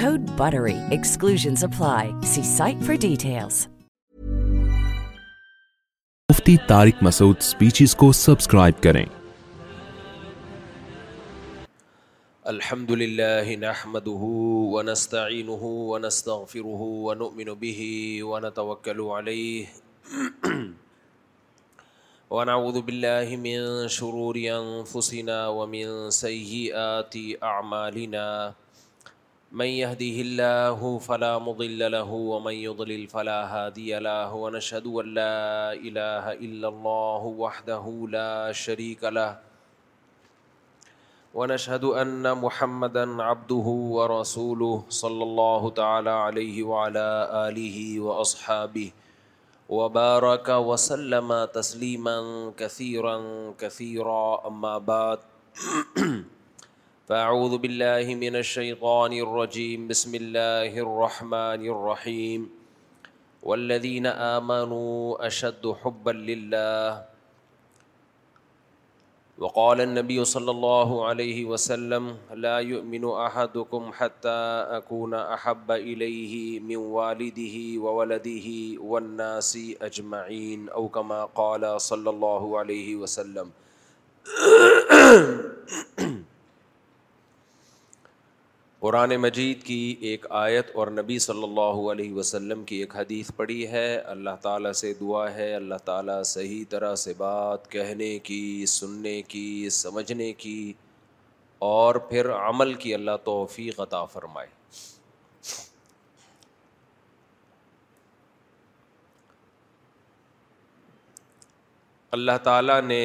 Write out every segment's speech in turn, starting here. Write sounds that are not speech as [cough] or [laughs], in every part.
code buttery exclusions apply see site for details Mufti Tariq Masood speeches کو subscribe کریں الحمد لله نحمده ونستعينه ونستغفره ونؤمن به ونتوكل عليه [clears throat] ونعوذ بالله من شرور انفسنا ومن سيئات اعمالنا من يهده الله فلا مضل له ومن يضلل فلا هادي له ونشهد أن لا إله إلا الله وحده لا شريك له ونشهد أن محمدًا عبده ورسوله صلى الله تعالى عليه وعلى آله وأصحابه وبارك وسلم تسليما كثيرا كثيرا أما بعد [clears throat] فاعوذ باللہ من الشیطان الرجیم بسم اللہ الرحمن الرحیم والذین آمنوا اشد حبا للہ وقال النبی صلی اللہ علیہ وسلم لا يؤمن احدكم حتى اكون احب الیہ من والده وولده والناس اجمعین او کما قال صلی اللہ علیہ وسلم قرآن مجید کی ایک آیت اور نبی صلی اللہ علیہ وسلم کی ایک حدیث پڑھی ہے اللہ تعالیٰ سے دعا ہے اللہ تعالیٰ صحیح طرح سے بات کہنے کی سننے کی سمجھنے کی اور پھر عمل کی اللہ توفیق عطا فرمائے اللہ تعالیٰ نے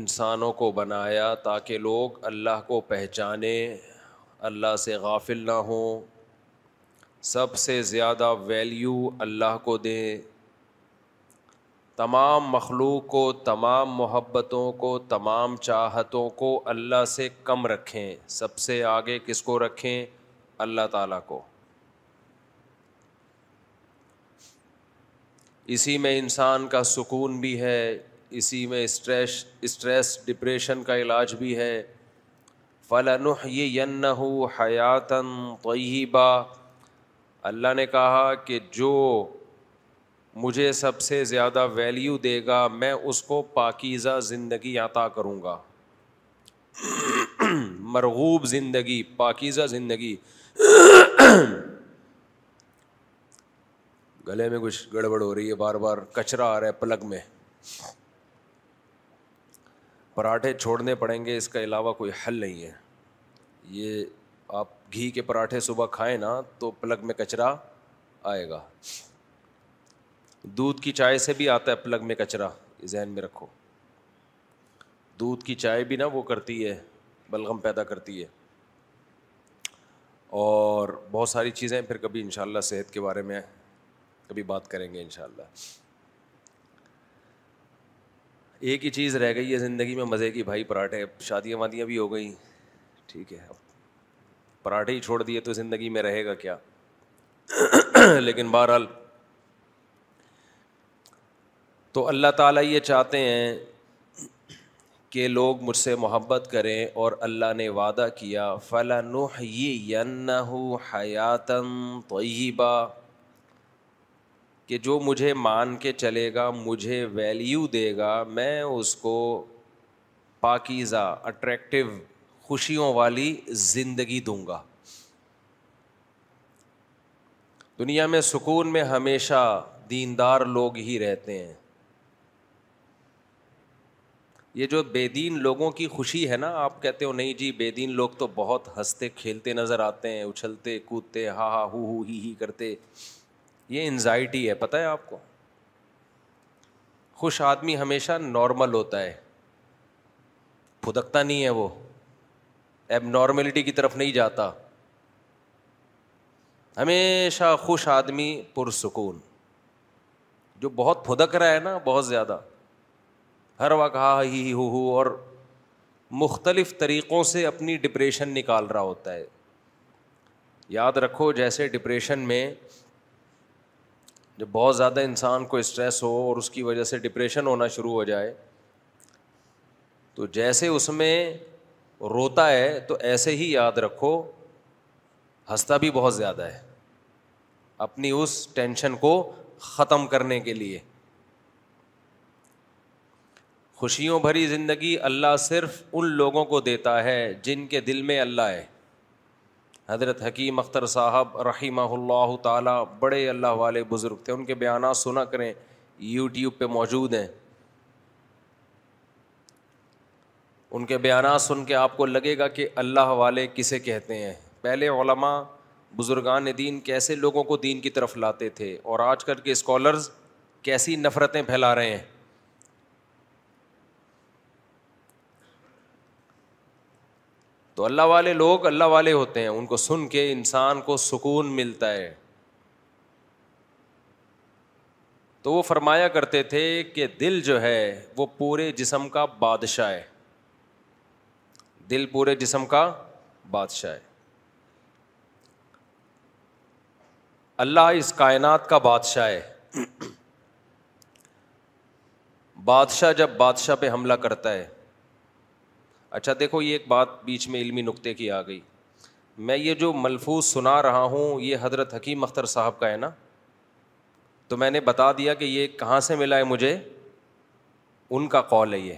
انسانوں کو بنایا تاکہ لوگ اللہ کو پہچانیں اللہ سے غافل نہ ہوں سب سے زیادہ ویلیو اللہ کو دیں تمام مخلوق کو تمام محبتوں کو تمام چاہتوں کو اللہ سے کم رکھیں سب سے آگے کس کو رکھیں اللہ تعالیٰ کو اسی میں انسان کا سکون بھی ہے اسی میں اسٹریس اسٹریس ڈپریشن کا علاج بھی ہے فلاً حیاتن طیبہ اللہ نے کہا کہ جو مجھے سب سے زیادہ ویلیو دے گا میں اس کو پاکیزہ زندگی عطا کروں گا مرغوب زندگی پاکیزہ زندگی گلے میں کچھ گڑبڑ ہو رہی ہے بار بار کچرا آ رہا ہے پلگ میں پراٹھے چھوڑنے پڑیں گے اس کے علاوہ کوئی حل نہیں ہے یہ آپ گھی کے پراٹھے صبح کھائیں نا تو پلگ میں کچرا آئے گا دودھ کی چائے سے بھی آتا ہے پلگ میں کچرا ذہن میں رکھو دودھ کی چائے بھی نا وہ کرتی ہے بلغم پیدا کرتی ہے اور بہت ساری چیزیں پھر کبھی ان شاء اللہ صحت کے بارے میں کبھی بات کریں گے ان شاء اللہ ایک ہی چیز رہ گئی ہے زندگی میں مزے کی بھائی پراٹھے شادیاں وادیاں بھی ہو گئیں ٹھیک ہے پراٹھے ہی چھوڑ دیے تو زندگی میں رہے گا کیا لیکن بہرحال تو اللہ تعالیٰ یہ چاہتے ہیں کہ لوگ مجھ سے محبت کریں اور اللہ نے وعدہ کیا فلاں حیاتم طیبہ کہ جو مجھے مان کے چلے گا مجھے ویلیو دے گا میں اس کو پاکیزہ اٹریکٹو خوشیوں والی زندگی دوں گا دنیا میں سکون میں ہمیشہ دیندار لوگ ہی رہتے ہیں یہ جو بے دین لوگوں کی خوشی ہے نا آپ کہتے ہو نہیں جی بے دین لوگ تو بہت ہنستے کھیلتے نظر آتے ہیں اچھلتے کودتے ہا ہا ہو ہی ہی کرتے یہ انزائٹی ہے پتہ ہے آپ کو خوش آدمی ہمیشہ نارمل ہوتا ہے پھدکتا نہیں ہے وہ ایب نارملٹی کی طرف نہیں جاتا ہمیشہ خوش آدمی پرسکون جو بہت پھدک رہا ہے نا بہت زیادہ ہر وقت ہا ہی ہو ہو اور مختلف طریقوں سے اپنی ڈپریشن نکال رہا ہوتا ہے یاد رکھو جیسے ڈپریشن میں جب بہت زیادہ انسان کو اسٹریس ہو اور اس کی وجہ سے ڈپریشن ہونا شروع ہو جائے تو جیسے اس میں روتا ہے تو ایسے ہی یاد رکھو ہنستا بھی بہت زیادہ ہے اپنی اس ٹینشن کو ختم کرنے کے لیے خوشیوں بھری زندگی اللہ صرف ان لوگوں کو دیتا ہے جن کے دل میں اللہ ہے حضرت حکیم اختر صاحب رحیمہ اللہ تعالیٰ بڑے اللہ والے بزرگ تھے ان کے بیانات سنا کریں یوٹیوب پہ موجود ہیں ان کے بیانات سن کے آپ کو لگے گا کہ اللہ والے کسے کہتے ہیں پہلے علماء بزرگان دین کیسے لوگوں کو دین کی طرف لاتے تھے اور آج کل کے اسکالرز کیسی نفرتیں پھیلا رہے ہیں تو اللہ والے لوگ اللہ والے ہوتے ہیں ان کو سن کے انسان کو سکون ملتا ہے تو وہ فرمایا کرتے تھے کہ دل جو ہے وہ پورے جسم کا بادشاہ ہے دل پورے جسم کا بادشاہ ہے اللہ اس کائنات کا بادشاہ ہے بادشاہ جب بادشاہ پہ حملہ کرتا ہے اچھا دیکھو یہ ایک بات بیچ میں علمی نقطے کی آ گئی میں یہ جو ملفوظ سنا رہا ہوں یہ حضرت حکیم اختر صاحب کا ہے نا تو میں نے بتا دیا کہ یہ کہاں سے ملا ہے مجھے ان کا قول ہے یہ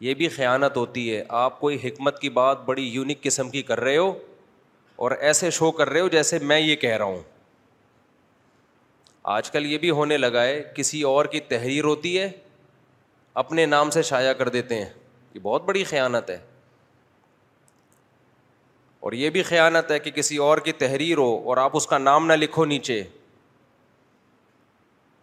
یہ بھی خیانت ہوتی ہے آپ کوئی حکمت کی بات بڑی یونیک قسم کی کر رہے ہو اور ایسے شو کر رہے ہو جیسے میں یہ کہہ رہا ہوں آج کل یہ بھی ہونے لگا ہے کسی اور کی تحریر ہوتی ہے اپنے نام سے شائع کر دیتے ہیں یہ بہت بڑی خیانت ہے اور یہ بھی خیانت ہے کہ کسی اور کی تحریر ہو اور آپ اس کا نام نہ لکھو نیچے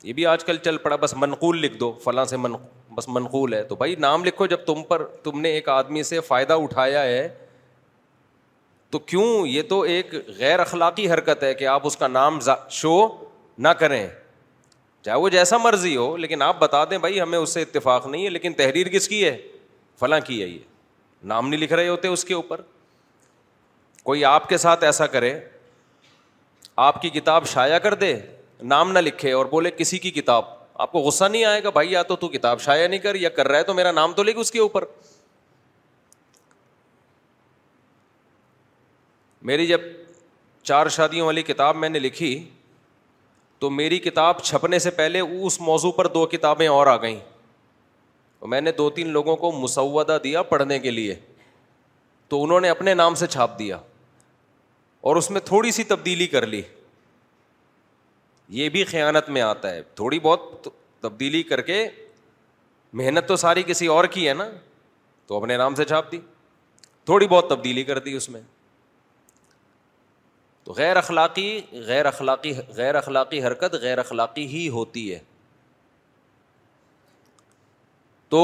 یہ بھی آج کل چل پڑا بس منقول لکھ دو فلاں سے من بس منقول ہے تو بھائی نام لکھو جب تم پر تم نے ایک آدمی سے فائدہ اٹھایا ہے تو کیوں یہ تو ایک غیر اخلاقی حرکت ہے کہ آپ اس کا نام شو نہ کریں چاہے وہ جیسا مرضی ہو لیکن آپ بتا دیں بھائی ہمیں اس سے اتفاق نہیں ہے لیکن تحریر کس کی ہے فلاں کی ہے یہ نام نہیں لکھ رہے ہوتے اس کے اوپر کوئی آپ کے ساتھ ایسا کرے آپ کی کتاب شایا کر دے نام نہ لکھے اور بولے کسی کی کتاب آپ کو غصہ نہیں آئے گا بھائی یا تو کتاب شایا نہیں کر یا کر رہا ہے تو میرا نام تو لے اس کے اوپر میری جب چار شادیوں والی کتاب میں نے لکھی تو میری کتاب چھپنے سے پہلے اس موضوع پر دو کتابیں اور آ گئیں تو میں نے دو تین لوگوں کو مسودہ دیا پڑھنے کے لیے تو انہوں نے اپنے نام سے چھاپ دیا اور اس میں تھوڑی سی تبدیلی کر لی یہ بھی خیانت میں آتا ہے تھوڑی بہت تبدیلی کر کے محنت تو ساری کسی اور کی ہے نا تو اپنے نام سے چھاپ دی تھوڑی بہت تبدیلی کر دی اس میں تو غیر اخلاقی غیر اخلاقی غیر اخلاقی حرکت غیر اخلاقی ہی ہوتی ہے تو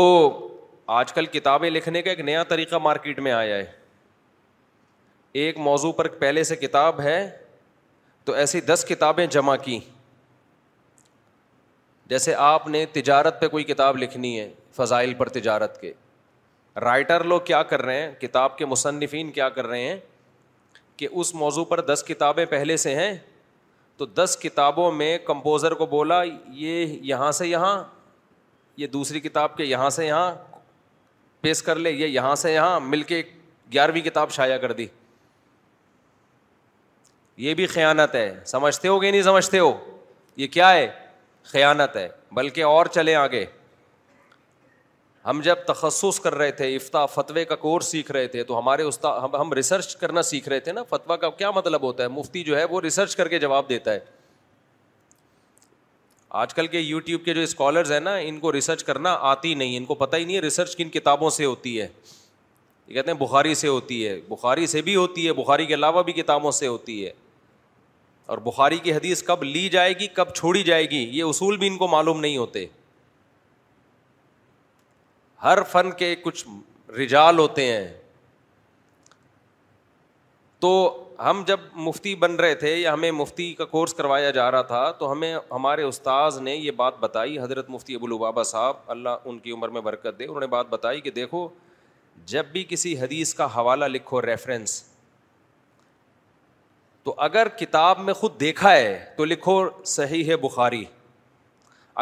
آج کل کتابیں لکھنے کا ایک نیا طریقہ مارکیٹ میں آیا ہے ایک موضوع پر پہلے سے کتاب ہے تو ایسی دس کتابیں جمع کی جیسے آپ نے تجارت پہ کوئی کتاب لکھنی ہے فضائل پر تجارت کے رائٹر لوگ کیا کر رہے ہیں کتاب کے مصنفین کیا کر رہے ہیں کہ اس موضوع پر دس کتابیں پہلے سے ہیں تو دس کتابوں میں کمپوزر کو بولا یہ یہاں سے یہاں یہ دوسری کتاب کے یہاں سے یہاں پیش کر لے یہ یہاں سے یہاں مل کے گیارہویں کتاب شائع کر دی یہ بھی خیانت ہے سمجھتے ہو کہ نہیں سمجھتے ہو یہ کیا ہے خیانت ہے بلکہ اور چلے آگے ہم جب تخصص کر رہے تھے افتاح فتوے کا کورس سیکھ رہے تھے تو ہمارے استاد ہم ریسرچ کرنا سیکھ رہے تھے نا فتوا کا کیا مطلب ہوتا ہے مفتی جو ہے وہ ریسرچ کر کے جواب دیتا ہے آج کل کے یوٹیوب کے جو اسکالرز ہیں نا ان کو ریسرچ کرنا آتی نہیں ان کو پتہ ہی نہیں ہے ریسرچ کن کتابوں سے ہوتی ہے یہ کہتے ہیں بخاری سے ہوتی ہے بخاری سے بھی ہوتی ہے بخاری کے علاوہ بھی کتابوں سے ہوتی ہے اور بخاری کی حدیث کب لی جائے گی کب چھوڑی جائے گی یہ اصول بھی ان کو معلوم نہیں ہوتے ہر فن کے کچھ رجال ہوتے ہیں تو ہم جب مفتی بن رہے تھے یا ہمیں مفتی کا کورس کروایا جا رہا تھا تو ہمیں ہمارے استاذ نے یہ بات بتائی حضرت مفتی ابو البابا صاحب اللہ ان کی عمر میں برکت دے انہوں نے بات بتائی کہ دیکھو جب بھی کسی حدیث کا حوالہ لکھو ریفرنس تو اگر کتاب میں خود دیکھا ہے تو لکھو صحیح ہے بخاری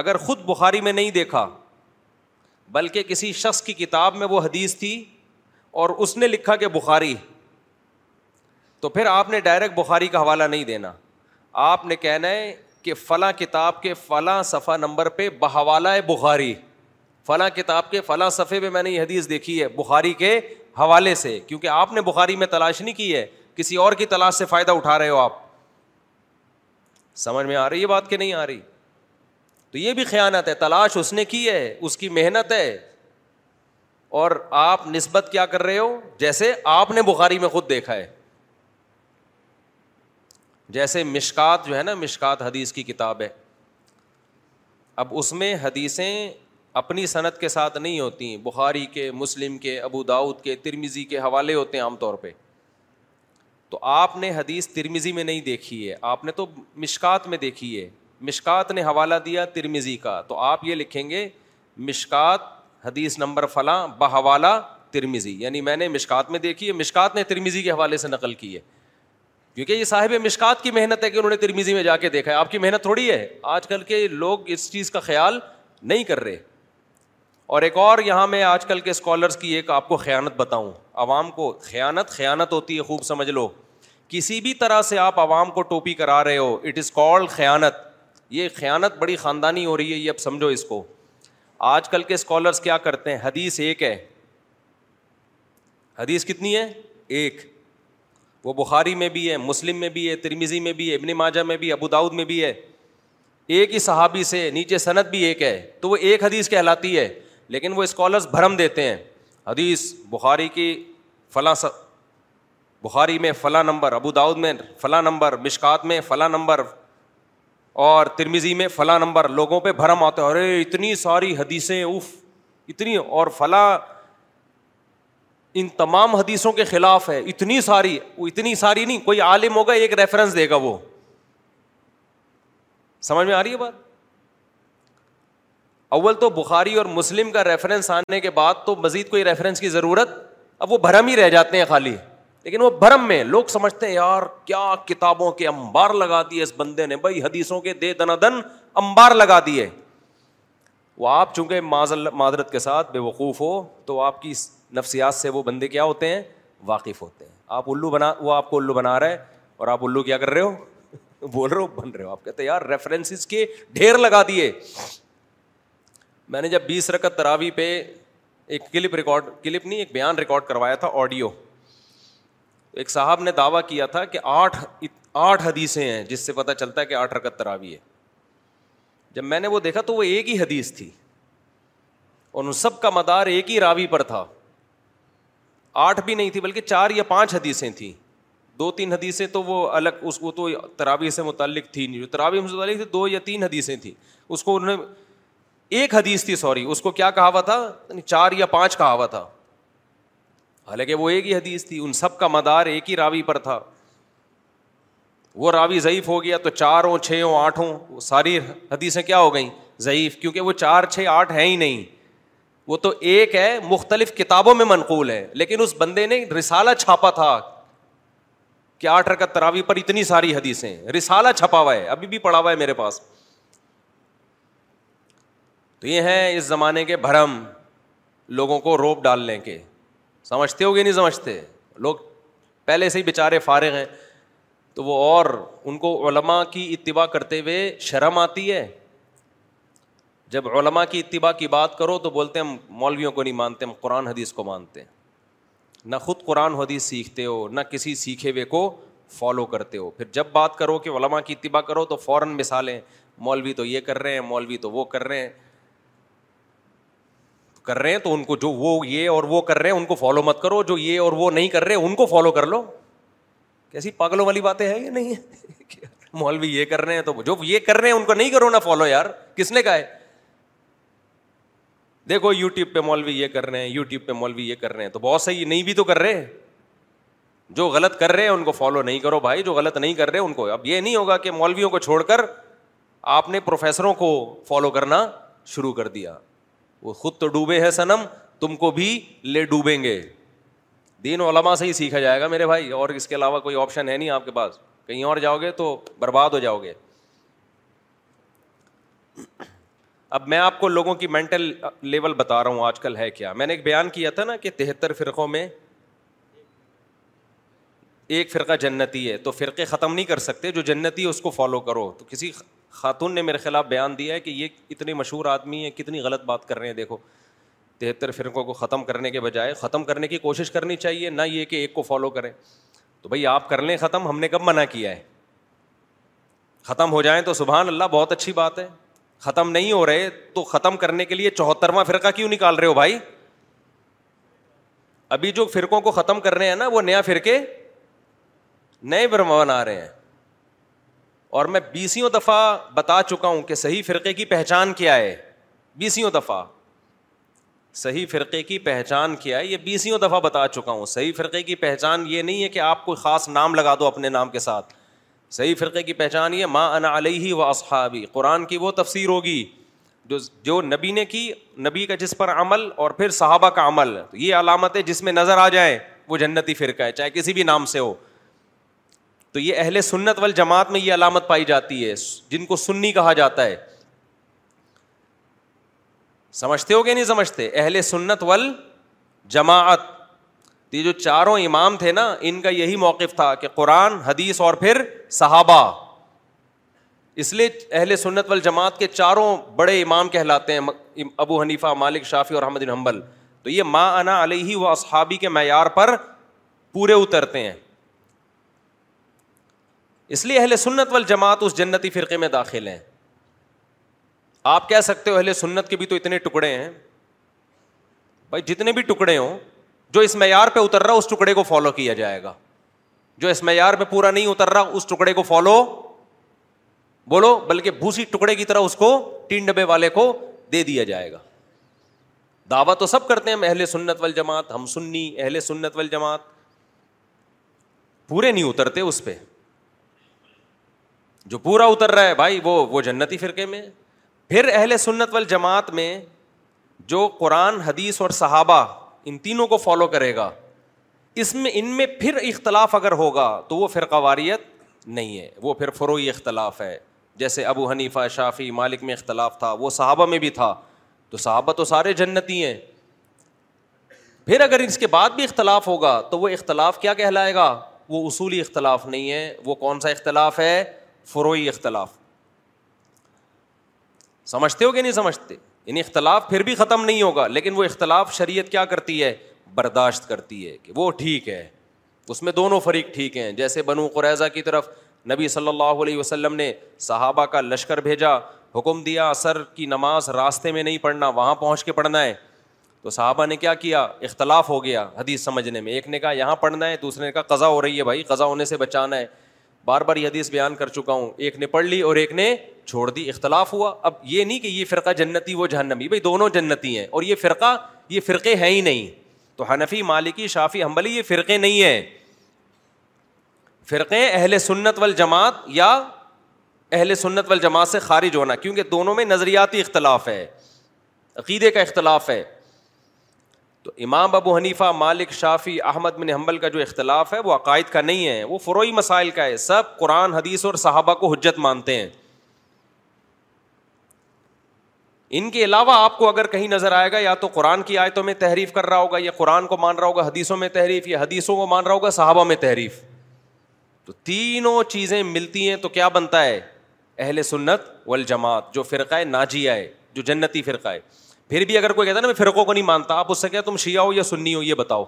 اگر خود بخاری میں نہیں دیکھا بلکہ کسی شخص کی کتاب میں وہ حدیث تھی اور اس نے لکھا کہ بخاری تو پھر آپ نے ڈائریکٹ بخاری کا حوالہ نہیں دینا آپ نے کہنا ہے کہ فلاں کتاب کے فلاں صفحہ نمبر پہ بحوالہ ہے بخاری فلاں کتاب کے فلاں صفحے پہ میں نے یہ حدیث دیکھی ہے بخاری کے حوالے سے کیونکہ آپ نے بخاری میں تلاش نہیں کی ہے کسی اور کی تلاش سے فائدہ اٹھا رہے ہو آپ سمجھ میں آ رہی ہے بات کہ نہیں آ رہی تو یہ بھی خیانت ہے تلاش اس نے کی ہے اس کی محنت ہے اور آپ نسبت کیا کر رہے ہو جیسے آپ نے بخاری میں خود دیکھا ہے جیسے مشکات جو ہے نا مشکات حدیث کی کتاب ہے اب اس میں حدیثیں اپنی صنعت کے ساتھ نہیں ہیں بخاری کے مسلم کے ابو داؤد کے ترمیزی کے حوالے ہوتے ہیں عام طور پہ تو آپ نے حدیث ترمیزی میں نہیں دیکھی ہے آپ نے تو مشکات میں دیکھی ہے مشکات نے حوالہ دیا ترمیزی کا تو آپ یہ لکھیں گے مشکات حدیث نمبر فلاں بحوالہ ترمیزی یعنی میں نے مشکات میں دیکھی ہے مشکات نے ترمیزی کے حوالے سے نقل کی ہے کیونکہ یہ صاحب مشکات کی محنت ہے کہ انہوں نے ترمیزی میں جا کے دیکھا ہے آپ کی محنت تھوڑی ہے آج کل کے لوگ اس چیز کا خیال نہیں کر رہے اور ایک اور یہاں میں آج کل کے اسکالرس کی ایک آپ کو خیانت بتاؤں عوام کو خیانت خیانت ہوتی ہے خوب سمجھ لو کسی بھی طرح سے آپ عوام کو ٹوپی کرا رہے ہو اٹ از کال خیانت یہ خیانت بڑی خاندانی ہو رہی ہے یہ اب سمجھو اس کو آج کل کے اسکالرس کیا کرتے ہیں حدیث ایک ہے حدیث کتنی ہے ایک وہ بخاری میں بھی ہے مسلم میں بھی ہے ترمیزی میں بھی ہے ابن ماجہ میں بھی ابو داود میں بھی ہے ایک ہی صحابی سے نیچے صنعت بھی ایک ہے تو وہ ایک حدیث کہلاتی ہے لیکن وہ اسکالرس بھرم دیتے ہیں حدیث بخاری کی فلاں بخاری میں فلاں نمبر ابو داود میں فلاں نمبر مشکات میں فلاں نمبر اور ترمیزی میں فلاں نمبر لوگوں پہ بھرم آتا ہے ارے اتنی ساری حدیثیں اوف اتنی اور فلاں ان تمام حدیثوں کے خلاف ہے اتنی ساری اتنی ساری نہیں کوئی عالم ہوگا ایک ریفرنس دے گا وہ سمجھ میں آ رہی ہے بات اول تو بخاری اور مسلم کا ریفرنس آنے کے بعد تو مزید کوئی ریفرنس کی ضرورت اب وہ بھرم ہی رہ جاتے ہیں خالی لیکن وہ بھرم میں لوگ سمجھتے ہیں یار کیا کتابوں کے امبار لگا دیے اس بندے نے بھائی حدیثوں کے دے دنا دن امبار لگا دیے وہ آپ چونکہ معذرت کے ساتھ بے وقوف ہو تو آپ کی نفسیات سے وہ بندے کیا ہوتے ہیں واقف ہوتے ہیں آپ الو بنا وہ آپ کو الو بنا رہا ہے اور آپ الو کیا کر رہے ہو [laughs] بول رہے ہو بن رہے ہو آپ کہتے یار ریفرنس کے ڈھیر لگا دیے میں نے جب بیس رکت تراوی پہ ایک کلپ ریکارڈ کلپ نہیں ایک بیان ریکارڈ کروایا تھا آڈیو ایک صاحب نے دعویٰ کیا تھا کہ آٹھ آٹھ حدیثیں ہیں جس سے پتہ چلتا ہے کہ آٹھ رکت تراوی ہے جب میں نے وہ دیکھا تو وہ ایک ہی حدیث تھی اور ان سب کا مدار ایک ہی راوی پر تھا آٹھ بھی نہیں تھی بلکہ چار یا پانچ حدیثیں تھیں دو تین حدیثیں تو وہ الگ اس کو تو تراویح سے متعلق تھی نہیں جو تراویح سے متعلق تھی دو یا تین حدیثیں تھیں اس کو انہوں نے ایک حدیث تھی سوری اس کو کیا کہا ہوا تھا یعنی چار یا پانچ کہا ہوا تھا حالانکہ وہ ایک ہی حدیث تھی ان سب کا مدار ایک ہی راوی پر تھا وہ راوی ضعیف ہو گیا تو چاروں چھ ہوں آٹھ ہوں ساری حدیثیں کیا ہو گئیں ضعیف کیونکہ وہ چار چھ آٹھ ہیں ہی نہیں وہ تو ایک ہے مختلف کتابوں میں منقول ہے لیکن اس بندے نے رسالہ چھاپا تھا کہ آٹھ رکت تراوی پر اتنی ساری حدیثیں رسالہ چھپا ہوا ہے ابھی بھی پڑا ہوا ہے میرے پاس تو یہ ہیں اس زمانے کے بھرم لوگوں کو روپ ڈالنے کے سمجھتے ہو گے نہیں سمجھتے لوگ پہلے سے ہی بیچارے فارغ ہیں تو وہ اور ان کو علماء کی اتباع کرتے ہوئے شرم آتی ہے جب علماء کی اتباع کی بات کرو تو بولتے ہم مولویوں کو نہیں مانتے ہم قرآن حدیث کو مانتے ہیں نہ خود قرآن حدیث سیکھتے ہو نہ کسی سیکھے ہوئے کو فالو کرتے ہو پھر جب بات کرو کہ علماء کی اتباع کرو تو فوراً مثالیں مولوی تو یہ کر رہے ہیں مولوی تو وہ کر رہے ہیں کر رہے ہیں تو ان کو جو وہ یہ اور وہ کر رہے ہیں ان کو فالو مت کرو جو یہ اور وہ نہیں کر رہے ان کو فالو کر لو کیسی پاگلوں والی باتیں ہیں یا نہیں [laughs] مولوی یہ کر رہے ہیں تو جو یہ کر رہے ہیں ان کو نہیں کرو نہ فالو یار کس نے کہا ہے دیکھو یوٹیوب پہ مولوی یہ کر رہے ہیں یوٹیوب پہ مولوی یہ کر رہے ہیں تو بہت صحیح نہیں بھی تو کر رہے جو غلط کر رہے ہیں ان کو فالو نہیں کرو بھائی جو غلط نہیں کر رہے ان کو اب یہ نہیں ہوگا کہ مولویوں کو چھوڑ کر آپ نے پروفیسروں کو فالو کرنا شروع کر دیا وہ خود تو ڈوبے ہیں سنم تم کو بھی لے ڈوبیں گے دین علماء سے ہی سیکھا جائے گا میرے بھائی اور اس کے علاوہ کوئی آپشن ہے نہیں آپ کے پاس کہیں اور جاؤ گے تو برباد ہو جاؤ گے اب میں آپ کو لوگوں کی مینٹل لیول بتا رہا ہوں آج کل ہے کیا میں نے ایک بیان کیا تھا نا کہ تہتر فرقوں میں ایک فرقہ جنتی ہے تو فرقے ختم نہیں کر سکتے جو جنتی ہے اس کو فالو کرو تو کسی خاتون نے میرے خلاف بیان دیا ہے کہ یہ اتنے مشہور آدمی ہیں کتنی غلط بات کر رہے ہیں دیکھو تہتر فرقوں کو ختم کرنے کے بجائے ختم کرنے کی کوشش کرنی چاہیے نہ یہ کہ ایک کو فالو کریں تو بھائی آپ کر لیں ختم ہم نے کب منع کیا ہے ختم ہو جائیں تو سبحان اللہ بہت اچھی بات ہے ختم نہیں ہو رہے تو ختم کرنے کے لیے چوہترواں فرقہ کیوں نکال رہے ہو بھائی ابھی جو فرقوں کو ختم کر رہے ہیں نا وہ نیا فرقے نئے برمن آ رہے ہیں اور میں بیسوں دفعہ بتا چکا ہوں کہ صحیح فرقے کی پہچان کیا ہے بیسوں دفعہ صحیح فرقے کی پہچان کیا ہے یہ بیسوں دفعہ بتا چکا ہوں صحیح فرقے کی پہچان یہ نہیں ہے کہ آپ کو خاص نام لگا دو اپنے نام کے ساتھ صحیح فرقے کی پہچان یہ ماں ان علیہ و اصحابی قرآن کی وہ تفسیر ہوگی جو جو نبی نے کی نبی کا جس پر عمل اور پھر صحابہ کا عمل یہ علامتیں جس میں نظر آ جائیں وہ جنتی فرقہ ہے چاہے کسی بھی نام سے ہو تو یہ اہل سنت وال جماعت میں یہ علامت پائی جاتی ہے جن کو سنی کہا جاتا ہے سمجھتے ہو کہ نہیں سمجھتے اہل سنت ول جماعت یہ جو چاروں امام تھے نا ان کا یہی موقف تھا کہ قرآن حدیث اور پھر صحابہ اس لیے اہل سنت وال جماعت کے چاروں بڑے امام کہلاتے ہیں ابو حنیفہ مالک شافی اور احمد حنبل تو یہ ماں انا علیہ و اصحابی کے معیار پر پورے اترتے ہیں اس لیے اہل سنت وال جماعت اس جنتی فرقے میں داخل ہیں آپ کہہ سکتے ہو اہل سنت کے بھی تو اتنے ٹکڑے ہیں بھائی جتنے بھی ٹکڑے ہوں جو اس معیار پہ اتر رہا اس ٹکڑے کو فالو کیا جائے گا جو اس معیار پہ پورا نہیں اتر رہا اس ٹکڑے کو فالو بولو بلکہ بھوسی ٹکڑے کی طرح اس کو ڈبے والے کو دے دیا جائے گا دعوی تو سب کرتے ہیں اہل سنت وال جماعت ہم سنی اہل سنت وال جماعت پورے نہیں اترتے اس پہ جو پورا اتر رہا ہے بھائی وہ وہ جنتی فرقے میں پھر اہل سنت وال جماعت میں جو قرآن حدیث اور صحابہ ان تینوں کو فالو کرے گا اس میں ان میں پھر اختلاف اگر ہوگا تو وہ پھر قواریت نہیں ہے وہ پھر فروئی اختلاف ہے جیسے ابو حنیفہ شافی مالک میں اختلاف تھا وہ صحابہ میں بھی تھا تو صحابہ تو سارے جنتی ہیں پھر اگر اس کے بعد بھی اختلاف ہوگا تو وہ اختلاف کیا کہلائے گا وہ اصولی اختلاف نہیں ہے وہ کون سا اختلاف ہے فروئی اختلاف سمجھتے ہو کہ نہیں سمجھتے یعنی اختلاف پھر بھی ختم نہیں ہوگا لیکن وہ اختلاف شریعت کیا کرتی ہے برداشت کرتی ہے کہ وہ ٹھیک ہے اس میں دونوں فریق ٹھیک ہیں جیسے بنو قریضہ کی طرف نبی صلی اللہ علیہ وسلم نے صحابہ کا لشکر بھیجا حکم دیا اثر کی نماز راستے میں نہیں پڑھنا وہاں پہنچ کے پڑھنا ہے تو صحابہ نے کیا کیا اختلاف ہو گیا حدیث سمجھنے میں ایک نے کہا یہاں پڑھنا ہے دوسرے نے کہا قضا ہو رہی ہے بھائی قضا ہونے سے بچانا ہے بار بار یہ حدیث بیان کر چکا ہوں ایک نے پڑھ لی اور ایک نے چھوڑ دی اختلاف ہوا اب یہ نہیں کہ یہ فرقہ جنتی وہ جہنمی بھائی دونوں جنتی ہیں اور یہ فرقہ یہ فرقے ہیں ہی نہیں تو حنفی مالکی شافی حمبلی یہ فرقے نہیں ہیں فرقے اہل سنت وال جماعت یا اہل سنت وال جماعت سے خارج ہونا کیونکہ دونوں میں نظریاتی اختلاف ہے عقیدے کا اختلاف ہے تو امام ابو حنیفہ مالک شافی احمد بن حمبل کا جو اختلاف ہے وہ عقائد کا نہیں ہے وہ فروئی مسائل کا ہے سب قرآن حدیث اور صحابہ کو حجت مانتے ہیں ان کے علاوہ آپ کو اگر کہیں نظر آئے گا یا تو قرآن کی آیتوں میں تحریف کر رہا ہوگا یا قرآن کو مان رہا ہوگا حدیثوں میں تحریف یا حدیثوں کو مان رہا ہوگا صحابہ میں تحریف تو تینوں چیزیں ملتی ہیں تو کیا بنتا ہے اہل سنت والجماعت جو فرقہ ہے ناجی آئے جو جنتی فرقہ ہے پھر بھی اگر کوئی کہتا ہے نا میں فرقوں کو نہیں مانتا آپ اس سے کہ تم شیعہ ہو یا سنی ہو یہ بتاؤ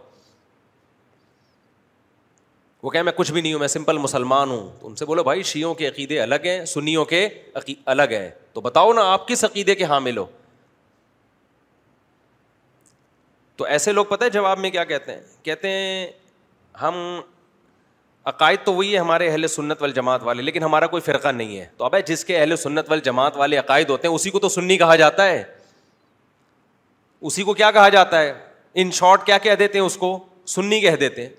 وہ کہ میں کچھ بھی نہیں ہوں میں سمپل مسلمان ہوں تو ان سے بولو بھائی شیوں کے عقیدے الگ ہیں سنیوں کے عقید الگ ہیں تو بتاؤ نا آپ کس عقیدے کے حامل ہو تو ایسے لوگ پتہ ہے جواب میں کیا کہتے ہیں کہتے ہیں ہم عقائد تو وہی ہے ہمارے اہل سنت وال جماعت والے لیکن ہمارا کوئی فرقہ نہیں ہے تو اب جس کے اہل سنت وال جماعت والے عقائد ہوتے ہیں اسی کو تو سنی کہا جاتا ہے اسی کو کیا کہا جاتا ہے ان شارٹ کیا کہہ دیتے ہیں اس کو سنی کہہ دیتے ہیں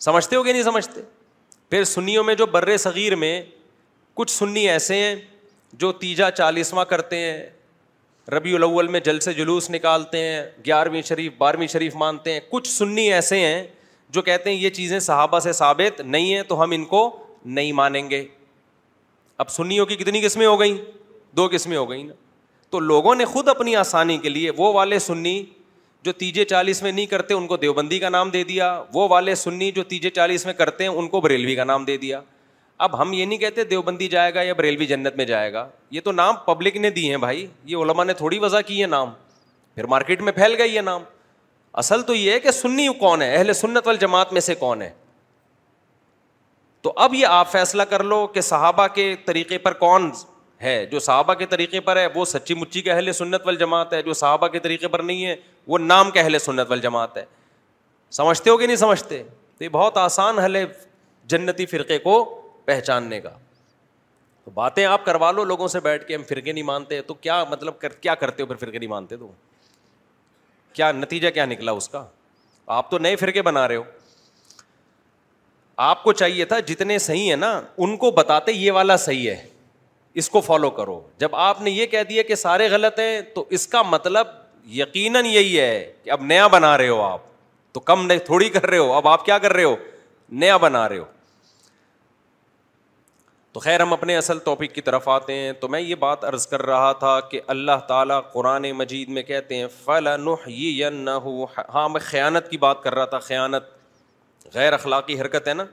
سمجھتے ہو کہ نہیں سمجھتے پھر سنیوں میں جو بر صغیر میں کچھ سنی ایسے ہیں جو تیجا چالیسواں کرتے ہیں ربیع الاول میں جلسے جلوس نکالتے ہیں گیارہویں شریف بارہویں شریف مانتے ہیں کچھ سنی ایسے ہیں جو کہتے ہیں یہ چیزیں صحابہ سے ثابت نہیں ہیں تو ہم ان کو نہیں مانیں گے اب سنیوں کی کتنی قسمیں ہو گئیں دو قسمیں ہو گئیں نا تو لوگوں نے خود اپنی آسانی کے لیے وہ والے سنی جو تیجے چالیس میں نہیں کرتے ان کو دیوبندی کا نام دے دیا وہ والے سنی جو تیجے چالیس میں کرتے ہیں ان کو بریلوی کا نام دے دیا اب ہم یہ نہیں کہتے دیوبندی جائے گا یا بریلوی جنت میں جائے گا یہ تو نام پبلک نے دی ہیں بھائی یہ علماء نے تھوڑی وضع کی یہ نام پھر مارکیٹ میں پھیل گئی یہ نام اصل تو یہ ہے کہ سنی کون ہے اہل سنت والجماعت جماعت میں سے کون ہے تو اب یہ آپ فیصلہ کر لو کہ صحابہ کے طریقے پر کون ہے جو صحابہ کے طریقے پر ہے وہ سچی مچی کے اہل سنت وال جماعت ہے جو صحابہ کے طریقے پر نہیں ہے وہ نام کے اہل سنت وال جماعت ہے سمجھتے ہو کہ نہیں سمجھتے تو یہ بہت آسان حل ہے جنتی فرقے کو پہچاننے کا تو باتیں آپ کروا لو لوگوں سے بیٹھ کے ہم فرقے نہیں مانتے تو کیا مطلب کر کیا کرتے ہو پھر فرقے نہیں مانتے تو کیا نتیجہ کیا نکلا اس کا آپ تو نئے فرقے بنا رہے ہو آپ کو چاہیے تھا جتنے صحیح ہیں نا ان کو بتاتے یہ والا صحیح ہے اس کو فالو کرو جب آپ نے یہ کہہ دیا کہ سارے غلط ہیں تو اس کا مطلب یقیناً یہی ہے کہ اب نیا بنا رہے ہو آپ تو کم نہیں تھوڑی کر رہے ہو اب آپ کیا کر رہے ہو نیا بنا رہے ہو تو خیر ہم اپنے اصل ٹاپک کی طرف آتے ہیں تو میں یہ بات عرض کر رہا تھا کہ اللہ تعالیٰ قرآن مجید میں کہتے ہیں فلا نہ ہاں میں خیانت کی بات کر رہا تھا خیانت غیر اخلاقی حرکت ہے نا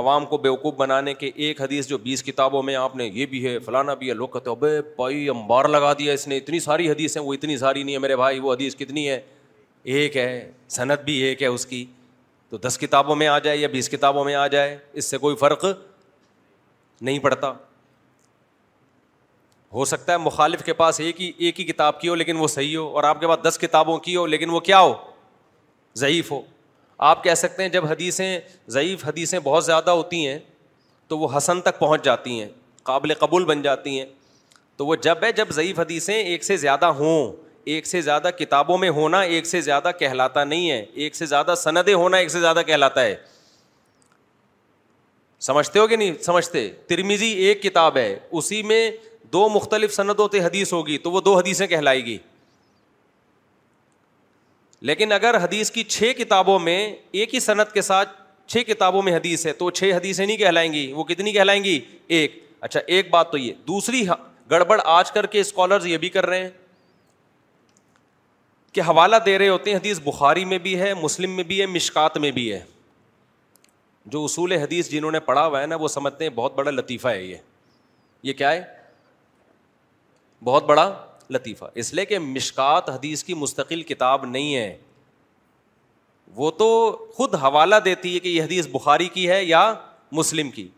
عوام کو بیوقوف بنانے کے ایک حدیث جو بیس کتابوں میں آپ نے یہ بھی ہے فلانا بھی ہے کہتے ہو ابے بھائی امبار لگا دیا اس نے اتنی ساری حدیث ہیں وہ اتنی ساری نہیں ہے میرے بھائی وہ حدیث کتنی ہے ایک ہے صنعت بھی ایک ہے اس کی تو دس کتابوں میں آ جائے یا بیس کتابوں میں آ جائے اس سے کوئی فرق نہیں پڑتا ہو سکتا ہے مخالف کے پاس ایک ہی ایک ہی کتاب کی ہو لیکن وہ صحیح ہو اور آپ کے پاس دس کتابوں کی ہو لیکن وہ کیا ہو ضعیف ہو آپ کہہ سکتے ہیں جب حدیثیں ضعیف حدیثیں بہت زیادہ ہوتی ہیں تو وہ حسن تک پہنچ جاتی ہیں قابل قبول بن جاتی ہیں تو وہ جب ہے جب ضعیف حدیثیں ایک سے زیادہ ہوں ایک سے زیادہ کتابوں میں ہونا ایک سے زیادہ کہلاتا نہیں ہے ایک سے زیادہ سندیں ہونا ایک سے زیادہ کہلاتا ہے سمجھتے ہو کہ نہیں سمجھتے ترمیزی ایک کتاب ہے اسی میں دو مختلف سندوں صنعتوں حدیث ہوگی تو وہ دو حدیثیں کہلائے گی لیکن اگر حدیث کی چھ کتابوں میں ایک ہی صنعت کے ساتھ چھ کتابوں میں حدیث ہے تو چھ حدیثیں نہیں کہلائیں گی وہ کتنی کہلائیں گی ایک اچھا ایک بات تو یہ دوسری گڑبڑ آج کر کے اسکالرز یہ بھی کر رہے ہیں کہ حوالہ دے رہے ہوتے ہیں حدیث بخاری میں بھی ہے مسلم میں بھی ہے مشکات میں بھی ہے جو اصول حدیث جنہوں نے پڑھا ہوا ہے نا وہ سمجھتے ہیں بہت بڑا لطیفہ ہے یہ یہ کیا ہے بہت بڑا لطیفہ اس لیے کہ مشکلات حدیث کی مستقل کتاب نہیں ہے وہ تو خود حوالہ دیتی ہے کہ یہ حدیث بخاری کی ہے یا مسلم کی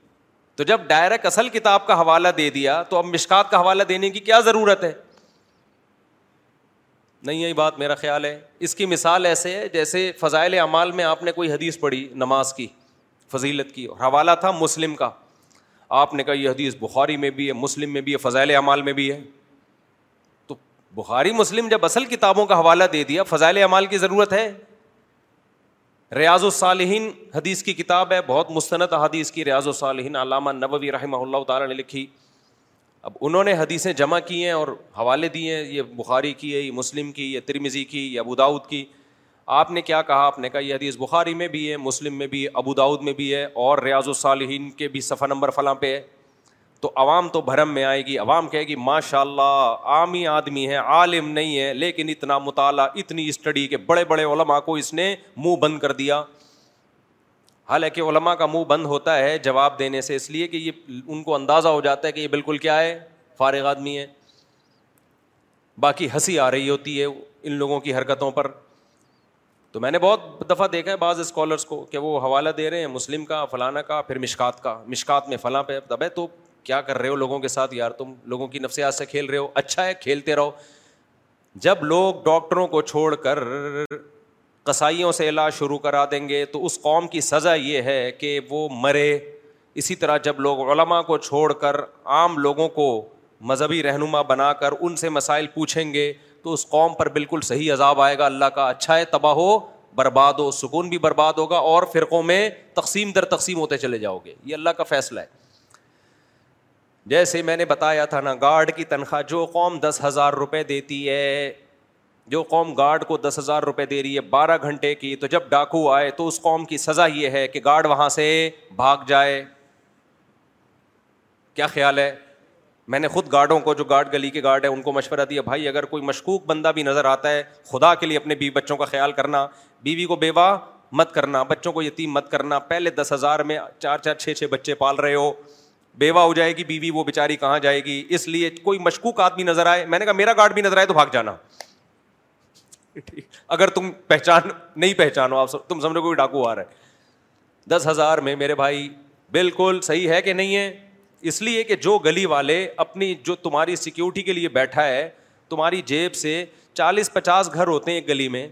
تو جب ڈائریکٹ اصل کتاب کا حوالہ دے دیا تو اب مشکات کا حوالہ دینے کی کیا ضرورت ہے نہیں یہی بات میرا خیال ہے اس کی مثال ایسے ہے جیسے فضائل اعمال میں آپ نے کوئی حدیث پڑھی نماز کی فضیلت کی اور حوالہ تھا مسلم کا آپ نے کہا یہ حدیث بخاری میں بھی ہے مسلم میں بھی ہے فضائل اعمال میں بھی ہے بخاری مسلم جب اصل کتابوں کا حوالہ دے دیا فضائل اعمال کی ضرورت ہے ریاض الصالحین حدیث کی کتاب ہے بہت مستند حدیث کی ریاض الصالحین علامہ نبوی رحمہ اللہ تعالیٰ نے لکھی اب انہوں نے حدیثیں جمع کی ہیں اور حوالے دیے ہیں یہ بخاری کی ہے یہ مسلم کی یہ ترمیزی کی یہ ابوداؤد کی آپ نے کیا کہا آپ نے کہا یہ حدیث بخاری میں بھی ہے مسلم میں بھی ہے ابوداؤد میں بھی ہے اور ریاض الصالحین کے بھی صفحہ نمبر فلاں پہ ہے تو عوام تو بھرم میں آئے گی عوام کہے گی ماشاء اللہ عامی آدمی ہے عالم نہیں ہے لیکن اتنا مطالعہ اتنی اسٹڈی بڑے بڑے علماء کو اس نے منہ بند کر دیا حالانکہ علماء کا منہ بند ہوتا ہے جواب دینے سے اس لیے کہ یہ ان کو اندازہ ہو جاتا ہے کہ یہ بالکل کیا ہے فارغ آدمی ہے باقی ہنسی آ رہی ہوتی ہے ان لوگوں کی حرکتوں پر تو میں نے بہت دفعہ دیکھا ہے بعض اسکالرس کو کہ وہ حوالہ دے رہے ہیں مسلم کا فلانا کا پھر مشکات کا مشکات میں فلاں پہ دبے ہے تو کیا کر رہے ہو لوگوں کے ساتھ یار تم لوگوں کی نفسیات سے کھیل رہے ہو اچھا ہے کھیلتے رہو جب لوگ ڈاکٹروں کو چھوڑ کر کسائیوں سے علاج شروع کرا دیں گے تو اس قوم کی سزا یہ ہے کہ وہ مرے اسی طرح جب لوگ علماء کو چھوڑ کر عام لوگوں کو مذہبی رہنما بنا کر ان سے مسائل پوچھیں گے تو اس قوم پر بالکل صحیح عذاب آئے گا اللہ کا اچھا ہے تباہ ہو برباد ہو سکون بھی برباد ہوگا اور فرقوں میں تقسیم در تقسیم ہوتے چلے جاؤ گے یہ اللہ کا فیصلہ ہے جیسے میں نے بتایا تھا نا گارڈ کی تنخواہ جو قوم دس ہزار روپے دیتی ہے جو قوم گارڈ کو دس ہزار روپے دے رہی ہے بارہ گھنٹے کی تو جب ڈاکو آئے تو اس قوم کی سزا یہ ہے کہ گارڈ وہاں سے بھاگ جائے کیا خیال ہے میں نے خود گارڈوں کو جو گارڈ گلی کے گارڈ ہے ان کو مشورہ دیا بھائی اگر کوئی مشکوک بندہ بھی نظر آتا ہے خدا کے لیے اپنے بیوی بچوں کا خیال کرنا بیوی کو بیوہ مت کرنا بچوں کو یتیم مت کرنا پہلے دس ہزار میں چار چار چھ چھ بچے پال رہے ہو بیوہ ہو جائے گی بیوی وہ بےچاری کہاں جائے گی اس لیے کوئی مشکوک آدمی نظر آئے میں نے کہا میرا گارڈ بھی نظر آئے تو بھاگ جانا اگر تم پہچان نہیں پہچانو آپ تم سمجھو کوئی ڈاکو آ رہا ہے دس ہزار میں میرے بھائی بالکل صحیح ہے کہ نہیں ہے اس لیے کہ جو گلی والے اپنی جو تمہاری سیکیورٹی کے لیے بیٹھا ہے تمہاری جیب سے چالیس پچاس گھر ہوتے ہیں ایک گلی میں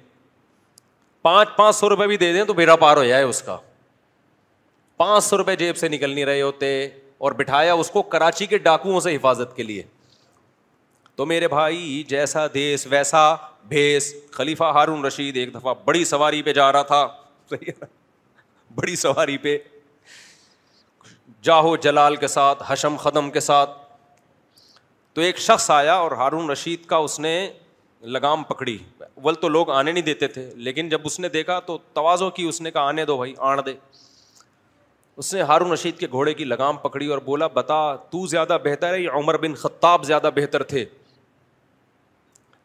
پانچ پانچ سو روپئے بھی دے دیں تو بیرا پار ہو جائے اس کا پانچ سو روپئے جیب سے نکل نہیں رہے ہوتے اور بٹھایا اس کو کراچی کے ڈاکوؤں سے حفاظت کے لیے تو میرے بھائی جیسا دیس ویسا بھیس خلیفہ ہارون رشید ایک دفعہ بڑی سواری پہ جا رہا تھا بڑی سواری پہ جاہو جلال کے ساتھ حشم خدم کے ساتھ تو ایک شخص آیا اور ہارون رشید کا اس نے لگام پکڑی ول تو لوگ آنے نہیں دیتے تھے لیکن جب اس نے دیکھا تو توازوں کی اس نے کہا آنے دو بھائی آڑ دے اس نے ہارون رشید کے گھوڑے کی لگام پکڑی اور بولا بتا تو زیادہ بہتر ہے یا عمر بن خطاب زیادہ بہتر تھے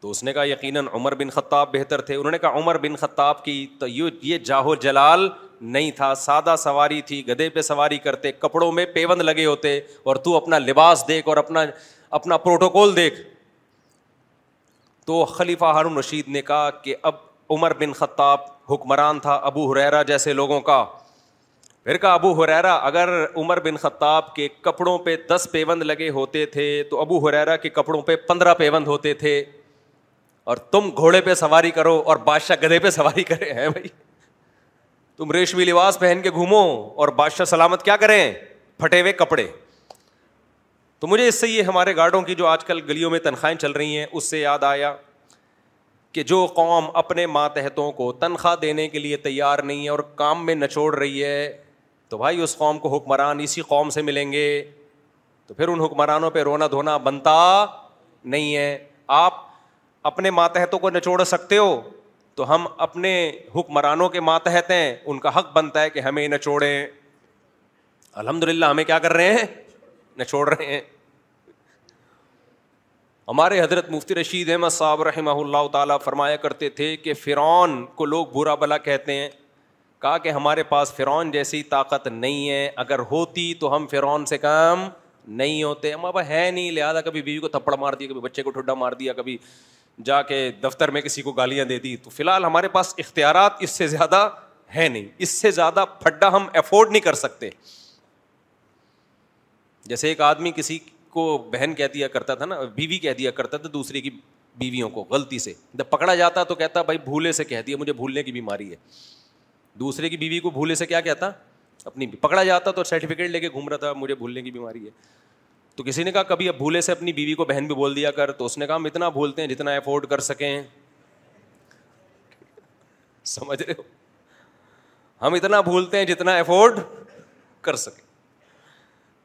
تو اس نے کہا یقیناً عمر بن خطاب بہتر تھے انہوں نے کہا عمر بن خطاب کی تو یہ جاہو جلال نہیں تھا سادہ سواری تھی گدھے پہ سواری کرتے کپڑوں میں پیون لگے ہوتے اور تو اپنا لباس دیکھ اور اپنا اپنا پروٹوکول دیکھ تو خلیفہ ہارون رشید نے کہا کہ اب عمر بن خطاب حکمران تھا ابو حریرا جیسے لوگوں کا پھر کہا ابو حریرا اگر عمر بن خطاب کے کپڑوں پہ دس پیوند لگے ہوتے تھے تو ابو حریرا کے کپڑوں پہ پندرہ پیوند ہوتے تھے اور تم گھوڑے پہ سواری کرو اور بادشاہ گدھے پہ سواری کرے ہیں بھائی تم ریشمی لباس پہن کے گھومو اور بادشاہ سلامت کیا کریں پھٹے ہوئے کپڑے تو مجھے اس سے یہ ہمارے گارڈوں کی جو آج کل گلیوں میں تنخواہیں چل رہی ہیں اس سے یاد آیا کہ جو قوم اپنے ماتحتوں کو تنخواہ دینے کے لیے تیار نہیں ہے اور کام میں نچوڑ رہی ہے تو بھائی اس قوم کو حکمران اسی قوم سے ملیں گے تو پھر ان حکمرانوں پہ رونا دھونا بنتا نہیں ہے آپ اپنے ماتحتوں کو نچوڑ سکتے ہو تو ہم اپنے حکمرانوں کے ماتحت ہیں ان کا حق بنتا ہے کہ ہمیں نچوڑیں الحمد للہ ہمیں کیا کر رہے ہیں نچوڑ رہے ہیں ہمارے حضرت مفتی رشید احمد صاحب رحمہ اللہ تعالیٰ فرمایا کرتے تھے کہ فرعون کو لوگ برا بلا کہتے ہیں کہا کہ ہمارے پاس فرعون جیسی طاقت نہیں ہے اگر ہوتی تو ہم فرعون سے کام نہیں ہوتے ہم ابا ہے نہیں لہٰذا کبھی بیوی کو تھپڑ مار دیا کبھی بچے کو ٹھڈا مار دیا کبھی جا کے دفتر میں کسی کو گالیاں دے دی تو فی الحال ہمارے پاس اختیارات اس سے زیادہ ہے نہیں اس سے زیادہ پھڈا ہم افورڈ نہیں کر سکتے جیسے ایک آدمی کسی کو بہن کہہ دیا کرتا تھا نا بیوی کہہ دیا کرتا تھا دوسری کی بیویوں کو غلطی سے جب پکڑا جاتا تو کہتا بھائی بھولے سے کہہ دیا مجھے بھولنے کی بیماری ہے دوسرے کی بیوی کو بھولے سے کیا کہتا اپنی پکڑا جاتا تو سرٹیفکیٹ لے کے گھوم رہا تھا مجھے بھولنے کی بیماری ہے تو کسی نے کہا کبھی اب بھولے سے اپنی بیوی کو بہن بھی بول دیا کر تو اس نے کہا ہم اتنا بھولتے ہیں جتنا افورڈ کر سکیں سمجھ رہے ہو ہم اتنا بھولتے ہیں جتنا افورڈ کر سکیں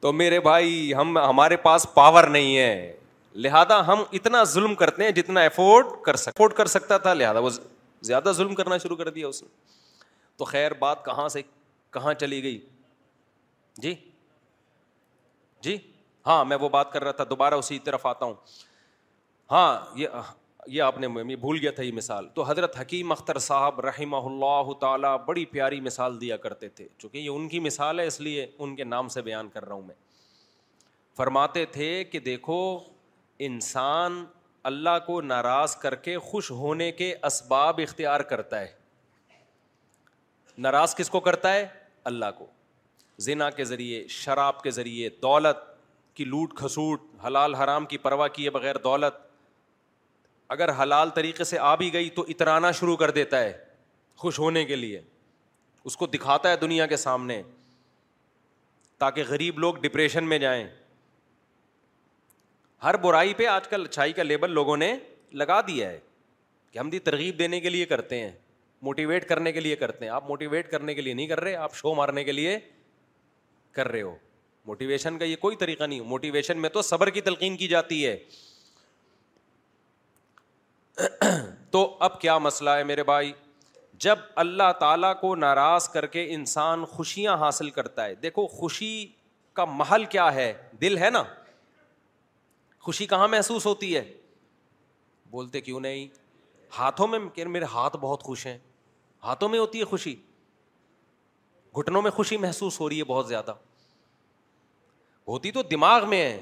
تو میرے بھائی ہم ہمارے پاس پاور نہیں ہے لہٰذا ہم اتنا ظلم کرتے ہیں جتنا افورڈ کر سکتے کر سکتا تھا لہٰذا وہ زیادہ ظلم کرنا شروع کر دیا اس نے تو خیر بات کہاں سے کہاں چلی گئی جی جی ہاں میں وہ بات کر رہا تھا دوبارہ اسی طرف آتا ہوں ہاں یہ یہ آپ نے بھول گیا تھا یہ مثال تو حضرت حکیم اختر صاحب رحمہ اللہ تعالیٰ بڑی پیاری مثال دیا کرتے تھے چونکہ یہ ان کی مثال ہے اس لیے ان کے نام سے بیان کر رہا ہوں میں فرماتے تھے کہ دیکھو انسان اللہ کو ناراض کر کے خوش ہونے کے اسباب اختیار کرتا ہے ناراض کس کو کرتا ہے اللہ کو زنا کے ذریعے شراب کے ذریعے دولت کی لوٹ کھسوٹ حلال حرام کی پرواہ کیے بغیر دولت اگر حلال طریقے سے آ بھی گئی تو اترانا شروع کر دیتا ہے خوش ہونے کے لیے اس کو دکھاتا ہے دنیا کے سامنے تاکہ غریب لوگ ڈپریشن میں جائیں ہر برائی پہ آج کل اچھائی کا لیبل لوگوں نے لگا دیا ہے کہ ہم بھی ترغیب دینے کے لیے کرتے ہیں موٹیویٹ کرنے کے لیے کرتے ہیں آپ موٹیویٹ کرنے کے لیے نہیں کر رہے آپ شو مارنے کے لیے کر رہے ہو موٹیویشن کا یہ کوئی طریقہ نہیں موٹیویشن میں تو صبر کی تلقین کی جاتی ہے تو اب کیا مسئلہ ہے میرے بھائی جب اللہ تعالیٰ کو ناراض کر کے انسان خوشیاں حاصل کرتا ہے دیکھو خوشی کا محل کیا ہے دل ہے نا خوشی کہاں محسوس ہوتی ہے بولتے کیوں نہیں ہاتھوں میں میرے ہاتھ بہت خوش ہیں ہاتھوں میں ہوتی ہے خوشی گھٹنوں میں خوشی محسوس ہو رہی ہے بہت زیادہ ہوتی تو دماغ میں ہے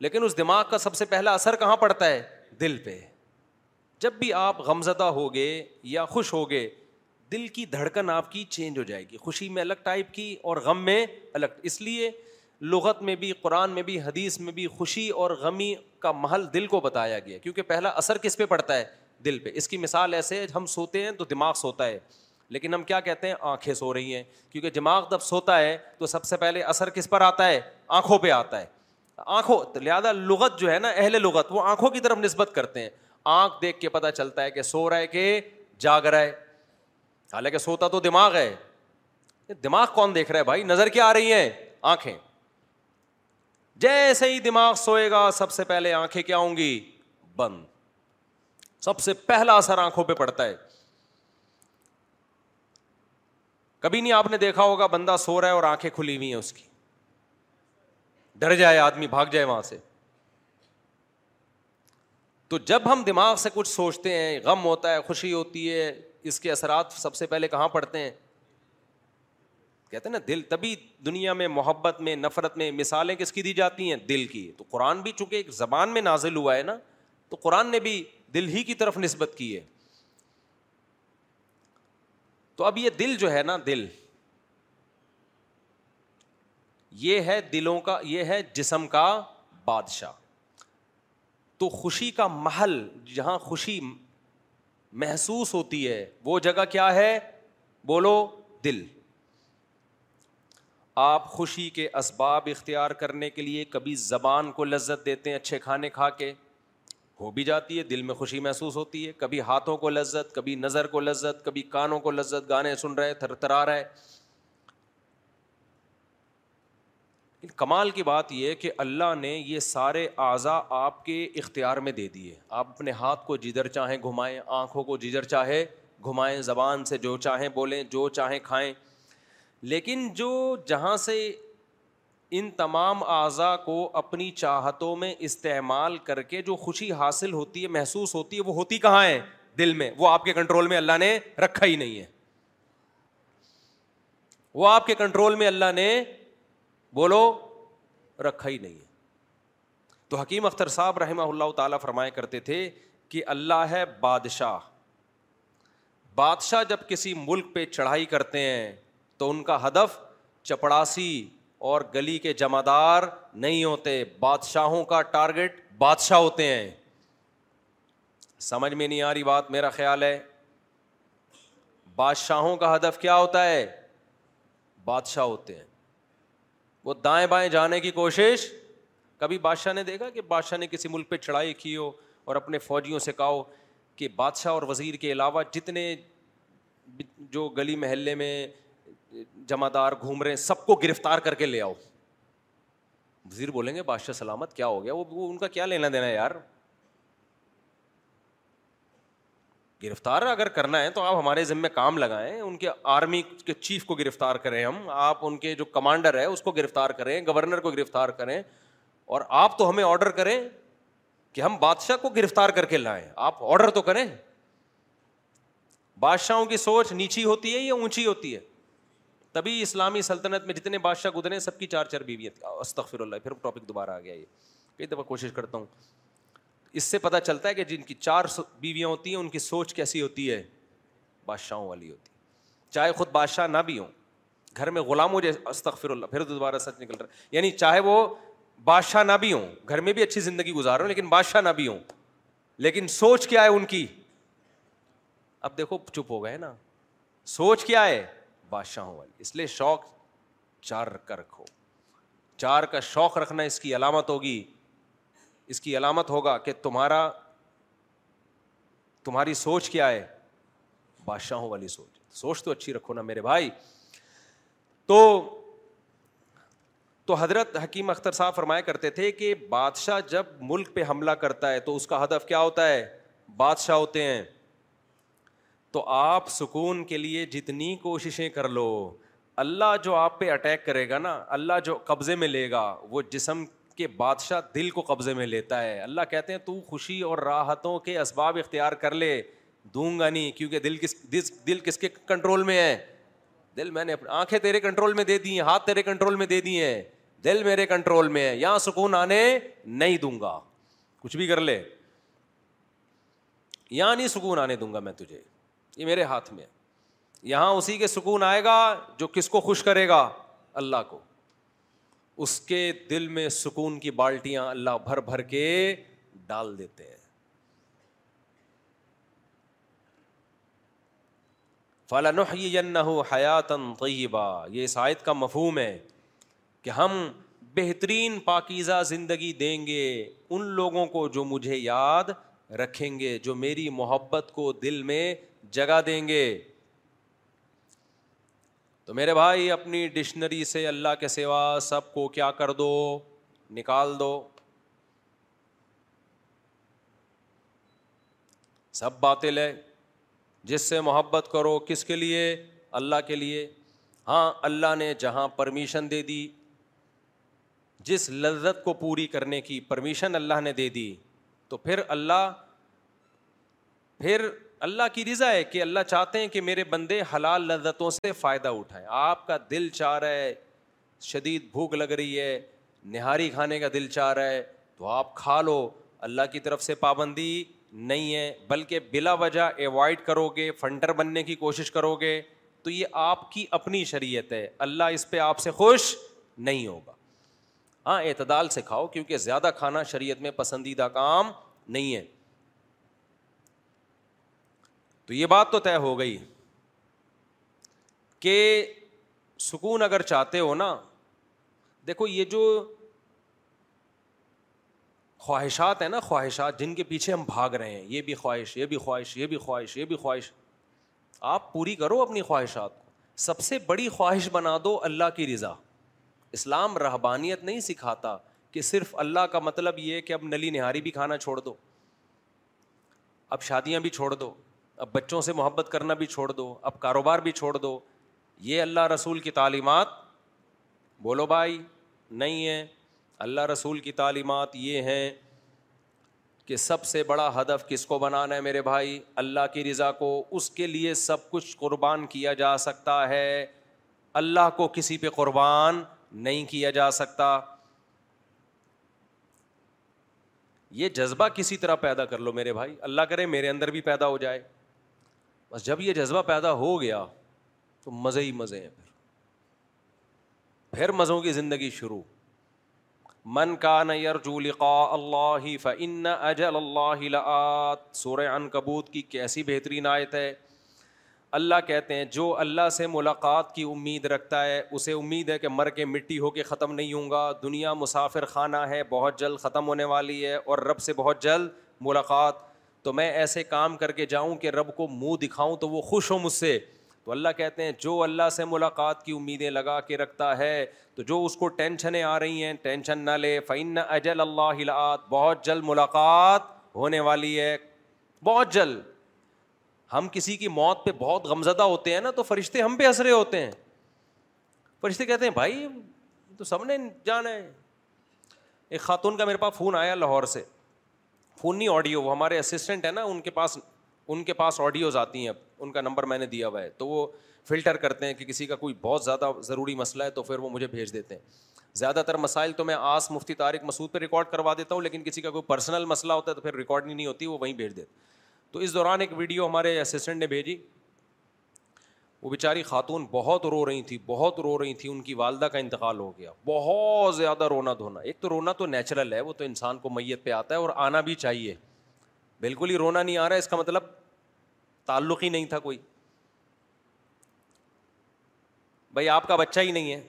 لیکن اس دماغ کا سب سے پہلا اثر کہاں پڑتا ہے دل پہ جب بھی آپ غمزدہ ہو گے یا خوش ہو گے دل کی دھڑکن آپ کی چینج ہو جائے گی خوشی میں الگ ٹائپ کی اور غم میں الگ اس لیے لغت میں بھی قرآن میں بھی حدیث میں بھی خوشی اور غمی کا محل دل کو بتایا گیا کیونکہ پہلا اثر کس پہ پڑتا ہے دل پہ اس کی مثال ایسے ہم سوتے ہیں تو دماغ سوتا ہے لیکن ہم کیا کہتے ہیں آنکھیں سو رہی ہیں کیونکہ دماغ جب سوتا ہے تو سب سے پہلے اثر کس پر آتا ہے آنکھوں پہ آتا ہے آنکھوں لہٰذا لغت جو ہے نا اہل لغت وہ آنکھوں کی طرف نسبت کرتے ہیں آنکھ دیکھ کے پتہ چلتا ہے کہ سو رہا ہے کہ جاگ رہا ہے حالانکہ سوتا تو دماغ ہے دماغ کون دیکھ رہا ہے بھائی نظر کیا آ رہی ہیں آنکھیں جیسے ہی دماغ سوئے گا سب سے پہلے آنکھیں کیا ہوں گی بند سب سے پہلا اثر آنکھوں پہ پڑتا ہے کبھی نہیں آپ نے دیکھا ہوگا بندہ سو رہا ہے اور آنکھیں کھلی ہوئی ہیں اس کی ڈر جائے آدمی بھاگ جائے وہاں سے تو جب ہم دماغ سے کچھ سوچتے ہیں غم ہوتا ہے خوشی ہوتی ہے اس کے اثرات سب سے پہلے کہاں پڑتے ہیں کہتے ہیں نا دل تبھی دنیا میں محبت میں نفرت میں مثالیں کس کی دی جاتی ہیں دل کی تو قرآن بھی چونکہ ایک زبان میں نازل ہوا ہے نا تو قرآن نے بھی دل ہی کی طرف نسبت کی ہے تو اب یہ دل جو ہے نا دل یہ ہے دلوں کا یہ ہے جسم کا بادشاہ تو خوشی کا محل جہاں خوشی محسوس ہوتی ہے وہ جگہ کیا ہے بولو دل آپ خوشی کے اسباب اختیار کرنے کے لیے کبھی زبان کو لذت دیتے ہیں اچھے کھانے کھا کے ہو بھی جاتی ہے دل میں خوشی محسوس ہوتی ہے کبھی ہاتھوں کو لذت کبھی نظر کو لذت کبھی کانوں کو لذت گانے سن رہے تھر تھرا رہے کمال کی بات یہ کہ اللہ نے یہ سارے اعضا آپ کے اختیار میں دے دیے آپ اپنے ہاتھ کو جدھر چاہیں گھمائیں آنکھوں کو جدھر چاہے گھمائیں زبان سے جو چاہیں بولیں جو چاہیں کھائیں لیکن جو جہاں سے ان تمام اعضا کو اپنی چاہتوں میں استعمال کر کے جو خوشی حاصل ہوتی ہے محسوس ہوتی ہے وہ ہوتی کہاں ہے دل میں وہ آپ کے کنٹرول میں اللہ نے رکھا ہی نہیں ہے وہ آپ کے کنٹرول میں اللہ نے بولو رکھا ہی نہیں ہے تو حکیم اختر صاحب رحمہ اللہ تعالیٰ فرمایا کرتے تھے کہ اللہ ہے بادشاہ بادشاہ جب کسی ملک پہ چڑھائی کرتے ہیں تو ان کا ہدف چپڑاسی اور گلی کے جمادار نہیں ہوتے بادشاہوں کا ٹارگیٹ بادشاہ ہوتے ہیں سمجھ میں نہیں آ رہی بات میرا خیال ہے بادشاہوں کا ہدف کیا ہوتا ہے بادشاہ ہوتے ہیں وہ دائیں بائیں جانے کی کوشش کبھی بادشاہ نے دیکھا کہ بادشاہ نے کسی ملک پہ چڑھائی کی ہو اور اپنے فوجیوں سے کہاؤ کہ بادشاہ اور وزیر کے علاوہ جتنے جو گلی محلے میں جمع دار گھوم رہے ہیں سب کو گرفتار کر کے لے آؤ وزیر بولیں گے بادشاہ سلامت کیا ہو گیا وہ ان کا کیا لینا دینا ہے یار گرفتار اگر کرنا ہے تو آپ ہمارے ذمے کام لگائیں ان کے آرمی کے چیف کو گرفتار کریں ہم آپ ان کے جو کمانڈر ہے اس کو گرفتار کریں گورنر کو گرفتار کریں اور آپ تو ہمیں آڈر کریں کہ ہم بادشاہ کو گرفتار کر کے لائیں آپ آڈر تو کریں بادشاہوں کی سوچ نیچی ہوتی ہے یا اونچی ہوتی ہے تبھی اسلامی سلطنت میں جتنے بادشاہ گزرے سب کی چار چار بیویاں استغفر اللہ پھر ٹاپک دوبارہ آ گیا یہ کئی دفعہ کوشش کرتا ہوں اس سے پتہ چلتا ہے کہ جن کی چار بیویاں ہوتی ہیں ان کی سوچ کیسی ہوتی ہے بادشاہوں والی ہوتی ہے چاہے خود بادشاہ نہ بھی ہوں گھر میں غلام ہو جائے استغفر اللہ پھر دوبارہ سچ نکل رہا ہے یعنی چاہے وہ بادشاہ نہ بھی ہوں گھر میں بھی اچھی زندگی گزار ہوں لیکن بادشاہ نہ بھی ہوں لیکن سوچ کیا ہے ان کی اب دیکھو چپ ہو گئے نا سوچ کیا ہے بادشاہوں والی اس لیے شوق چار رکھ کر رکھو چار کا شوق رکھنا اس کی علامت ہوگی اس کی علامت ہوگا کہ تمہارا تمہاری سوچ کیا ہے بادشاہوں والی سوچ سوچ تو اچھی رکھو نا میرے بھائی تو حضرت حکیم اختر صاحب فرمایا کرتے تھے کہ بادشاہ جب ملک پہ حملہ کرتا ہے تو اس کا ہدف کیا ہوتا ہے بادشاہ ہوتے ہیں تو آپ سکون کے لیے جتنی کوششیں کر لو اللہ جو آپ پہ اٹیک کرے گا نا اللہ جو قبضے میں لے گا وہ جسم کے بادشاہ دل کو قبضے میں لیتا ہے اللہ کہتے ہیں تو خوشی اور راحتوں کے اسباب اختیار کر لے دوں گا نہیں کیونکہ دل کس دل کس کے کنٹرول میں ہے دل میں نے آنکھیں تیرے کنٹرول میں دے دی ہیں ہاتھ تیرے کنٹرول میں دے دی ہیں دل میرے کنٹرول میں ہے یہاں سکون آنے نہیں دوں گا کچھ بھی کر لے یہاں نہیں سکون آنے دوں گا میں تجھے یہ میرے ہاتھ میں ہے یہاں اسی کے سکون آئے گا جو کس کو خوش کرے گا اللہ کو اس کے دل میں سکون کی بالٹیاں اللہ بھر بھر کے ڈال دیتے ہیں فلاں حیاتن طیبہ یہ آیت کا مفہوم ہے کہ ہم بہترین پاکیزہ زندگی دیں گے ان لوگوں کو جو مجھے یاد رکھیں گے جو میری محبت کو دل میں جگہ دیں گے تو میرے بھائی اپنی ڈکشنری سے اللہ کے سوا سب کو کیا کر دو نکال دو سب باطل ہے جس سے محبت کرو کس کے لیے اللہ کے لیے ہاں اللہ نے جہاں پرمیشن دے دی جس لذت کو پوری کرنے کی پرمیشن اللہ نے دے دی تو پھر اللہ پھر اللہ کی رضا ہے کہ اللہ چاہتے ہیں کہ میرے بندے حلال لذتوں سے فائدہ اٹھائیں آپ کا دل چاہ رہا ہے شدید بھوک لگ رہی ہے نہاری کھانے کا دل چاہ رہا ہے تو آپ کھا لو اللہ کی طرف سے پابندی نہیں ہے بلکہ بلا وجہ ایوائڈ کرو گے فنٹر بننے کی کوشش کرو گے تو یہ آپ کی اپنی شریعت ہے اللہ اس پہ آپ سے خوش نہیں ہوگا ہاں اعتدال سے کھاؤ کیونکہ زیادہ کھانا شریعت میں پسندیدہ کام نہیں ہے تو یہ بات تو طے ہو گئی کہ سکون اگر چاہتے ہو نا دیکھو یہ جو خواہشات ہیں نا خواہشات جن کے پیچھے ہم بھاگ رہے ہیں یہ بھی خواہش یہ بھی خواہش یہ بھی خواہش یہ بھی خواہش آپ پوری کرو اپنی خواہشات کو سب سے بڑی خواہش بنا دو اللہ کی رضا اسلام رہبانیت نہیں سکھاتا کہ صرف اللہ کا مطلب یہ کہ اب نلی نہاری بھی کھانا چھوڑ دو اب شادیاں بھی چھوڑ دو اب بچوں سے محبت کرنا بھی چھوڑ دو اب کاروبار بھی چھوڑ دو یہ اللہ رسول کی تعلیمات بولو بھائی نہیں ہے اللہ رسول کی تعلیمات یہ ہیں کہ سب سے بڑا ہدف کس کو بنانا ہے میرے بھائی اللہ کی رضا کو اس کے لیے سب کچھ قربان کیا جا سکتا ہے اللہ کو کسی پہ قربان نہیں کیا جا سکتا یہ جذبہ کسی طرح پیدا کر لو میرے بھائی اللہ کرے میرے اندر بھی پیدا ہو جائے بس جب یہ جذبہ پیدا ہو گیا تو مزے ہی مزے ہیں پھر پھر مزوں کی زندگی شروع من کا نیئر جو لکھا اللہ ہی فن اجل اللہ سور ان کبوت کی کیسی بہترین آیت ہے اللہ کہتے ہیں جو اللہ سے ملاقات کی امید رکھتا ہے اسے امید ہے کہ مر کے مٹی ہو کے ختم نہیں ہوں گا دنیا مسافر خانہ ہے بہت جلد ختم ہونے والی ہے اور رب سے بہت جلد ملاقات تو میں ایسے کام کر کے جاؤں کہ رب کو منہ دکھاؤں تو وہ خوش ہو مجھ سے تو اللہ کہتے ہیں جو اللہ سے ملاقات کی امیدیں لگا کے رکھتا ہے تو جو اس کو ٹینشنیں آ رہی ہیں ٹینشن نہ لے فائن اجل اللہ ہلات بہت جلد ملاقات ہونے والی ہے بہت جلد ہم کسی کی موت پہ بہت غمزدہ ہوتے ہیں نا تو فرشتے ہم پہ اثرے ہوتے ہیں فرشتے کہتے ہیں بھائی تو سب نے جانا ہے ایک خاتون کا میرے پاس فون آیا لاہور سے فونی آڈیو وہ ہمارے اسسٹنٹ ہیں نا ان کے پاس ان کے پاس آڈیوز آتی ہیں اب ان کا نمبر میں نے دیا ہوا ہے تو وہ فلٹر کرتے ہیں کہ کسی کا کوئی بہت زیادہ ضروری مسئلہ ہے تو پھر وہ مجھے بھیج دیتے ہیں زیادہ تر مسائل تو میں آس مفتی طارق مسعود پہ ریکارڈ کروا دیتا ہوں لیکن کسی کا کوئی پرسنل مسئلہ ہوتا ہے تو پھر ریکارڈ نہیں ہوتی وہ وہیں بھیج دیتے تو اس دوران ایک ویڈیو ہمارے اسسٹنٹ نے بھیجی وہ بیچاری خاتون بہت رو رہی تھیں بہت رو رہی تھیں ان کی والدہ کا انتقال ہو گیا بہت زیادہ رونا دھونا ایک تو رونا تو نیچرل ہے وہ تو انسان کو میت پہ آتا ہے اور آنا بھی چاہیے بالکل ہی رونا نہیں آ رہا اس کا مطلب تعلق ہی نہیں تھا کوئی بھائی آپ کا بچہ ہی نہیں ہے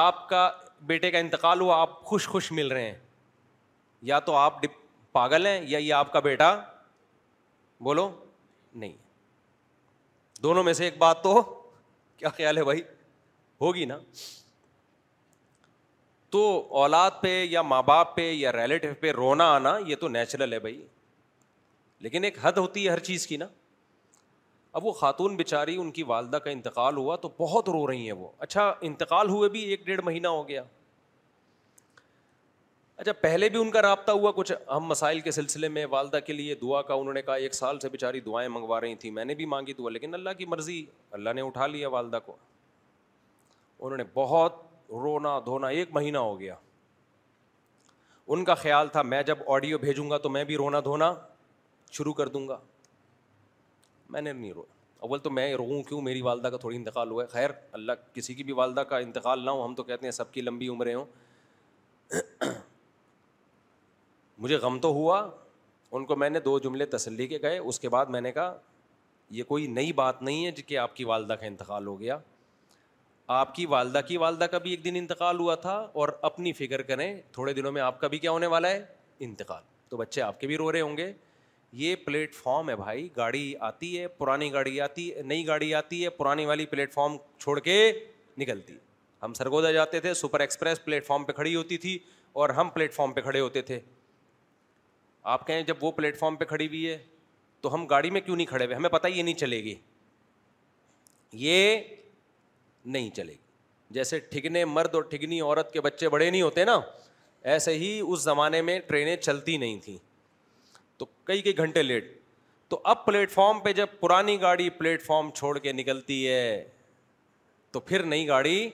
آپ کا بیٹے کا انتقال ہوا آپ خوش خوش مل رہے ہیں یا تو آپ پاگل ہیں یا یہ آپ کا بیٹا بولو نہیں دونوں میں سے ایک بات تو کیا خیال ہے بھائی ہوگی نا تو اولاد پہ یا ماں باپ پہ یا ریلیٹو پہ رونا آنا یہ تو نیچرل ہے بھائی لیکن ایک حد ہوتی ہے ہر چیز کی نا اب وہ خاتون بیچاری ان کی والدہ کا انتقال ہوا تو بہت رو رہی ہیں وہ اچھا انتقال ہوئے بھی ایک ڈیڑھ مہینہ ہو گیا اچھا پہلے بھی ان کا رابطہ ہوا کچھ ہم مسائل کے سلسلے میں والدہ کے لیے دعا کا انہوں نے کہا ایک سال سے بیچاری دعائیں منگوا رہی تھیں میں نے بھی مانگی دعا لیکن اللہ کی مرضی اللہ نے اٹھا لیا والدہ کو انہوں نے بہت رونا دھونا ایک مہینہ ہو گیا ان کا خیال تھا میں جب آڈیو بھیجوں گا تو میں بھی رونا دھونا شروع کر دوں گا میں نے نہیں رو اول تو میں رو کیوں میری والدہ کا تھوڑی انتقال ہوا ہے خیر اللہ کسی کی بھی والدہ کا انتقال نہ ہو ہم تو کہتے ہیں سب کی لمبی عمریں ہوں مجھے غم تو ہوا ان کو میں نے دو جملے تسلی کے گئے اس کے بعد میں نے کہا یہ کوئی نئی بات نہیں ہے کہ آپ کی والدہ کا انتقال ہو گیا آپ کی والدہ کی والدہ کا بھی ایک دن انتقال ہوا تھا اور اپنی فکر کریں تھوڑے دنوں میں آپ کا بھی کیا ہونے والا ہے انتقال تو بچے آپ کے بھی رو رہے ہوں گے یہ پلیٹ فارم ہے بھائی گاڑی آتی ہے پرانی گاڑی آتی ہے نئی گاڑی آتی ہے پرانی والی پلیٹ فارم چھوڑ کے نکلتی ہم سرگودا جاتے تھے سپر ایکسپریس پلیٹ فارم پہ کھڑی ہوتی تھی اور ہم پلیٹ فارم پہ کھڑے ہوتے تھے آپ کہیں جب وہ پلیٹ فارم پہ کھڑی ہوئی ہے تو ہم گاڑی میں کیوں نہیں کھڑے ہوئے ہمیں پتہ یہ نہیں چلے گی یہ نہیں چلے گی جیسے ٹھگنے مرد اور ٹھگنی عورت کے بچے بڑے نہیں ہوتے نا ایسے ہی اس زمانے میں ٹرینیں چلتی نہیں تھیں تو کئی کئی گھنٹے لیٹ تو اب پلیٹ فارم پہ جب پرانی گاڑی پلیٹ فارم چھوڑ کے نکلتی ہے تو پھر نئی گاڑی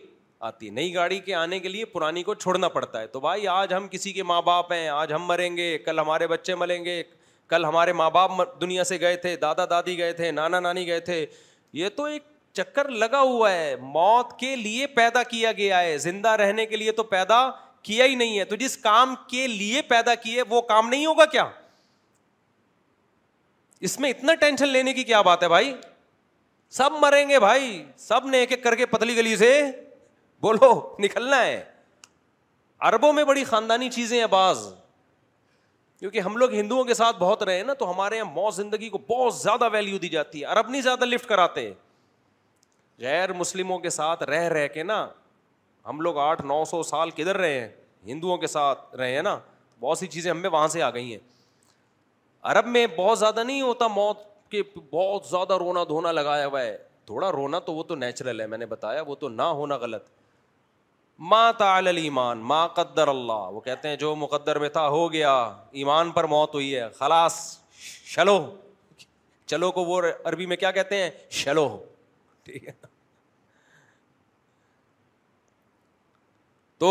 آتی ہے نئی گاڑی کے آنے کے لیے پرانی کو چھوڑنا پڑتا ہے تو بھائی آج ہم کسی کے ماں باپ ہیں آج ہم مریں گے کل ہمارے بچے ملیں گے کل ہمارے ماں باپ دنیا سے گئے تھے دادا دادی گئے تھے نانا نانی گئے تھے یہ تو ایک چکر لگا ہوا ہے موت کے لیے پیدا کیا گیا ہے زندہ رہنے کے لیے تو پیدا کیا ہی نہیں ہے تو جس کام کے لیے پیدا کیے وہ کام نہیں ہوگا کیا اس میں اتنا ٹینشن لینے کی کیا بات ہے بھائی سب مریں گے بھائی سب نے ایک ایک کر کے پتلی گلی سے بولو نکلنا ہے عربوں میں بڑی خاندانی چیزیں ہیں بعض کیونکہ ہم لوگ ہندوؤں کے ساتھ بہت رہے ہیں نا تو ہمارے یہاں موت زندگی کو بہت زیادہ ویلیو دی جاتی ہے عرب نہیں زیادہ لفٹ کراتے غیر مسلموں کے ساتھ رہ رہ کے نا ہم لوگ آٹھ نو سو سال کدھر رہے ہیں ہندوؤں کے ساتھ رہے ہیں نا بہت سی چیزیں ہمیں وہاں سے آ گئی ہیں عرب میں بہت زیادہ نہیں ہوتا موت کے بہت زیادہ رونا دھونا لگایا ہوا ہے تھوڑا رونا تو وہ تو نیچرل ہے میں نے بتایا وہ تو نہ ہونا غلط ماں تال ایمان قدر اللہ وہ کہتے ہیں جو مقدر میں تھا ہو گیا ایمان پر موت ہوئی ہے خلاص شلو چلو کو وہ عربی میں کیا کہتے ہیں شلو ٹھیک ہے تو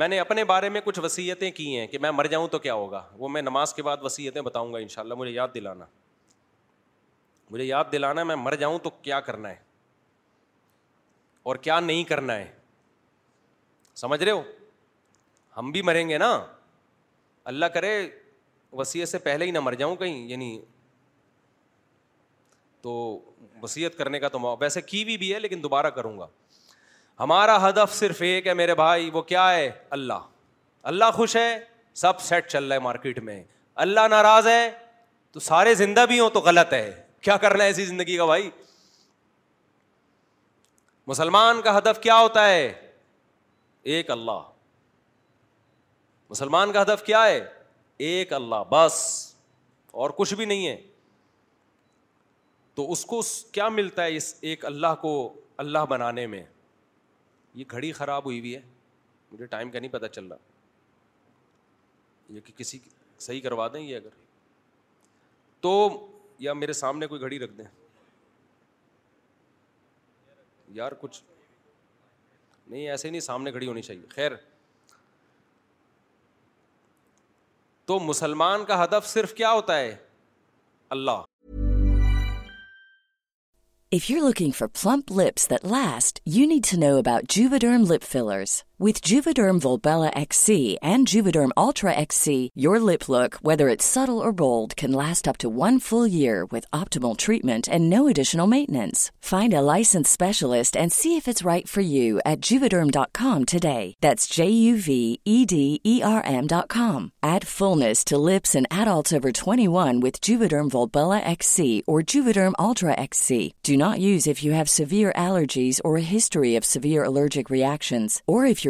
میں نے اپنے بارے میں کچھ وصیتیں کی ہیں کہ میں مر جاؤں تو کیا ہوگا وہ میں نماز کے بعد وصیتیں بتاؤں گا ان شاء اللہ مجھے یاد دلانا مجھے یاد دلانا میں مر جاؤں تو کیا کرنا ہے اور کیا نہیں کرنا ہے سمجھ رہے ہو ہم بھی مریں گے نا اللہ کرے وسیعت سے پہلے ہی نہ مر جاؤں کہیں یعنی تو وسیعت کرنے کا تو ویسے کی بھی, بھی ہے لیکن دوبارہ کروں گا ہمارا ہدف صرف ایک ہے میرے بھائی وہ کیا ہے اللہ اللہ خوش ہے سب سیٹ چل رہا ہے مارکیٹ میں اللہ ناراض ہے تو سارے زندہ بھی ہوں تو غلط ہے کیا کرنا ہے ایسی زندگی کا بھائی مسلمان کا ہدف کیا ہوتا ہے ایک اللہ مسلمان کا ہدف کیا ہے ایک اللہ بس اور کچھ بھی نہیں ہے تو اس کو کیا ملتا ہے اس ایک اللہ کو اللہ بنانے میں یہ گھڑی خراب ہوئی ہوئی ہے مجھے ٹائم کا نہیں پتہ چل رہا یہ کہ کسی صحیح کروا دیں یہ اگر تو یا میرے سامنے کوئی گھڑی رکھ دیں یار کچھ نہیں ایسے نہیں سامنے کھڑی ہونی چاہیے خیر تو مسلمان کا ہدف صرف کیا ہوتا ہے Allah if you looking for plump lips that last you need to know about Juvederm lip fillers with Juvederm ولاسے treatment no additions right form dot ٹوٹسرم ویلا سیویئرز اور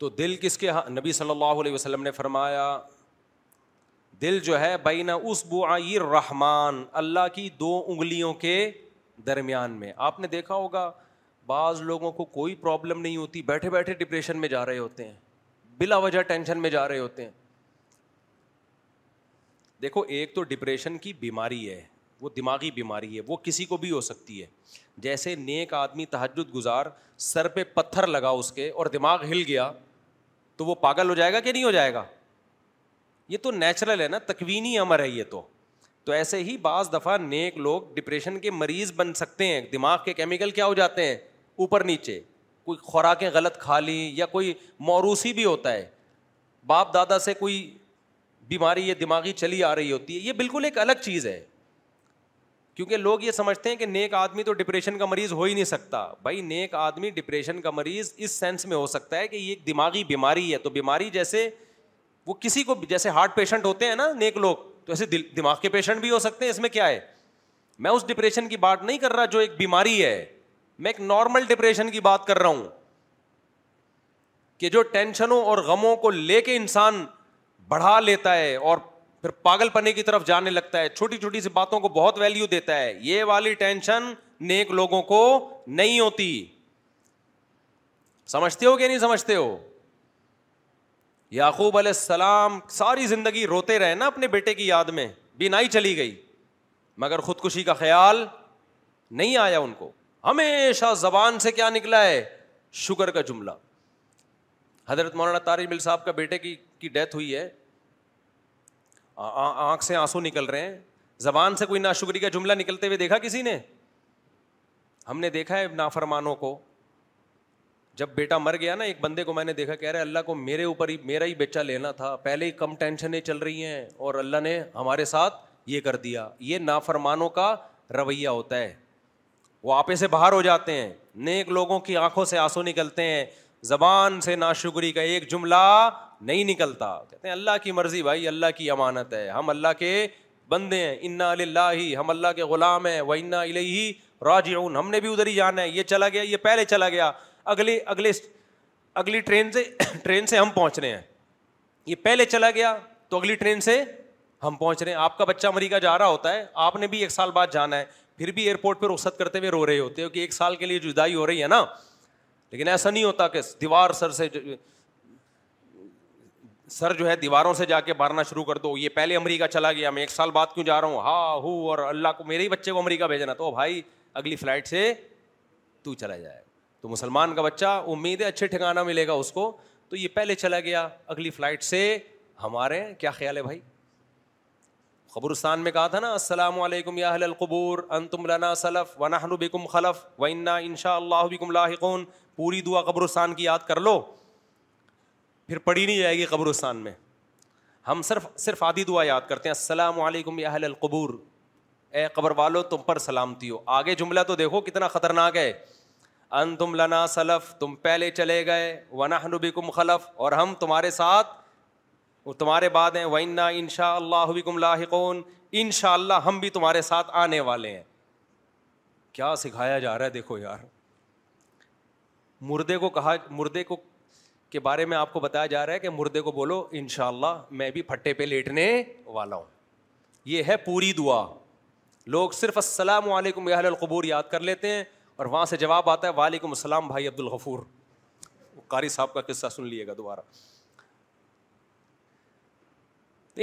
تو دل کس کے ہاں نبی صلی اللہ علیہ وسلم نے فرمایا دل جو ہے بین اس بو آئی رحمان اللہ کی دو انگلیوں کے درمیان میں آپ نے دیکھا ہوگا بعض لوگوں کو کوئی پرابلم نہیں ہوتی بیٹھے بیٹھے ڈپریشن میں جا رہے ہوتے ہیں بلا وجہ ٹینشن میں جا رہے ہوتے ہیں دیکھو ایک تو ڈپریشن کی بیماری ہے وہ دماغی بیماری ہے وہ کسی کو بھی ہو سکتی ہے جیسے نیک آدمی تحجد گزار سر پہ پتھر لگا اس کے اور دماغ ہل گیا تو وہ پاگل ہو جائے گا کہ نہیں ہو جائے گا یہ تو نیچرل ہے نا تکوینی امر ہے یہ تو تو ایسے ہی بعض دفعہ نیک لوگ ڈپریشن کے مریض بن سکتے ہیں دماغ کے کیمیکل کیا ہو جاتے ہیں اوپر نیچے کوئی خوراکیں غلط کھا لیں یا کوئی موروثی بھی ہوتا ہے باپ دادا سے کوئی بیماری یا دماغی چلی آ رہی ہوتی ہے یہ بالکل ایک الگ چیز ہے کیونکہ لوگ یہ سمجھتے ہیں کہ نیک آدمی تو ڈپریشن کا مریض ہو ہی نہیں سکتا بھائی نیک آدمی ڈپریشن کا مریض اس سینس میں ہو سکتا ہے کہ یہ ایک دماغی بیماری ہے تو بیماری جیسے وہ کسی کو جیسے ہارٹ پیشنٹ ہوتے ہیں نا نیک لوگ تو ایسے دماغ کے پیشنٹ بھی ہو سکتے ہیں اس میں کیا ہے میں اس ڈپریشن کی بات نہیں کر رہا جو ایک بیماری ہے میں ایک نارمل ڈپریشن کی بات کر رہا ہوں کہ جو ٹینشنوں اور غموں کو لے کے انسان بڑھا لیتا ہے اور پھر پاگل پنے کی طرف جانے لگتا ہے چھوٹی چھوٹی سی باتوں کو بہت ویلو دیتا ہے یہ والی ٹینشن نیک لوگوں کو نہیں ہوتی سمجھتے ہو کہ نہیں سمجھتے ہو یعقوب علیہ السلام ساری زندگی روتے رہے نا اپنے بیٹے کی یاد میں بنا ہی چلی گئی مگر خودکشی کا خیال نہیں آیا ان کو ہمیشہ زبان سے کیا نکلا ہے شوگر کا جملہ حضرت مولانا صاحب کا بیٹے کی ڈیتھ ہوئی ہے آنکھ سے آنسو نکل رہے ہیں زبان سے کوئی ناشکری کا جملہ نکلتے ہوئے دیکھا کسی نے ہم نے دیکھا ہے نافرمانوں کو جب بیٹا مر گیا نا ایک بندے کو میں نے دیکھا کہہ رہے اللہ کو میرے اوپر ہی میرا ہی بچہ لینا تھا پہلے ہی کم ٹینشنیں چل رہی ہیں اور اللہ نے ہمارے ساتھ یہ کر دیا یہ نافرمانوں کا رویہ ہوتا ہے وہ آپے سے باہر ہو جاتے ہیں نیک لوگوں کی آنکھوں سے آنسو نکلتے ہیں زبان سے ناشکری کا ایک جملہ نہیں نکلتا کہتے ہیں اللہ کی مرضی بھائی اللہ کی امانت ہے ہم اللہ کے بندے ہیں انا اللہ ہم اللہ کے غلام ہیں انا راجعون ہم نے بھی ادھر ہی جانا ہے یہ چلا گیا یہ پہلے چلا گیا اگلے اگلے اگلی ٹرین سے [coughs] ٹرین سے ہم پہنچ رہے ہیں یہ پہلے چلا گیا تو اگلی ٹرین سے ہم پہنچ رہے ہیں آپ کا بچہ امریکہ جا رہا ہوتا ہے آپ نے بھی ایک سال بعد جانا ہے پھر بھی ایئرپورٹ پہ رخصت کرتے ہوئے رو رہے ہوتے ہو کہ ایک سال کے لیے جدائی ہو رہی ہے نا لیکن ایسا نہیں ہوتا کہ دیوار سر سے جو سر جو ہے دیواروں سے جا کے مارنا شروع کر دو یہ پہلے امریکہ چلا گیا میں ایک سال بعد کیوں جا رہا ہوں ہاں ہو اور اللہ کو میرے ہی بچے کو امریکہ بھیجنا تو بھائی اگلی فلائٹ سے تو چلا جائے تو مسلمان کا بچہ امید ہے اچھے ٹھکانا ملے گا اس کو تو یہ پہلے چلا گیا اگلی فلائٹ سے ہمارے کیا خیال ہے بھائی قبرستان میں کہا تھا نا السلام علیکم یا اہل القبور انتم لنا و ون بکم خلف وا ان شاء اللہ بکم لاحقون پوری دعا قبرستان کی یاد کر لو پھر پڑی نہیں جائے گی قبرستان میں ہم صرف صرف آدھی دعا یاد کرتے ہیں السلام علیکم اہل القبور اے قبر والو تم پر سلامتی ہو آگے جملہ تو دیکھو کتنا خطرناک ہے ان تم لنا سلف تم پہلے چلے گئے نبی کم خلف اور ہم تمہارے ساتھ اور تمہارے ہیں وینا ان شاء اللہ کم لاحقون ان شاء اللہ ہم بھی تمہارے ساتھ آنے والے ہیں کیا سکھایا جا رہا ہے دیکھو یار مردے کو کہا مردے کو کے بارے میں آپ کو بتایا جا رہا ہے کہ مردے کو بولو ان شاء اللہ میں بھی پھٹے پہ لیٹنے والا ہوں یہ ہے پوری دعا لوگ صرف السلام علیکم القبور یاد کر لیتے ہیں اور وہاں سے جواب آتا ہے وعلیکم السلام بھائی عبد الغفور قاری صاحب کا قصہ سن لیے گا دوبارہ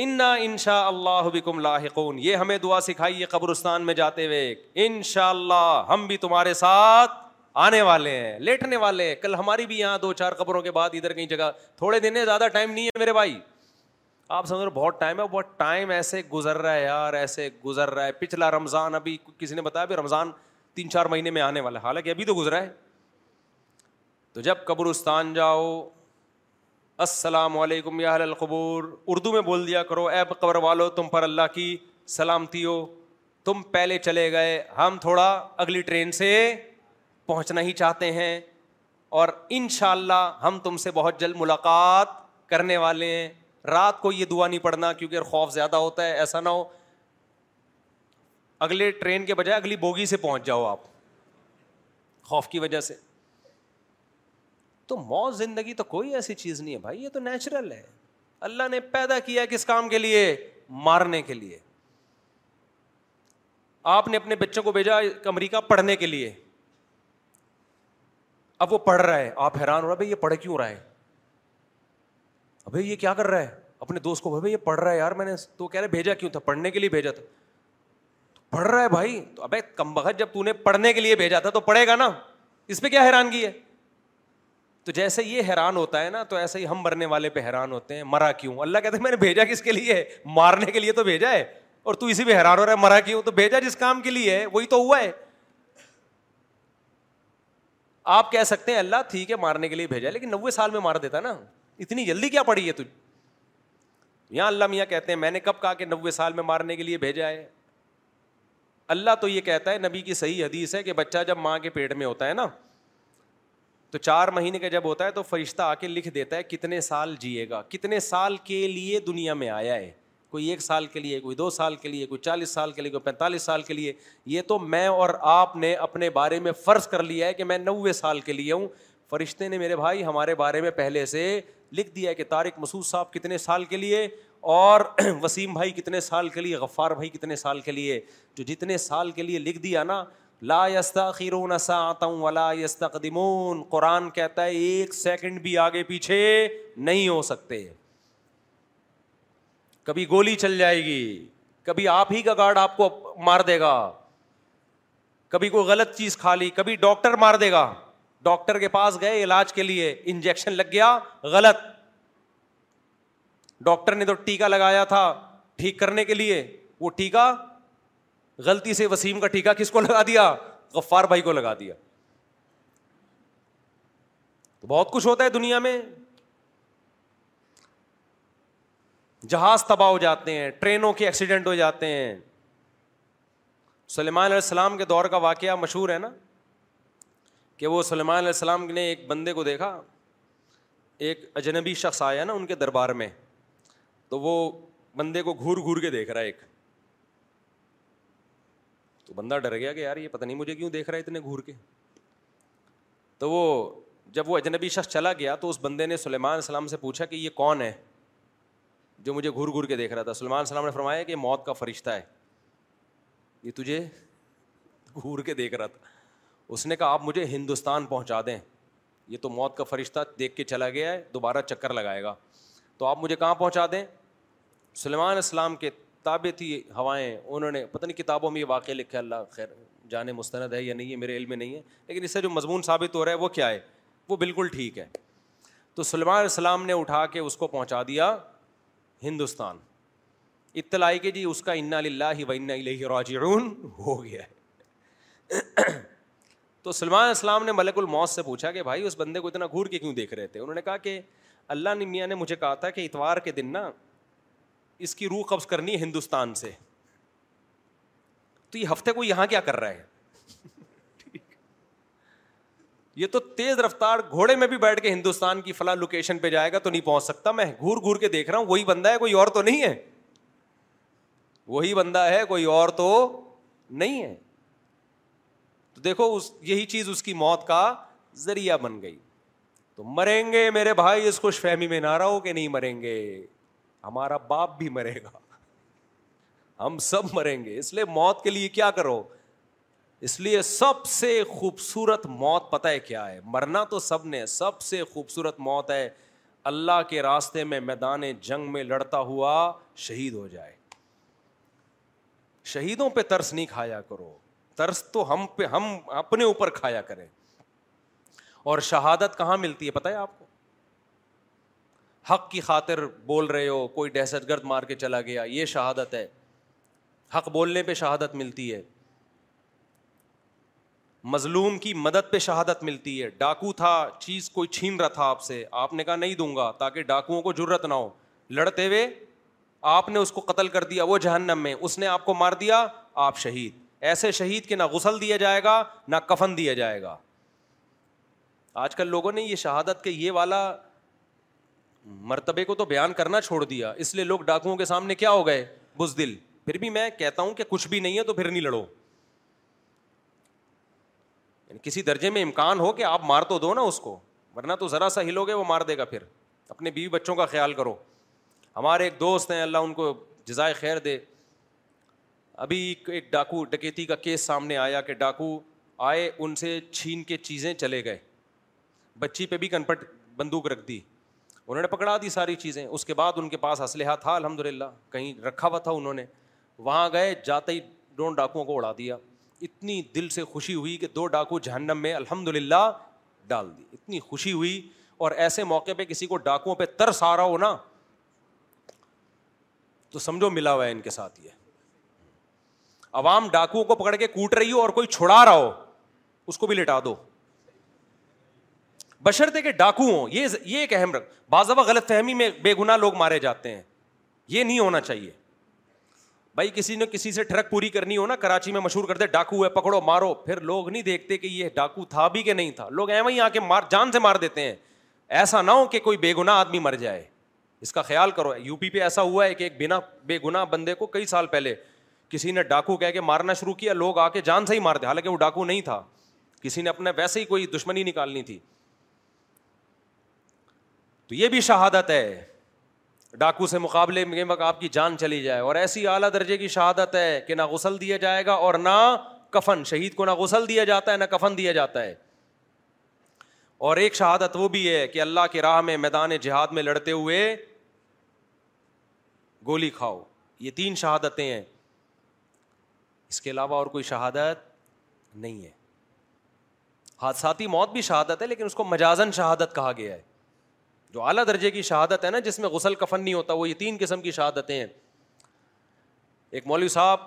ان شاء اللہ یہ ہمیں دعا سکھائی ہے قبرستان میں جاتے ہوئے ان شاء اللہ ہم بھی تمہارے ساتھ آنے والے ہیں لیٹنے والے ہیں کل ہماری بھی یہاں دو چار قبروں کے بعد ادھر کہیں جگہ تھوڑے دن ہے زیادہ ٹائم نہیں ہے میرے بھائی آپ سمجھ رہے بہت ٹائم ہے بہت ٹائم ایسے گزر رہا ہے یار ایسے گزر رہا ہے پچھلا رمضان ابھی کسی نے بتایا بھی رمضان تین چار مہینے میں آنے والا ہے حالانکہ ابھی تو گزرا ہے تو جب قبرستان جاؤ السلام علیکم اہل القبور اردو میں بول دیا کرو اے قبر والو تم پر اللہ کی سلامتی ہو تم پہلے چلے گئے ہم تھوڑا اگلی ٹرین سے پہنچنا ہی چاہتے ہیں اور ان شاء اللہ ہم تم سے بہت جلد ملاقات کرنے والے ہیں رات کو یہ دعا نہیں پڑھنا کیونکہ خوف زیادہ ہوتا ہے ایسا نہ ہو اگلے ٹرین کے بجائے اگلی بوگی سے پہنچ جاؤ آپ خوف کی وجہ سے تو موت زندگی تو کوئی ایسی چیز نہیں ہے بھائی یہ تو نیچرل ہے اللہ نے پیدا کیا کس کام کے لیے مارنے کے لیے آپ نے اپنے بچوں کو بھیجا امریکہ پڑھنے کے لیے اب وہ پڑھ رہا ہے آپ حیران ہو رہا بھائی یہ پڑھ کیوں رہا ہے ابھی یہ کیا کر رہا ہے اپنے دوست کو بھائی یہ پڑھ رہا ہے یار میں نے تو کہہ رہے بھیجا کیوں تھا پڑھنے کے لیے بھیجا تھا پڑھ رہا ہے بھائی تو ابھی کم بخت جب تو نے پڑھنے کے لیے بھیجا تھا تو پڑھے گا نا اس پہ کیا حیرانگی ہے تو جیسے یہ حیران ہوتا ہے نا تو ایسے ہی ہم مرنے والے پہ حیران ہوتے ہیں مرا کیوں اللہ کہتے ہیں میں نے بھیجا کس کے لیے مارنے کے لیے تو بھیجا ہے اور تو اسی پہ حیران ہو رہا ہے مرا کیوں تو بھیجا جس کام کے لیے ہے وہی تو ہوا ہے آپ کہہ سکتے ہیں اللہ ٹھیک ہے مارنے کے لیے بھیجا لیکن نوے سال میں مار دیتا نا اتنی جلدی کیا پڑی ہے تجھ یہاں اللہ میاں کہتے ہیں میں نے کب کہا کہ نوے سال میں مارنے کے لیے بھیجا ہے اللہ تو یہ کہتا ہے نبی کی صحیح حدیث ہے کہ بچہ جب ماں کے پیٹ میں ہوتا ہے نا تو چار مہینے کا جب ہوتا ہے تو فرشتہ آ کے لکھ دیتا ہے کتنے سال جیے گا کتنے سال کے لیے دنیا میں آیا ہے کوئی ایک سال کے لیے کوئی دو سال کے لیے کوئی چالیس سال کے لیے کوئی پینتالیس سال کے لیے یہ تو میں اور آپ نے اپنے بارے میں فرض کر لیا ہے کہ میں نوے سال کے لیے ہوں فرشتے نے میرے بھائی ہمارے بارے میں پہلے سے لکھ دیا ہے کہ طارق مسعود صاحب کتنے سال کے لیے اور [clears throat] وسیم بھائی کتنے سال کے لیے غفار بھائی کتنے سال کے لیے جو جتنے سال کے لیے لکھ دیا نا لا یستاخرون خیرون سا آتا ہوں ولا یستقدمون قرآن کہتا ہے ایک سیکنڈ بھی آگے پیچھے نہیں ہو سکتے کبھی گولی چل جائے گی کبھی آپ ہی کا گارڈ آپ کو مار دے گا کبھی کوئی غلط چیز کھا لی کبھی ڈاکٹر مار دے گا ڈاکٹر کے پاس گئے علاج کے لیے انجیکشن لگ گیا غلط ڈاکٹر نے تو ٹیكا لگایا تھا ٹھیک کرنے کے لیے وہ ٹیكا غلطی سے وسیم کا ٹیکا کس کو لگا دیا غفار بھائی کو لگا دیا تو بہت کچھ ہوتا ہے دنیا میں جہاز تباہ ہو جاتے ہیں ٹرینوں کے ایکسیڈنٹ ہو جاتے ہیں سلیمان علیہ السلام کے دور کا واقعہ مشہور ہے نا کہ وہ سلیمان علیہ السلام نے ایک بندے کو دیکھا ایک اجنبی شخص آیا نا ان کے دربار میں تو وہ بندے کو گور گور کے دیکھ رہا ہے ایک تو بندہ ڈر گیا کہ یار یہ پتہ نہیں مجھے کیوں دیکھ رہا ہے اتنے گور کے تو وہ جب وہ اجنبی شخص چلا گیا تو اس بندے نے سلیمان علیہ السلام سے پوچھا کہ یہ کون ہے جو مجھے گھر گھر کے دیکھ رہا تھا سلمان السلام نے فرمایا کہ موت کا فرشتہ ہے یہ تجھے گھور کے دیکھ رہا تھا اس نے کہا آپ مجھے ہندوستان پہنچا دیں یہ تو موت کا فرشتہ دیکھ کے چلا گیا ہے دوبارہ چکر لگائے گا تو آپ مجھے کہاں پہنچا دیں سلیمان السلام کے تھی ہوائیں انہوں نے پتہ نہیں کتابوں میں یہ واقعہ لکھا اللہ خیر جانے مستند ہے یا نہیں ہے میرے علم میں نہیں ہے لیکن اس سے جو مضمون ثابت ہو رہا ہے وہ کیا ہے وہ بالکل ٹھیک ہے تو سلمان السلام نے اٹھا کے اس کو پہنچا دیا ہندوستان اطلاع کے جی اس کا انہ ہو گیا ہے تو سلمان اسلام نے ملک الموت سے پوچھا کہ بھائی اس بندے کو اتنا گور کے کیوں دیکھ رہے تھے انہوں نے کہا کہ اللہ نے میاں نے مجھے کہا تھا کہ اتوار کے دن نا اس کی روح قبض کرنی ہے ہندوستان سے تو یہ ہفتے کو یہاں کیا کر رہا ہے یہ تو تیز رفتار گھوڑے میں بھی بیٹھ کے ہندوستان کی فلاں لوکیشن پہ جائے گا تو نہیں پہنچ سکتا میں گور گور کے دیکھ رہا ہوں وہی بندہ ہے کوئی اور تو نہیں ہے وہی بندہ ہے کوئی اور تو نہیں ہے تو دیکھو اس یہی چیز اس کی موت کا ذریعہ بن گئی تو مریں گے میرے بھائی اس خوش فہمی میں نہ رہو کہ نہیں مریں گے ہمارا باپ بھی مرے گا ہم سب مریں گے اس لیے موت کے لیے کیا کرو اس لیے سب سے خوبصورت موت پتہ ہے کیا ہے مرنا تو سب نے سب سے خوبصورت موت ہے اللہ کے راستے میں میدان جنگ میں لڑتا ہوا شہید ہو جائے شہیدوں پہ ترس نہیں کھایا کرو ترس تو ہم پہ ہم اپنے اوپر کھایا کریں اور شہادت کہاں ملتی ہے پتہ ہے آپ کو حق کی خاطر بول رہے ہو کوئی دہشت گرد مار کے چلا گیا یہ شہادت ہے حق بولنے پہ شہادت ملتی ہے مظلوم کی مدد پہ شہادت ملتی ہے ڈاکو تھا چیز کوئی چھین رہا تھا آپ سے آپ نے کہا نہیں دوں گا تاکہ ڈاکوؤں کو ضرورت نہ ہو لڑتے ہوئے آپ نے اس کو قتل کر دیا وہ جہنم میں اس نے آپ کو مار دیا آپ شہید ایسے شہید کے نہ غسل دیا جائے گا نہ کفن دیا جائے گا آج کل لوگوں نے یہ شہادت کے یہ والا مرتبے کو تو بیان کرنا چھوڑ دیا اس لیے لوگ ڈاکوؤں کے سامنے کیا ہو گئے بزدل پھر بھی میں کہتا ہوں کہ کچھ بھی نہیں ہے تو پھر نہیں لڑو یعنی کسی درجے میں امکان ہو کہ آپ مار تو دو نا اس کو ورنہ تو ذرا سا ہلو گے وہ مار دے گا پھر اپنے بیوی بچوں کا خیال کرو ہمارے ایک دوست ہیں اللہ ان کو جزائے خیر دے ابھی ایک ڈاکو ڈکیتی کا کیس سامنے آیا کہ ڈاکو آئے ان سے چھین کے چیزیں چلے گئے بچی پہ بھی کنپٹ بندوق رکھ دی انہوں نے پکڑا دی ساری چیزیں اس کے بعد ان کے پاس اسلحہ تھا الحمد للہ کہیں رکھا ہوا تھا انہوں نے وہاں گئے جاتے ہی ڈون ڈاکوؤں کو اڑا دیا اتنی دل سے خوشی ہوئی کہ دو ڈاکو جہنم میں الحمد للہ ڈال دی اتنی خوشی ہوئی اور ایسے موقع پہ کسی کو ڈاکو پہ ترس آ رہا ہو نا تو سمجھو ملا ہوا ہے ان کے ساتھ یہ عوام ڈاکو کو پکڑ کے کوٹ رہی ہو اور کوئی چھڑا رہا ہو اس کو بھی لٹا دو بشرطے کے ڈاکو یہ ایک اہم رکھ باضوا غلط فہمی میں بے گنا لوگ مارے جاتے ہیں یہ نہیں ہونا چاہیے بھائی کسی نے کسی سے ٹھڑک پوری کرنی ہو نا کراچی میں مشہور کر دے ڈاکو پکڑو مارو پھر لوگ نہیں دیکھتے کہ یہ ڈاکو تھا بھی کہ نہیں تھا لوگ آ کے مار جان سے مار دیتے ہیں ایسا نہ ہو کہ کوئی بے گنا آدمی مر جائے اس کا خیال کرو یو پی پہ ایسا ہوا ہے کہ ایک بنا بے گنا بندے کو کئی سال پہلے کسی نے ڈاکو کہہ کے مارنا شروع کیا لوگ آ کے جان سے ہی مارتے حالانکہ وہ ڈاکو نہیں تھا کسی نے اپنے ویسے ہی کوئی دشمنی نکالنی تھی تو یہ بھی شہادت ہے ڈاکو سے مقابلے میں آپ کی جان چلی جائے اور ایسی اعلیٰ درجے کی شہادت ہے کہ نہ غسل دیا جائے گا اور نہ کفن شہید کو نہ غسل دیا جاتا ہے نہ کفن دیا جاتا ہے اور ایک شہادت وہ بھی ہے کہ اللہ کے راہ میں میدان جہاد میں لڑتے ہوئے گولی کھاؤ یہ تین شہادتیں ہیں اس کے علاوہ اور کوئی شہادت نہیں ہے حادثاتی موت بھی شہادت ہے لیکن اس کو مجازن شہادت کہا گیا ہے جو اعلیٰ درجے کی شہادت ہے نا جس میں غسل کفن نہیں ہوتا وہ یہ تین قسم کی شہادتیں ہیں ایک مولوی صاحب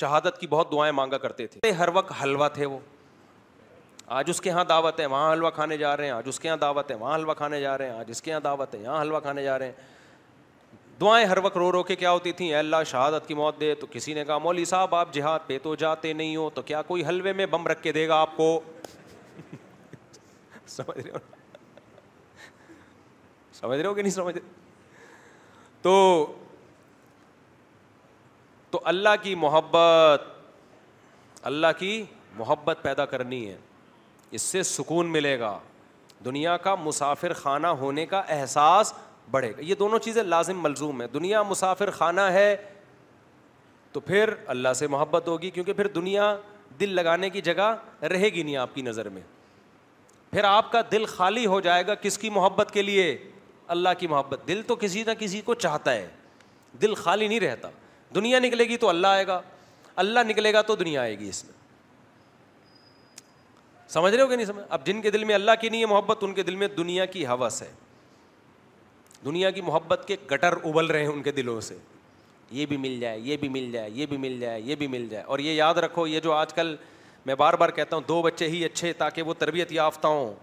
شہادت کی بہت دعائیں مانگا کرتے تھے ہر وقت حلوہ تھے وہ آج اس کے یہاں دعوت ہے وہاں حلوہ کھانے جا رہے ہیں آج اس کے یہاں دعوت ہے وہاں حلوہ کھانے جا رہے ہیں آج اس کے یہاں دعوت ہے یہاں حلوہ کھانے جا رہے ہیں دعائیں ہر وقت رو رو کے کیا ہوتی تھیں اللہ شہادت کی موت دے تو کسی نے کہا مولوی صاحب آپ جہاد پہ تو جاتے نہیں ہو تو کیا کوئی حلوے میں بم رکھ کے دے گا آپ کو [laughs] سمجھ رہے ہو سمجھ رہے ہو کہ نہیں سمجھ رہے تو تو اللہ کی محبت اللہ کی محبت پیدا کرنی ہے اس سے سکون ملے گا دنیا کا مسافر خانہ ہونے کا احساس بڑھے گا یہ دونوں چیزیں لازم ملزوم ہیں دنیا مسافر خانہ ہے تو پھر اللہ سے محبت ہوگی کیونکہ پھر دنیا دل لگانے کی جگہ رہے گی نہیں آپ کی نظر میں پھر آپ کا دل خالی ہو جائے گا کس کی محبت کے لیے اللہ کی محبت دل تو کسی نہ کسی کو چاہتا ہے دل خالی نہیں رہتا دنیا نکلے گی تو اللہ آئے گا اللہ نکلے گا تو دنیا آئے گی اس میں سمجھ رہے ہو کہ نہیں سمجھ اب جن کے دل میں اللہ کی نہیں ہے محبت ان کے دل میں دنیا کی حوث ہے دنیا کی محبت کے گٹر ابل رہے ہیں ان کے دلوں سے یہ بھی مل جائے یہ بھی مل جائے یہ بھی مل جائے یہ بھی مل جائے اور یہ یاد رکھو یہ جو آج کل میں بار بار کہتا ہوں دو بچے ہی اچھے تاکہ وہ تربیت یافتہ ہوں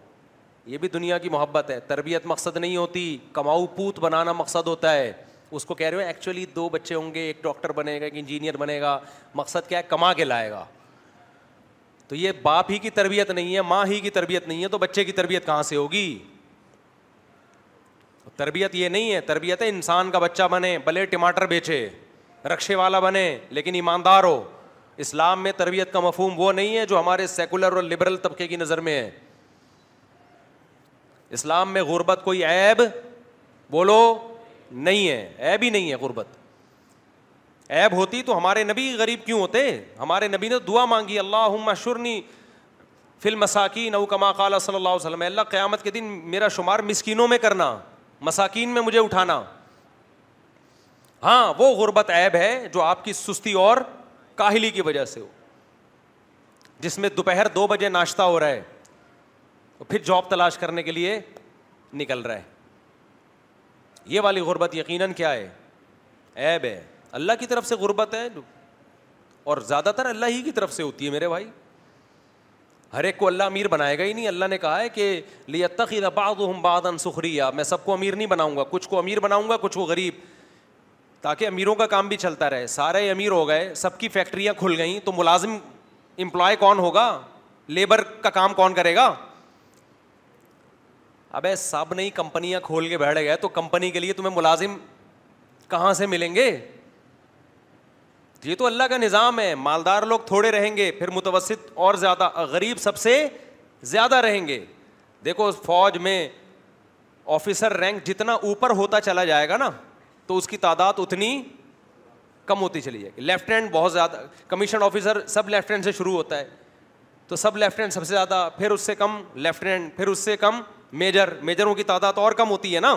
یہ بھی دنیا کی محبت ہے تربیت مقصد نہیں ہوتی کماؤ پوت بنانا مقصد ہوتا ہے اس کو کہہ رہے ہو ایکچولی دو بچے ہوں گے ایک ڈاکٹر بنے گا ایک انجینئر بنے گا مقصد کیا ہے کما کے لائے گا تو یہ باپ ہی کی تربیت نہیں ہے ماں ہی کی تربیت نہیں ہے تو بچے کی تربیت کہاں سے ہوگی تربیت یہ نہیں ہے تربیت ہے انسان کا بچہ بنے بلے ٹماٹر بیچے رقشے والا بنے لیکن ایماندار ہو اسلام میں تربیت کا مفہوم وہ نہیں ہے جو ہمارے سیکولر اور لبرل طبقے کی نظر میں ہے اسلام میں غربت کوئی ایب بولو نہیں ہے ایب ہی نہیں ہے غربت ایب ہوتی تو ہمارے نبی غریب کیوں ہوتے ہمارے نبی نے دعا مانگی اللہ شرنی فل مساکین او کما قال صلی اللہ علیہ وسلم اللہ قیامت کے دن میرا شمار مسکینوں میں کرنا مساکین میں مجھے اٹھانا ہاں وہ غربت ایب ہے جو آپ کی سستی اور کاہلی کی وجہ سے ہو جس میں دوپہر دو بجے ناشتہ ہو رہا ہے پھر جاب تلاش کرنے کے لیے نکل رہا ہے یہ والی غربت یقیناً کیا ہے ایب ہے اللہ کی طرف سے غربت ہے اور زیادہ تر اللہ ہی کی طرف سے ہوتی ہے میرے بھائی ہر ایک کو اللہ امیر بنائے گا ہی نہیں اللہ نے کہا ہے کہ لی تقی الباد باد ان سخری میں سب کو امیر نہیں بناؤں گا کچھ کو امیر بناؤں گا کچھ کو غریب تاکہ امیروں کا کام بھی چلتا رہے سارے امیر ہو گئے سب کی فیکٹریاں کھل گئیں تو ملازم امپلائے کون ہوگا لیبر کا کام کون کرے گا اب سب نہیں کمپنیاں کھول کے بیٹھ گئے تو کمپنی کے لیے تمہیں ملازم کہاں سے ملیں گے یہ تو اللہ کا نظام ہے مالدار لوگ تھوڑے رہیں گے پھر متوسط اور زیادہ غریب سب سے زیادہ رہیں گے دیکھو فوج میں آفیسر رینک جتنا اوپر ہوتا چلا جائے گا نا تو اس کی تعداد اتنی کم ہوتی چلی جائے گی لیفٹنٹ بہت زیادہ کمیشن آفیسر سب لیفٹنٹ سے شروع ہوتا ہے تو سب لیفٹیننٹ سب سے زیادہ پھر اس سے کم لیفٹنٹ پھر اس سے کم میجر میجروں کی تعداد اور کم ہوتی ہے نا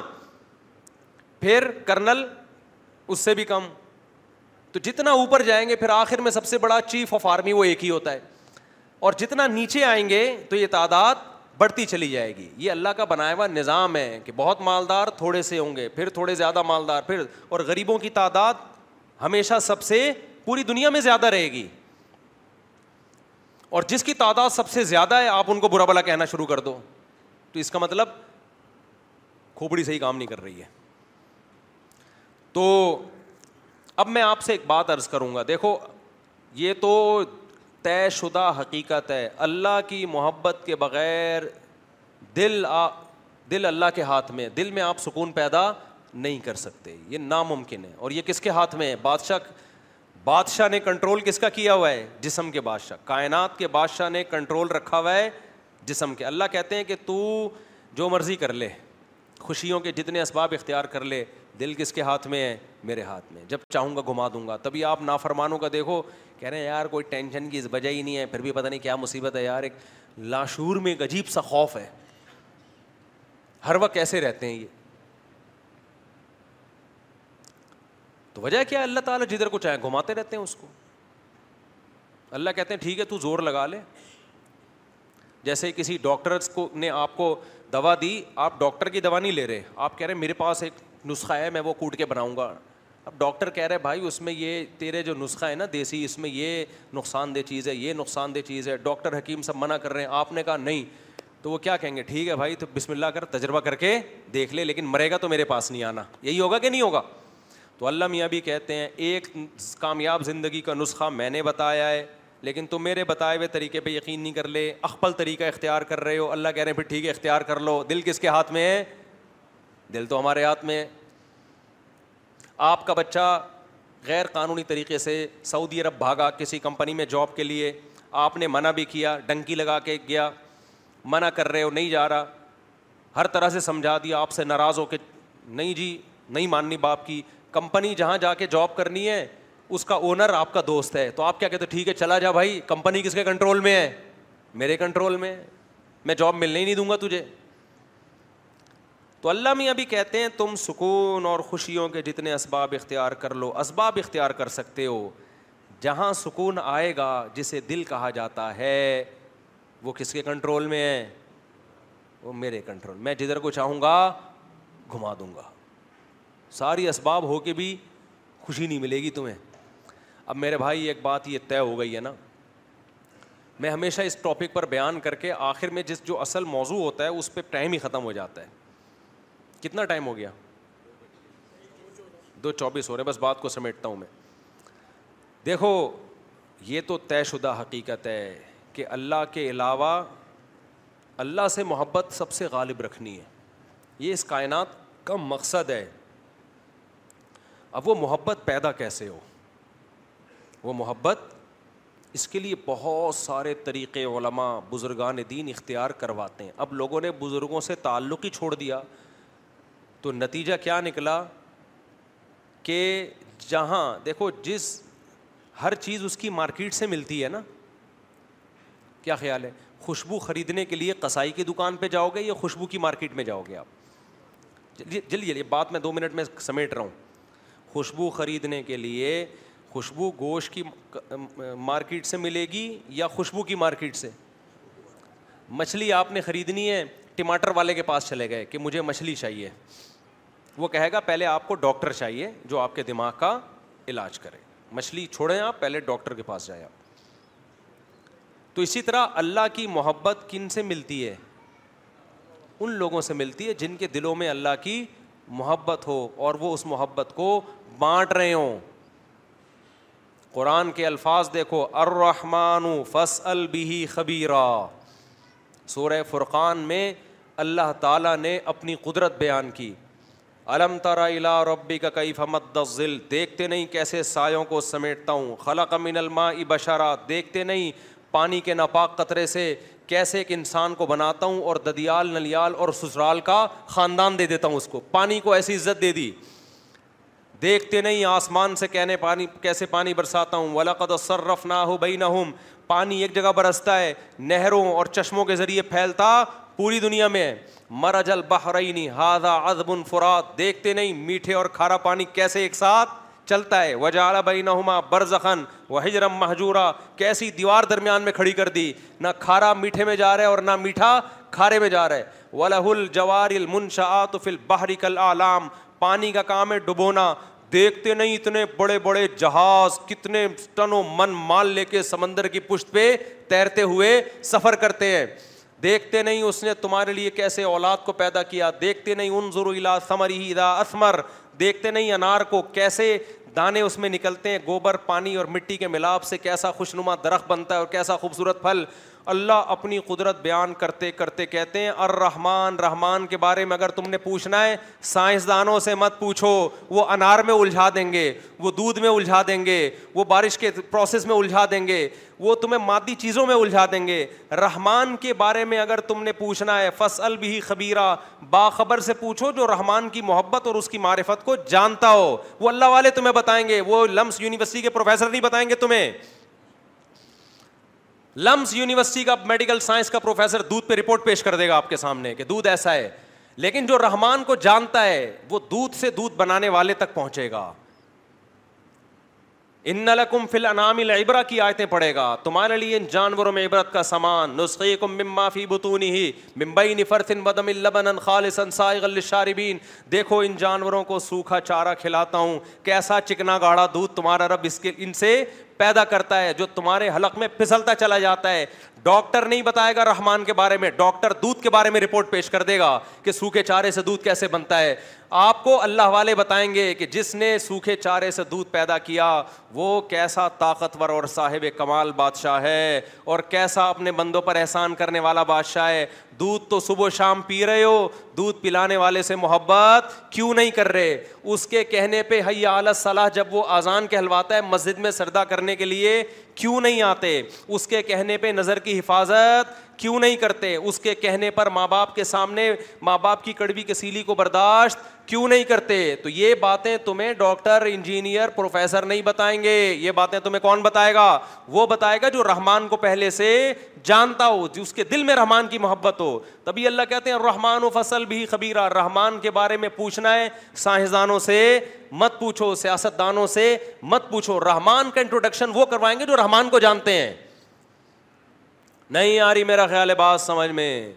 پھر کرنل اس سے بھی کم تو جتنا اوپر جائیں گے پھر آخر میں سب سے بڑا چیف آف آرمی وہ ایک ہی ہوتا ہے اور جتنا نیچے آئیں گے تو یہ تعداد بڑھتی چلی جائے گی یہ اللہ کا بنایا ہوا نظام ہے کہ بہت مالدار تھوڑے سے ہوں گے پھر تھوڑے زیادہ مالدار پھر اور غریبوں کی تعداد ہمیشہ سب سے پوری دنیا میں زیادہ رہے گی اور جس کی تعداد سب سے زیادہ ہے آپ ان کو برا بلا کہنا شروع کر دو تو اس کا مطلب کھوپڑی صحیح کام نہیں کر رہی ہے تو اب میں آپ سے ایک بات عرض کروں گا دیکھو یہ تو طے شدہ حقیقت ہے اللہ کی محبت کے بغیر دل آ دل اللہ کے ہاتھ میں دل میں آپ سکون پیدا نہیں کر سکتے یہ ناممکن ہے اور یہ کس کے ہاتھ میں ہے بادشاہ بادشاہ نے کنٹرول کس کا کیا ہوا ہے جسم کے بادشاہ کائنات کے بادشاہ نے کنٹرول رکھا ہوا ہے جسم کے اللہ کہتے ہیں کہ تو جو مرضی کر لے خوشیوں کے جتنے اسباب اختیار کر لے دل کس کے ہاتھ میں ہے میرے ہاتھ میں جب چاہوں گا گھما دوں گا تبھی آپ نافرمانوں کا دیکھو کہہ رہے ہیں یار کوئی ٹینشن کی وجہ ہی نہیں ہے پھر بھی پتہ نہیں کیا مصیبت ہے یار ایک لاشور میں ایک عجیب سا خوف ہے ہر وقت کیسے رہتے ہیں یہ تو وجہ کیا اللہ تعالیٰ جدھر کو چاہے گھماتے رہتے ہیں اس کو اللہ کہتے ہیں ٹھیک ہے تو زور لگا لے جیسے کسی ڈاکٹرس کو نے آپ کو دوا دی آپ ڈاکٹر کی دوا نہیں لے رہے آپ کہہ رہے میرے پاس ایک نسخہ ہے میں وہ کوٹ کے بناؤں گا اب ڈاکٹر کہہ رہے بھائی اس میں یہ تیرے جو نسخہ ہے نا دیسی اس میں یہ نقصان دہ چیز ہے یہ نقصان دہ چیز ہے ڈاکٹر حکیم سب منع کر رہے ہیں آپ نے کہا نہیں تو وہ کیا کہیں گے ٹھیک ہے بھائی تو بسم اللہ کر تجربہ کر کے دیکھ لے لیکن مرے گا تو میرے پاس نہیں آنا یہی ہوگا کہ نہیں ہوگا تو علامہ میاں بھی کہتے ہیں ایک کامیاب زندگی کا نسخہ میں نے بتایا ہے لیکن تم میرے بتائے ہوئے طریقے پہ یقین نہیں کر لے اخپل طریقہ اختیار کر رہے ہو اللہ کہہ رہے ہیں پھر ٹھیک ہے اختیار کر لو دل کس کے ہاتھ میں ہے دل تو ہمارے ہاتھ میں ہے آپ کا بچہ غیر قانونی طریقے سے سعودی عرب بھاگا کسی کمپنی میں جاب کے لیے آپ نے منع بھی کیا ڈنکی لگا کے گیا منع کر رہے ہو نہیں جا رہا ہر طرح سے سمجھا دیا آپ سے ناراض ہو کے نہیں جی نہیں ماننی باپ کی کمپنی جہاں جا کے جاب کرنی ہے اس کا اونر آپ کا دوست ہے تو آپ کیا کہتے ہو ٹھیک ہے چلا جا بھائی کمپنی کس کے کنٹرول میں ہے میرے کنٹرول میں میں جاب ملنے ہی نہیں دوں گا تجھے تو اللہ میں ابھی کہتے ہیں تم سکون اور خوشیوں کے جتنے اسباب اختیار کر لو اسباب اختیار کر سکتے ہو جہاں سکون آئے گا جسے دل کہا جاتا ہے وہ کس کے کنٹرول میں ہے وہ میرے کنٹرول میں جدھر کو چاہوں گا گھما دوں گا ساری اسباب ہو کے بھی خوشی نہیں ملے گی تمہیں اب میرے بھائی ایک بات یہ طے ہو گئی ہے نا میں ہمیشہ اس ٹاپک پر بیان کر کے آخر میں جس جو اصل موضوع ہوتا ہے اس پہ ٹائم ہی ختم ہو جاتا ہے کتنا ٹائم ہو گیا دو چوبیس ہو رہے بس بات کو سمیٹتا ہوں میں دیکھو یہ تو طے شدہ حقیقت ہے کہ اللہ کے علاوہ اللہ سے محبت سب سے غالب رکھنی ہے یہ اس کائنات کا مقصد ہے اب وہ محبت پیدا کیسے ہو وہ محبت اس کے لیے بہت سارے طریقے علماء بزرگان دین اختیار کرواتے ہیں اب لوگوں نے بزرگوں سے تعلق ہی چھوڑ دیا تو نتیجہ کیا نکلا کہ جہاں دیکھو جس ہر چیز اس کی مارکیٹ سے ملتی ہے نا کیا خیال ہے خوشبو خریدنے کے لیے کسائی کی دکان پہ جاؤ گے یا خوشبو کی مارکیٹ میں جاؤ گے آپ جلدی جلدی بات میں دو منٹ میں سمیٹ رہا ہوں خوشبو خریدنے کے لیے خوشبو گوشت کی مارکیٹ سے ملے گی یا خوشبو کی مارکیٹ سے مچھلی آپ نے خریدنی ہے ٹماٹر والے کے پاس چلے گئے کہ مجھے مچھلی چاہیے وہ کہے گا پہلے آپ کو ڈاکٹر چاہیے جو آپ کے دماغ کا علاج کرے مچھلی چھوڑیں آپ پہلے ڈاکٹر کے پاس جائیں آپ تو اسی طرح اللہ کی محبت کن سے ملتی ہے ان لوگوں سے ملتی ہے جن کے دلوں میں اللہ کی محبت ہو اور وہ اس محبت کو بانٹ رہے ہوں قرآن کے الفاظ دیکھو ارحمان فص البی خبیرہ سورہ فرقان میں اللہ تعالیٰ نے اپنی قدرت بیان کی علم ترا الا ربی کا کئی فمت ذل دیکھتے نہیں کیسے سایوں کو سمیٹتا ہوں خلق من الما بشرا دیکھتے نہیں پانی کے ناپاک قطرے سے کیسے ایک انسان کو بناتا ہوں اور ددیال نلیال اور سسرال کا خاندان دے دیتا ہوں اس کو پانی کو ایسی عزت دے دی دیکھتے نہیں آسمان سے کہنے پانی کیسے پانی برساتا ہوں ولاقد و رف نہ ہو بئی نہ ہوں پانی ایک جگہ برستا ہے نہروں اور چشموں کے ذریعے پھیلتا پوری دنیا میں مر اجل بہرعین ہاضا ازبن فراط دیکھتے نہیں میٹھے اور کھارا پانی کیسے ایک ساتھ چلتا ہے وجالا جالا بھائی نہما بر زخن وہ ہجرم محجورہ کیسی دیوار درمیان میں کھڑی کر دی نہ کھارا میٹھے میں جا رہا ہے اور نہ میٹھا کھارے میں جا رہا ہے ولہ الجوار جوار المنشا آت فل بحری کل عالام پانی کا کام ہے ڈبونا دیکھتے نہیں اتنے بڑے بڑے جہاز کتنے من مال لے کے سمندر کی پشت پہ تیرتے ہوئے سفر کرتے ہیں دیکھتے نہیں اس نے تمہارے لیے کیسے اولاد کو پیدا کیا دیکھتے نہیں ان ضرور زرا سمر اسمر دیکھتے نہیں انار کو کیسے دانے اس میں نکلتے ہیں گوبر پانی اور مٹی کے ملاپ سے کیسا خوشنما درخت بنتا ہے اور کیسا خوبصورت پھل اللہ اپنی قدرت بیان کرتے کرتے کہتے ہیں اور رحمان رحمان کے بارے میں اگر تم نے پوچھنا ہے سائنسدانوں سے مت پوچھو وہ انار میں الجھا دیں گے وہ دودھ میں الجھا دیں گے وہ بارش کے پروسیس میں الجھا دیں گے وہ تمہیں مادی چیزوں میں الجھا دیں گے رحمان کے بارے میں اگر تم نے پوچھنا ہے فصل بھی خبیرہ باخبر سے پوچھو جو رحمان کی محبت اور اس کی معرفت کو جانتا ہو وہ اللہ والے تمہیں بتائیں گے وہ لمس یونیورسٹی کے پروفیسر نہیں بتائیں گے تمہیں لمس یونیورسٹی کا میڈیکل سائنس کا پروفیسر دودھ پہ رپورٹ پیش کر دے گا آپ کے سامنے کہ دودھ ایسا ہے لیکن جو رحمان کو جانتا ہے وہ دودھ سے دودھ بنانے والے تک پہنچے گا ان نلکم فل انامل عبرا کی آیتیں پڑھے گا تمہارے لیے ان جانوروں میں عبرت کا سامان نسخی کم مما فی بتونی ہی ممبئی نفرت ان بدم البن خالص انسائغ الشاربین دیکھو ان جانوروں کو سوکھا چارہ کھلاتا ہوں کیسا چکنا گاڑا دودھ تمہارا رب اس کے ان سے پیدا کرتا ہے جو تمہارے حلق میں پھسلتا چلا جاتا ہے ڈاکٹر نہیں بتائے گا رحمان کے بارے میں ڈاکٹر دودھ کے بارے میں رپورٹ پیش کر دے گا کہ سوکھے چارے سے دودھ کیسے بنتا ہے آپ کو اللہ والے بتائیں گے کہ جس نے سوکھے چارے سے دودھ پیدا کیا وہ کیسا طاقتور اور صاحب کمال بادشاہ ہے اور کیسا اپنے بندوں پر احسان کرنے والا بادشاہ ہے دودھ تو صبح و شام پی رہے ہو دودھ پلانے والے سے محبت کیوں نہیں کر رہے اس کے کہنے پہ حیا علیہ صلاح جب وہ آزان کہلواتا ہے مسجد میں سردا کرنے کے لیے کیوں نہیں آتے اس کے کہنے پہ نظر کی حفاظت کیوں نہیں کرتے اس کے کہنے پر ماں باپ کے سامنے ماں باپ کی کڑوی کسیلی کو برداشت کیوں نہیں کرتے تو یہ باتیں تمہیں ڈاکٹر انجینئر پروفیسر نہیں بتائیں گے یہ باتیں تمہیں کون بتائے گا وہ بتائے گا جو رحمان کو پہلے سے جانتا ہو جس کے دل میں رحمان کی محبت ہو تبھی اللہ کہتے ہیں رحمان و فصل بھی خبیرہ رحمان کے بارے میں پوچھنا ہے سائنسدانوں سے مت پوچھو سیاست دانوں سے مت پوچھو رحمان کا انٹروڈکشن وہ کروائیں گے جو رحمان کو جانتے ہیں نہیں آ رہی میرا خیال بات سمجھ میں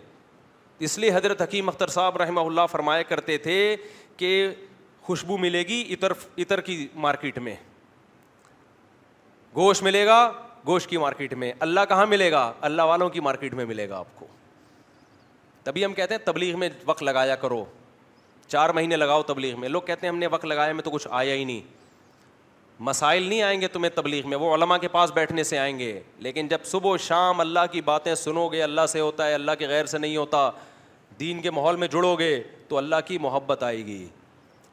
اس لیے حضرت حکیم اختر صاحب رحمہ اللہ فرمایا کرتے تھے کہ خوشبو ملے گی عطر کی مارکیٹ میں گوشت ملے گا گوشت کی مارکیٹ میں اللہ کہاں ملے گا اللہ والوں کی مارکیٹ میں ملے گا آپ کو تبھی ہم کہتے ہیں تبلیغ میں وقت لگایا کرو چار مہینے لگاؤ تبلیغ میں لوگ کہتے ہیں ہم نے وقت لگایا میں تو کچھ آیا ہی نہیں مسائل نہیں آئیں گے تمہیں تبلیغ میں وہ علماء کے پاس بیٹھنے سے آئیں گے لیکن جب صبح و شام اللہ کی باتیں سنو گے اللہ سے ہوتا ہے اللہ کے غیر سے نہیں ہوتا دین کے ماحول میں جڑو گے تو اللہ کی محبت آئے گی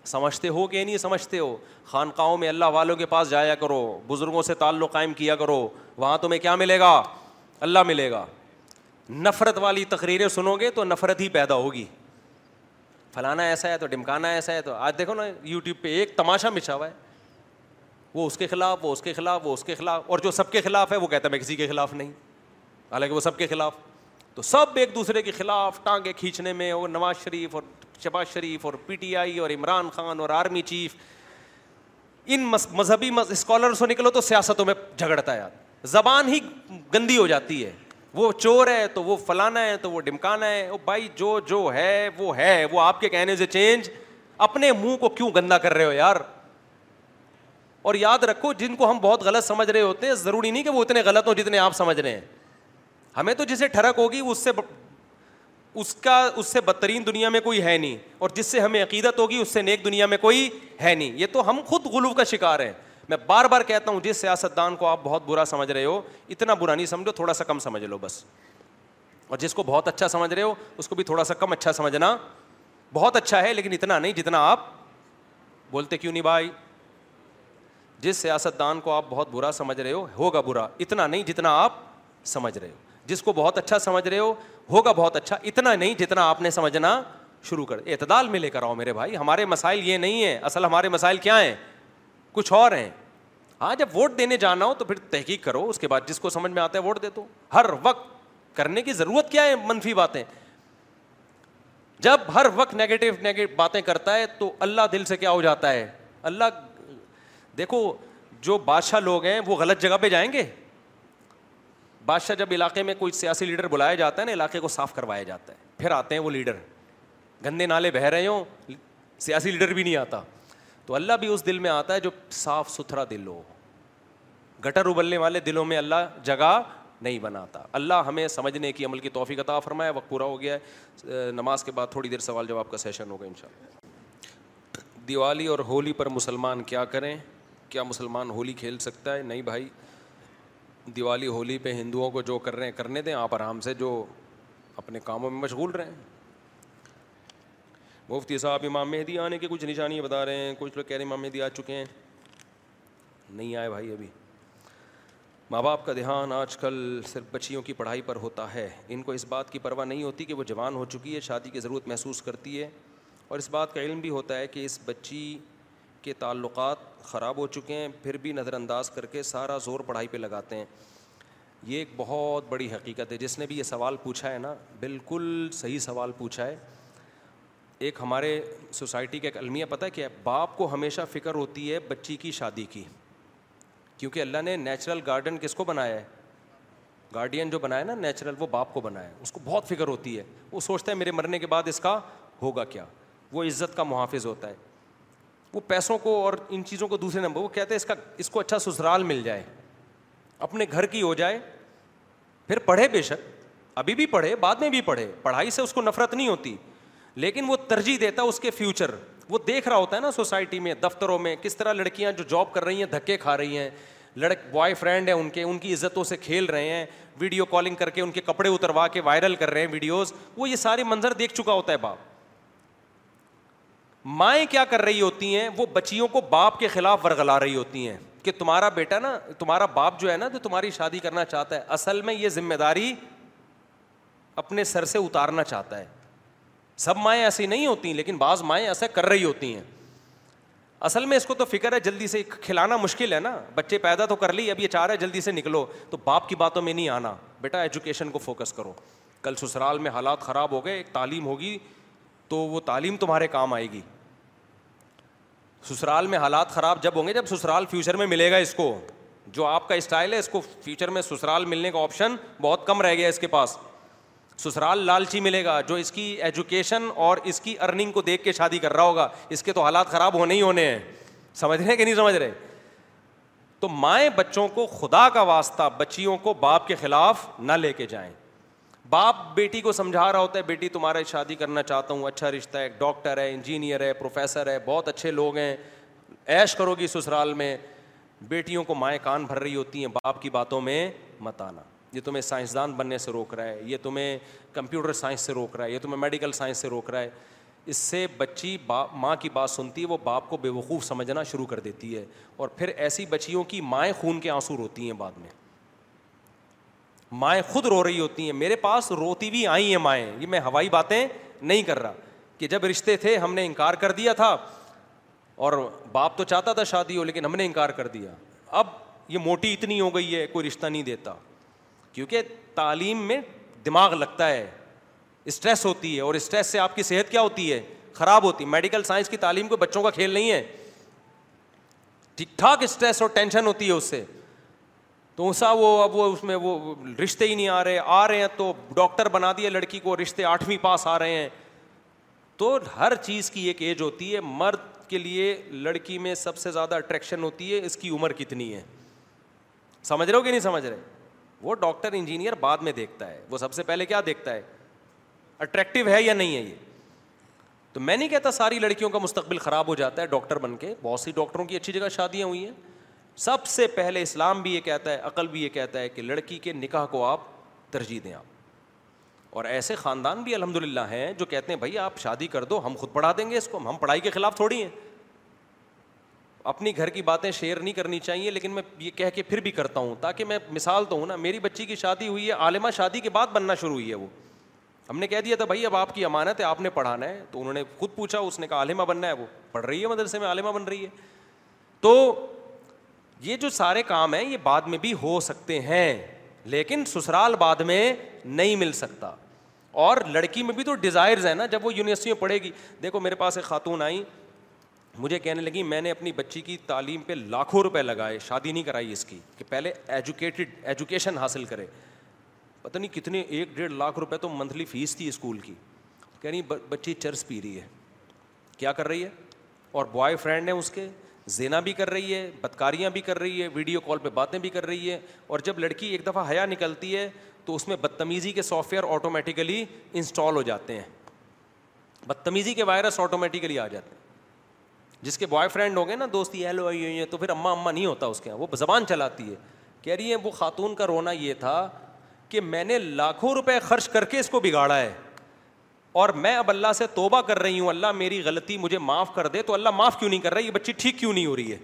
سمجھتے ہو کہ نہیں سمجھتے ہو خانقاہوں میں اللہ والوں کے پاس جایا کرو بزرگوں سے تعلق قائم کیا کرو وہاں تمہیں کیا ملے گا اللہ ملے گا نفرت والی تقریریں سنو گے تو نفرت ہی پیدا ہوگی فلانا ایسا ہے تو ڈمکانا ایسا ہے تو آج دیکھو نا یوٹیوب پہ ایک تماشا مچھا ہوا ہے وہ اس کے خلاف وہ اس کے خلاف وہ اس کے خلاف اور جو سب کے خلاف ہے وہ کہتا ہے میں کسی کے خلاف نہیں حالانکہ وہ سب کے خلاف تو سب ایک دوسرے کے خلاف ٹانگیں کھینچنے میں اور نواز شریف اور شباز شریف اور پی ٹی آئی اور عمران خان اور آرمی چیف ان مذہبی اسکالر سے نکلو تو سیاستوں میں جھگڑتا ہے یار زبان ہی گندی ہو جاتی ہے وہ چور ہے تو وہ فلانا ہے تو وہ ڈمکانا ہے وہ بھائی جو جو ہے وہ ہے وہ آپ کے کہنے سے چینج اپنے منہ کو کیوں گندا کر رہے ہو یار اور یاد رکھو جن کو ہم بہت غلط سمجھ رہے ہوتے ہیں ضروری نہیں کہ وہ اتنے غلط ہوں جتنے آپ سمجھ رہے ہیں ہمیں تو جسے ٹھڑک ہوگی اس سے اس کا اس سے بدترین دنیا میں کوئی ہے نہیں اور جس سے ہمیں عقیدت ہوگی اس سے نیک دنیا میں کوئی ہے نہیں یہ تو ہم خود غلو کا شکار ہیں میں بار بار کہتا ہوں جس سیاست دان کو آپ بہت برا سمجھ رہے ہو اتنا برا نہیں سمجھو تھوڑا سا کم سمجھ لو بس اور جس کو بہت اچھا سمجھ رہے ہو اس کو بھی تھوڑا سا کم اچھا سمجھنا بہت اچھا ہے لیکن اتنا نہیں جتنا آپ بولتے کیوں نہیں بھائی جس سیاست دان کو آپ بہت برا سمجھ رہے ہو ہوگا برا اتنا نہیں جتنا آپ سمجھ رہے ہو جس کو بہت اچھا سمجھ رہے ہو ہوگا بہت اچھا اتنا نہیں جتنا آپ نے سمجھنا شروع کر اعتدال میں لے کر آؤ میرے بھائی ہمارے مسائل یہ نہیں ہیں اصل ہمارے مسائل کیا ہیں کچھ اور ہیں ہاں جب ووٹ دینے جانا ہو تو پھر تحقیق کرو اس کے بعد جس کو سمجھ میں آتا ہے ووٹ دے دو ہر وقت کرنے کی ضرورت کیا ہے منفی باتیں جب ہر وقت نگیٹو نگیٹو باتیں کرتا ہے تو اللہ دل سے کیا ہو جاتا ہے اللہ دیکھو جو بادشاہ لوگ ہیں وہ غلط جگہ پہ جائیں گے بادشاہ جب علاقے میں کوئی سیاسی لیڈر بلایا جاتا ہے نا علاقے کو صاف کروایا جاتا ہے پھر آتے ہیں وہ لیڈر گندے نالے بہہ رہے ہوں سیاسی لیڈر بھی نہیں آتا تو اللہ بھی اس دل میں آتا ہے جو صاف ستھرا دل ہو گٹر ابلنے والے دلوں میں اللہ جگہ نہیں بناتا اللہ ہمیں سمجھنے کی عمل کی توفیق عطا فرمایا وقت پورا ہو گیا ہے نماز کے بعد تھوڑی دیر سوال جواب کا سیشن ہوگا ان شاء اللہ دیوالی اور ہولی پر مسلمان کیا کریں کیا مسلمان ہولی کھیل سکتا ہے نہیں بھائی دیوالی ہولی پہ ہندوؤں کو جو کر رہے ہیں کرنے دیں آپ آرام سے جو اپنے کاموں میں مشغول رہیں مفتی صاحب امام مہدی آنے کی کچھ نشانیاں بتا رہے ہیں کچھ لوگ کہہ رہے ہیں امام مہدی آ چکے ہیں نہیں آئے بھائی ابھی ماں باپ کا دھیان آج کل صرف بچیوں کی پڑھائی پر ہوتا ہے ان کو اس بات کی پرواہ نہیں ہوتی کہ وہ جوان ہو چکی ہے شادی کی ضرورت محسوس کرتی ہے اور اس بات کا علم بھی ہوتا ہے کہ اس بچی کے تعلقات خراب ہو چکے ہیں پھر بھی نظر انداز کر کے سارا زور پڑھائی پہ لگاتے ہیں یہ ایک بہت بڑی حقیقت ہے جس نے بھی یہ سوال پوچھا ہے نا بالکل صحیح سوال پوچھا ہے ایک ہمارے سوسائٹی کا ایک المیہ پتہ کیا باپ کو ہمیشہ فکر ہوتی ہے بچی کی شادی کی کیونکہ اللہ نے نیچرل گارڈن کس کو بنایا ہے گارڈین جو بنایا نا نیچرل وہ باپ کو بنایا اس کو بہت فکر ہوتی ہے وہ سوچتا ہے میرے مرنے کے بعد اس کا ہوگا کیا وہ عزت کا محافظ ہوتا ہے وہ پیسوں کو اور ان چیزوں کو دوسرے نمبر وہ کہتے ہیں اس کا اس کو اچھا سسرال مل جائے اپنے گھر کی ہو جائے پھر پڑھے بے شک ابھی بھی پڑھے بعد میں بھی پڑھے پڑھائی سے اس کو نفرت نہیں ہوتی لیکن وہ ترجیح دیتا اس کے فیوچر وہ دیکھ رہا ہوتا ہے نا سوسائٹی میں دفتروں میں کس طرح لڑکیاں جو جاب کر رہی ہیں دھکے کھا رہی ہیں لڑک بوائے فرینڈ ہیں ان کے ان کی عزتوں سے کھیل رہے ہیں ویڈیو کالنگ کر کے ان کے کپڑے اتروا کے وائرل کر رہے ہیں ویڈیوز وہ یہ سارے منظر دیکھ چکا ہوتا ہے باپ مائیں کیا کر رہی ہوتی ہیں وہ بچیوں کو باپ کے خلاف ورگلا رہی ہوتی ہیں کہ تمہارا بیٹا نا تمہارا باپ جو ہے نا تو تمہاری شادی کرنا چاہتا ہے اصل میں یہ ذمہ داری اپنے سر سے اتارنا چاہتا ہے سب مائیں ایسی نہیں ہوتی لیکن بعض مائیں ایسا کر رہی ہوتی ہیں اصل میں اس کو تو فکر ہے جلدی سے کھلانا مشکل ہے نا بچے پیدا تو کر لی اب یہ چاہ رہا ہے جلدی سے نکلو تو باپ کی باتوں میں نہیں آنا بیٹا ایجوکیشن کو فوکس کرو کل سسرال میں حالات خراب ہو گئے ایک تعلیم ہوگی تو وہ تعلیم تمہارے کام آئے گی سسرال میں حالات خراب جب ہوں گے جب سسرال فیوچر میں ملے گا اس کو جو آپ کا اسٹائل ہے اس کو فیوچر میں سسرال ملنے کا آپشن بہت کم رہ گیا اس کے پاس سسرال لالچی ملے گا جو اس کی ایجوکیشن اور اس کی ارننگ کو دیکھ کے شادی کر رہا ہوگا اس کے تو حالات خراب ہونے ہی ہونے ہیں سمجھ رہے ہیں کہ نہیں سمجھ رہے تو مائیں بچوں کو خدا کا واسطہ بچیوں کو باپ کے خلاف نہ لے کے جائیں باپ بیٹی کو سمجھا رہا ہوتا ہے بیٹی تمہارے شادی کرنا چاہتا ہوں اچھا رشتہ ہے ڈاکٹر ہے انجینئر ہے پروفیسر ہے بہت اچھے لوگ ہیں ایش کرو گی سسرال میں بیٹیوں کو مائیں کان بھر رہی ہوتی ہیں باپ کی باتوں میں مت آنا یہ تمہیں سائنسدان بننے سے روک رہا ہے یہ تمہیں کمپیوٹر سائنس سے روک رہا ہے یہ تمہیں میڈیکل سائنس سے روک رہا ہے اس سے بچی باپ ماں کی بات سنتی ہے وہ باپ کو بے وقوف سمجھنا شروع کر دیتی ہے اور پھر ایسی بچیوں کی مائیں خون کے آنسو روتی ہیں بعد میں مائیں خود رو رہی ہوتی ہیں میرے پاس روتی بھی آئی ہیں مائیں یہ میں ہوائی باتیں نہیں کر رہا کہ جب رشتے تھے ہم نے انکار کر دیا تھا اور باپ تو چاہتا تھا شادی ہو لیکن ہم نے انکار کر دیا اب یہ موٹی اتنی ہو گئی ہے کوئی رشتہ نہیں دیتا کیونکہ تعلیم میں دماغ لگتا ہے اسٹریس ہوتی ہے اور اسٹریس سے آپ کی صحت کیا ہوتی ہے خراب ہوتی ہے میڈیکل سائنس کی تعلیم کو بچوں کا کھیل نہیں ہے ٹھیک ٹھاک اسٹریس اور ٹینشن ہوتی ہے اس سے تو اونسا وہ اب وہ اس میں وہ رشتے ہی نہیں آ رہے آ رہے ہیں تو ڈاکٹر بنا دیا لڑکی کو رشتے آٹھویں پاس آ رہے ہیں تو ہر چیز کی ایک ایج ہوتی ہے مرد کے لیے لڑکی میں سب سے زیادہ اٹریکشن ہوتی ہے اس کی عمر کتنی ہے سمجھ رہے ہو کہ نہیں سمجھ رہے وہ ڈاکٹر انجینئر بعد میں دیکھتا ہے وہ سب سے پہلے کیا دیکھتا ہے اٹریکٹیو ہے یا نہیں ہے یہ تو میں نہیں کہتا ساری لڑکیوں کا مستقبل خراب ہو جاتا ہے ڈاکٹر بن کے بہت سی ڈاکٹروں کی اچھی جگہ شادیاں ہوئی ہیں سب سے پہلے اسلام بھی یہ کہتا ہے عقل بھی یہ کہتا ہے کہ لڑکی کے نکاح کو آپ ترجیح دیں آپ اور ایسے خاندان بھی الحمد للہ ہیں جو کہتے ہیں بھائی آپ شادی کر دو ہم خود پڑھا دیں گے اس کو ہم پڑھائی کے خلاف تھوڑی ہیں اپنی گھر کی باتیں شیئر نہیں کرنی چاہیے لیکن میں یہ کہہ کے پھر بھی کرتا ہوں تاکہ میں مثال تو ہوں نا میری بچی کی شادی ہوئی ہے عالمہ شادی کے بعد بننا شروع ہوئی ہے وہ ہم نے کہہ دیا تھا بھائی اب آپ کی امانت ہے آپ نے پڑھانا ہے تو انہوں نے خود پوچھا اس نے کہا عالمہ بننا ہے وہ پڑھ رہی ہے مدرسے میں عالمہ بن رہی ہے تو یہ جو سارے کام ہیں یہ بعد میں بھی ہو سکتے ہیں لیکن سسرال بعد میں نہیں مل سکتا اور لڑکی میں بھی تو ڈیزائرز ہیں نا جب وہ یونیورسٹی میں پڑھے گی دیکھو میرے پاس ایک خاتون آئی مجھے کہنے لگی میں نے اپنی بچی کی تعلیم پہ لاکھوں روپے لگائے شادی نہیں کرائی اس کی کہ پہلے ایجوکیٹڈ ایجوکیشن حاصل کرے پتہ نہیں کتنے ایک ڈیڑھ لاکھ روپے تو منتھلی فیس تھی اسکول کی کہہ رہی بچی چرس پی رہی ہے کیا کر رہی ہے اور بوائے فرینڈ ہیں اس کے زینا بھی کر رہی ہے بدکاریاں بھی کر رہی ہے ویڈیو کال پہ باتیں بھی کر رہی ہے اور جب لڑکی ایک دفعہ حیا نکلتی ہے تو اس میں بدتمیزی کے سافٹ ویئر آٹومیٹیکلی انسٹال ہو جاتے ہیں بدتمیزی کے وائرس آٹومیٹیکلی آ جاتے ہیں جس کے بوائے فرینڈ ہو گئے نا دوستی یہ لو ہوئی ہیں تو پھر اماں اماں نہیں ہوتا اس کے یہاں وہ زبان چلاتی ہے کہہ رہی ہے وہ خاتون کا رونا یہ تھا کہ میں نے لاکھوں روپئے خرچ کر کے اس کو بگاڑا ہے اور میں اب اللہ سے توبہ کر رہی ہوں اللہ میری غلطی مجھے معاف کر دے تو اللہ معاف کیوں نہیں کر رہا یہ بچی ٹھیک کیوں نہیں ہو رہی ہے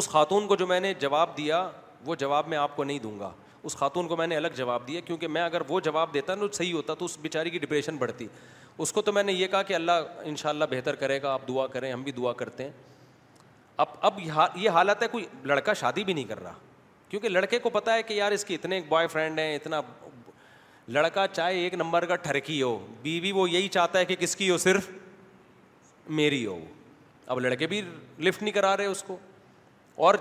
اس خاتون کو جو میں نے جواب دیا وہ جواب میں آپ کو نہیں دوں گا اس خاتون کو میں نے الگ جواب دیا کیونکہ میں اگر وہ جواب دیتا نا صحیح ہوتا تو اس بیچاری کی ڈپریشن بڑھتی اس کو تو میں نے یہ کہا کہ اللہ ان شاء اللہ بہتر کرے گا آپ دعا کریں ہم بھی دعا کرتے ہیں اب اب یہ حالت ہے کوئی لڑکا شادی بھی نہیں کر رہا کیونکہ لڑکے کو پتا ہے کہ یار اس کی اتنے بوائے فرینڈ ہیں اتنا لڑکا چاہے ایک نمبر کا ٹھرکی ہو بیوی بی وہ یہی چاہتا ہے کہ کس کی ہو صرف میری ہو اب لڑکے بھی لفٹ نہیں کرا رہے اس کو اور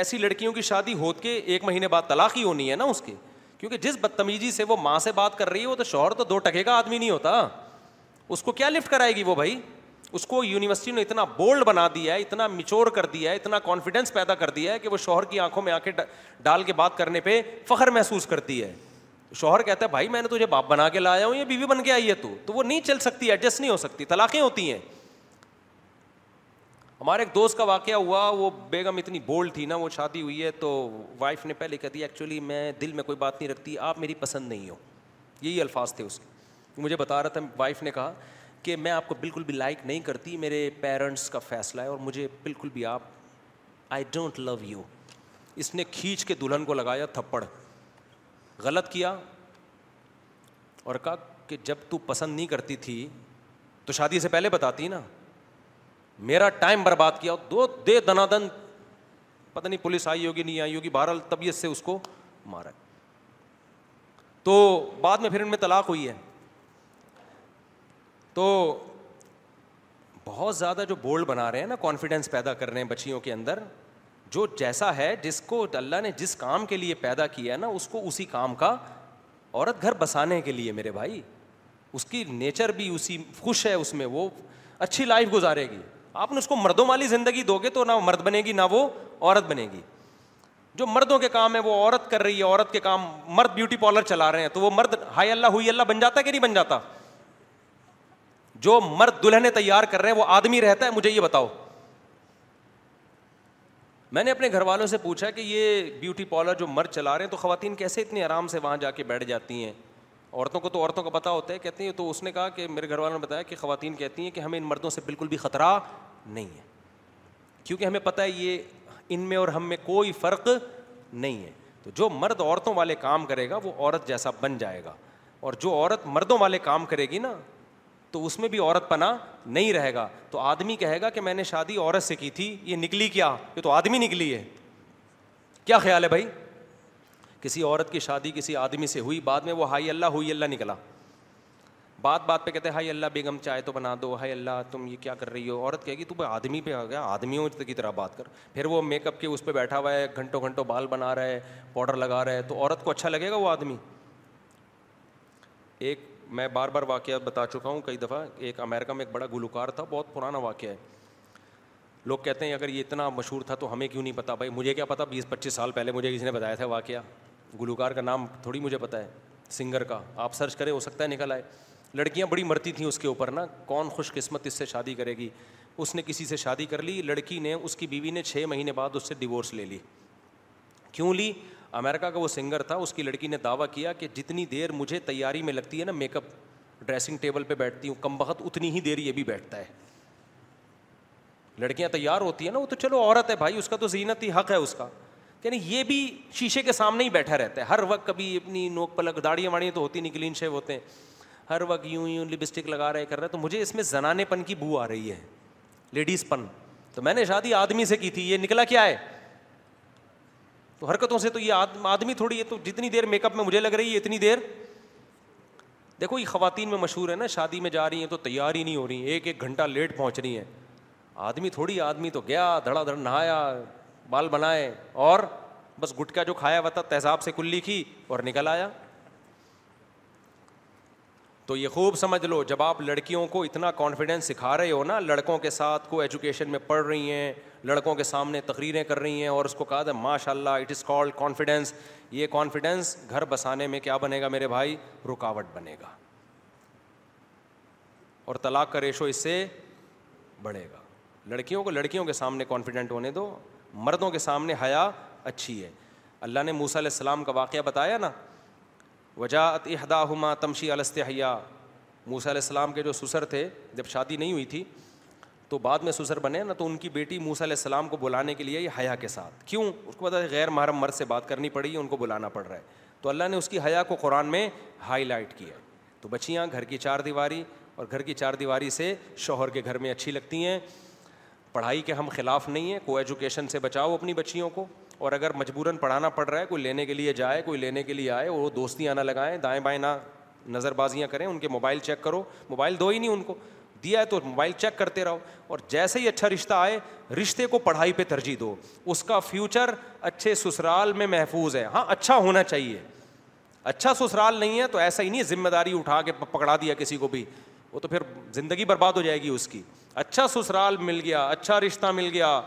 ایسی لڑکیوں کی شادی ہو کے ایک مہینے بعد طلاق ہی ہونی ہے نا اس کی کیونکہ جس بدتمیزی سے وہ ماں سے بات کر رہی ہے وہ تو شوہر تو دو ٹکے کا آدمی نہیں ہوتا اس کو کیا لفٹ کرائے گی وہ بھائی اس کو یونیورسٹی نے اتنا بولڈ بنا دیا ہے اتنا مچور کر دیا ہے اتنا کانفیڈینس پیدا کر دیا ہے کہ وہ شوہر کی آنکھوں میں آنکھیں ڈال کے بات کرنے پہ فخر محسوس کرتی ہے شوہر کہتا ہے بھائی میں نے تجھے باپ بنا کے لایا ہوں یا بیوی بن کے آئی ہے تو تو وہ نہیں چل سکتی ایڈجسٹ نہیں ہو سکتی طلاقیں ہوتی ہیں ہمارے ایک دوست کا واقعہ ہوا وہ بیگم اتنی بولڈ تھی نا وہ شادی ہوئی ہے تو وائف نے پہلے کہتی ایکچولی میں دل میں کوئی بات نہیں رکھتی آپ میری پسند نہیں ہو یہی الفاظ تھے اس کے مجھے بتا رہا تھا وائف نے کہا کہ میں آپ کو بالکل بھی لائک نہیں کرتی میرے پیرنٹس کا فیصلہ ہے اور مجھے بالکل بھی آپ آئی ڈونٹ لو یو اس نے کھینچ کے دلہن کو لگایا تھپڑ غلط کیا اور کہا کہ جب تو پسند نہیں کرتی تھی تو شادی سے پہلے بتاتی نا میرا ٹائم برباد کیا دو دے دنا دن پتہ نہیں پولیس آئی ہوگی نہیں آئی ہوگی بہرحال طبیعت سے اس کو مارا تو بعد میں پھر ان میں طلاق ہوئی ہے تو بہت زیادہ جو بولڈ بنا رہے ہیں نا کانفیڈینس پیدا کر رہے ہیں بچیوں کے اندر جو جیسا ہے جس کو اللہ نے جس کام کے لیے پیدا کیا ہے نا اس کو اسی کام کا عورت گھر بسانے کے لیے میرے بھائی اس کی نیچر بھی اسی خوش ہے اس میں وہ اچھی لائف گزارے گی آپ نے اس کو مردوں والی زندگی دو گے تو نہ مرد بنے گی نہ وہ عورت بنے گی جو مردوں کے کام ہے وہ عورت کر رہی ہے عورت کے کام مرد بیوٹی پارلر چلا رہے ہیں تو وہ مرد ہائی اللہ ہوئی اللہ بن جاتا کہ نہیں بن جاتا جو مرد دلہنے تیار کر رہے ہیں وہ آدمی رہتا ہے مجھے یہ بتاؤ میں نے اپنے گھر والوں سے پوچھا کہ یہ بیوٹی پارلر جو مرد چلا رہے ہیں تو خواتین کیسے اتنے آرام سے وہاں جا کے بیٹھ جاتی ہیں عورتوں کو تو عورتوں کا پتہ ہوتا ہے کہتے ہیں تو اس نے کہا کہ میرے گھر والوں نے بتایا کہ خواتین کہتی ہیں کہ ہمیں ان مردوں سے بالکل بھی خطرہ نہیں ہے کیونکہ ہمیں پتہ ہے یہ ان میں اور ہم میں کوئی فرق نہیں ہے تو جو مرد عورتوں والے کام کرے گا وہ عورت جیسا بن جائے گا اور جو عورت مردوں والے کام کرے گی نا تو اس میں بھی عورت پناہ نہیں رہے گا تو آدمی کہے گا کہ میں نے شادی عورت سے کی تھی یہ نکلی کیا یہ تو آدمی نکلی ہے کیا خیال ہے بھائی کسی عورت کی شادی کسی آدمی سے ہوئی بعد میں وہ ہائی اللہ ہوئی اللہ نکلا بات بات پہ کہتے ہیں ہائی اللہ بیگم چائے تو بنا دو ہائی اللہ تم یہ کیا کر رہی ہو عورت کہے گی تو آدمی پہ آ گیا آدمیوں کی طرح بات کر پھر وہ میک اپ کے اس پہ بیٹھا ہوا ہے گھنٹوں گھنٹوں بال بنا رہا ہے پاؤڈر لگا رہا ہے تو عورت کو اچھا لگے گا وہ آدمی ایک میں بار بار واقعہ بتا چکا ہوں کئی دفعہ ایک امیرکا میں ایک بڑا گلوکار تھا بہت پرانا واقعہ ہے لوگ کہتے ہیں اگر یہ اتنا مشہور تھا تو ہمیں کیوں نہیں پتا بھائی مجھے کیا پتا بیس پچیس سال پہلے مجھے کسی نے بتایا تھا واقعہ گلوکار کا نام تھوڑی مجھے پتا ہے سنگر کا آپ سرچ کرے ہو سکتا ہے نکل آئے لڑکیاں بڑی مرتی تھیں اس کے اوپر نا کون خوش قسمت اس سے شادی کرے گی اس نے کسی سے شادی کر لی لڑکی نے اس کی بیوی نے چھ مہینے بعد اس سے ڈیورس لے لی کیوں لی امیرکا کا وہ سنگر تھا اس کی لڑکی نے دعویٰ کیا کہ جتنی دیر مجھے تیاری میں لگتی ہے نا میک اپ ڈریسنگ ٹیبل پہ بیٹھتی ہوں کم بہت اتنی ہی دیر یہ بھی بیٹھتا ہے لڑکیاں تیار ہوتی ہیں نا وہ تو چلو عورت ہے بھائی اس کا تو زینت ہی حق ہے اس کا یعنی یہ بھی شیشے کے سامنے ہی بیٹھا رہتا ہے ہر وقت کبھی اپنی نوک پلک داڑیاں واڑیاں تو ہوتی نہیں کلین شیو ہوتے ہیں ہر وقت یوں یوں لپسٹک لگا رہے کر رہا ہے تو مجھے اس میں زنانے پن کی بو آ رہی ہے لیڈیز پن تو میں نے شادی آدمی سے کی تھی یہ نکلا کیا ہے تو حرکتوں سے تو یہ آدمی تھوڑی ہے تو جتنی دیر میک اپ میں مجھے لگ رہی ہے اتنی دیر دیکھو یہ خواتین میں مشہور ہے نا شادی میں جا رہی ہیں تو تیار ہی نہیں ہو رہی ہیں ایک ایک گھنٹہ لیٹ پہنچ رہی ہیں آدمی تھوڑی آدمی تو گیا دھڑا دھڑ نہایا بال بنائے اور بس گٹکا جو کھایا ہوا تھا تیزاب سے کلی کی اور نکل آیا تو یہ خوب سمجھ لو جب آپ لڑکیوں کو اتنا کانفیڈینس سکھا رہے ہو نا لڑکوں کے ساتھ کو ایجوکیشن میں پڑھ رہی ہیں لڑکوں کے سامنے تقریریں کر رہی ہیں اور اس کو کہا تھا ماشاء اللہ اٹ از کالڈ کانفیڈینس یہ کانفیڈینس گھر بسانے میں کیا بنے گا میرے بھائی رکاوٹ بنے گا اور طلاق کا ریشو اس سے بڑھے گا لڑکیوں کو لڑکیوں کے سامنے کانفیڈنٹ ہونے دو مردوں کے سامنے حیا اچھی ہے اللہ نے موسیٰ علیہ السلام کا واقعہ بتایا نا وجاعت احدا ہما تمشی السط موسیٰ علیہ السلام کے جو سسر تھے جب شادی نہیں ہوئی تھی تو بعد میں سسر بنے نہ تو ان کی بیٹی موسیٰ علیہ السلام کو بلانے کے لیے یہ حیا کے ساتھ کیوں اس کو ہے غیر محرم مرد سے بات کرنی پڑی ان کو بلانا پڑ رہا ہے تو اللہ نے اس کی حیا کو قرآن میں ہائی لائٹ کیا تو بچیاں گھر کی چار دیواری اور گھر کی چار دیواری سے شوہر کے گھر میں اچھی لگتی ہیں پڑھائی کے ہم خلاف نہیں ہیں کو ایجوکیشن سے بچاؤ اپنی بچیوں کو اور اگر مجبوراً پڑھانا پڑ رہا ہے کوئی لینے کے لیے جائے کوئی لینے کے لیے آئے وہ دوستیاں نہ لگائیں دائیں بائیں نہ نظر بازیاں کریں ان کے موبائل چیک کرو موبائل دو ہی نہیں ان کو دیا ہے تو موبائل چیک کرتے رہو اور جیسے ہی اچھا رشتہ آئے رشتے کو پڑھائی پہ ترجیح دو اس کا فیوچر اچھے سسرال میں محفوظ ہے ہاں اچھا ہونا چاہیے اچھا سسرال نہیں ہے تو ایسا ہی نہیں ذمہ داری اٹھا کے پکڑا دیا کسی کو بھی وہ تو پھر زندگی برباد ہو جائے گی اس کی اچھا سسرال مل گیا اچھا رشتہ مل گیا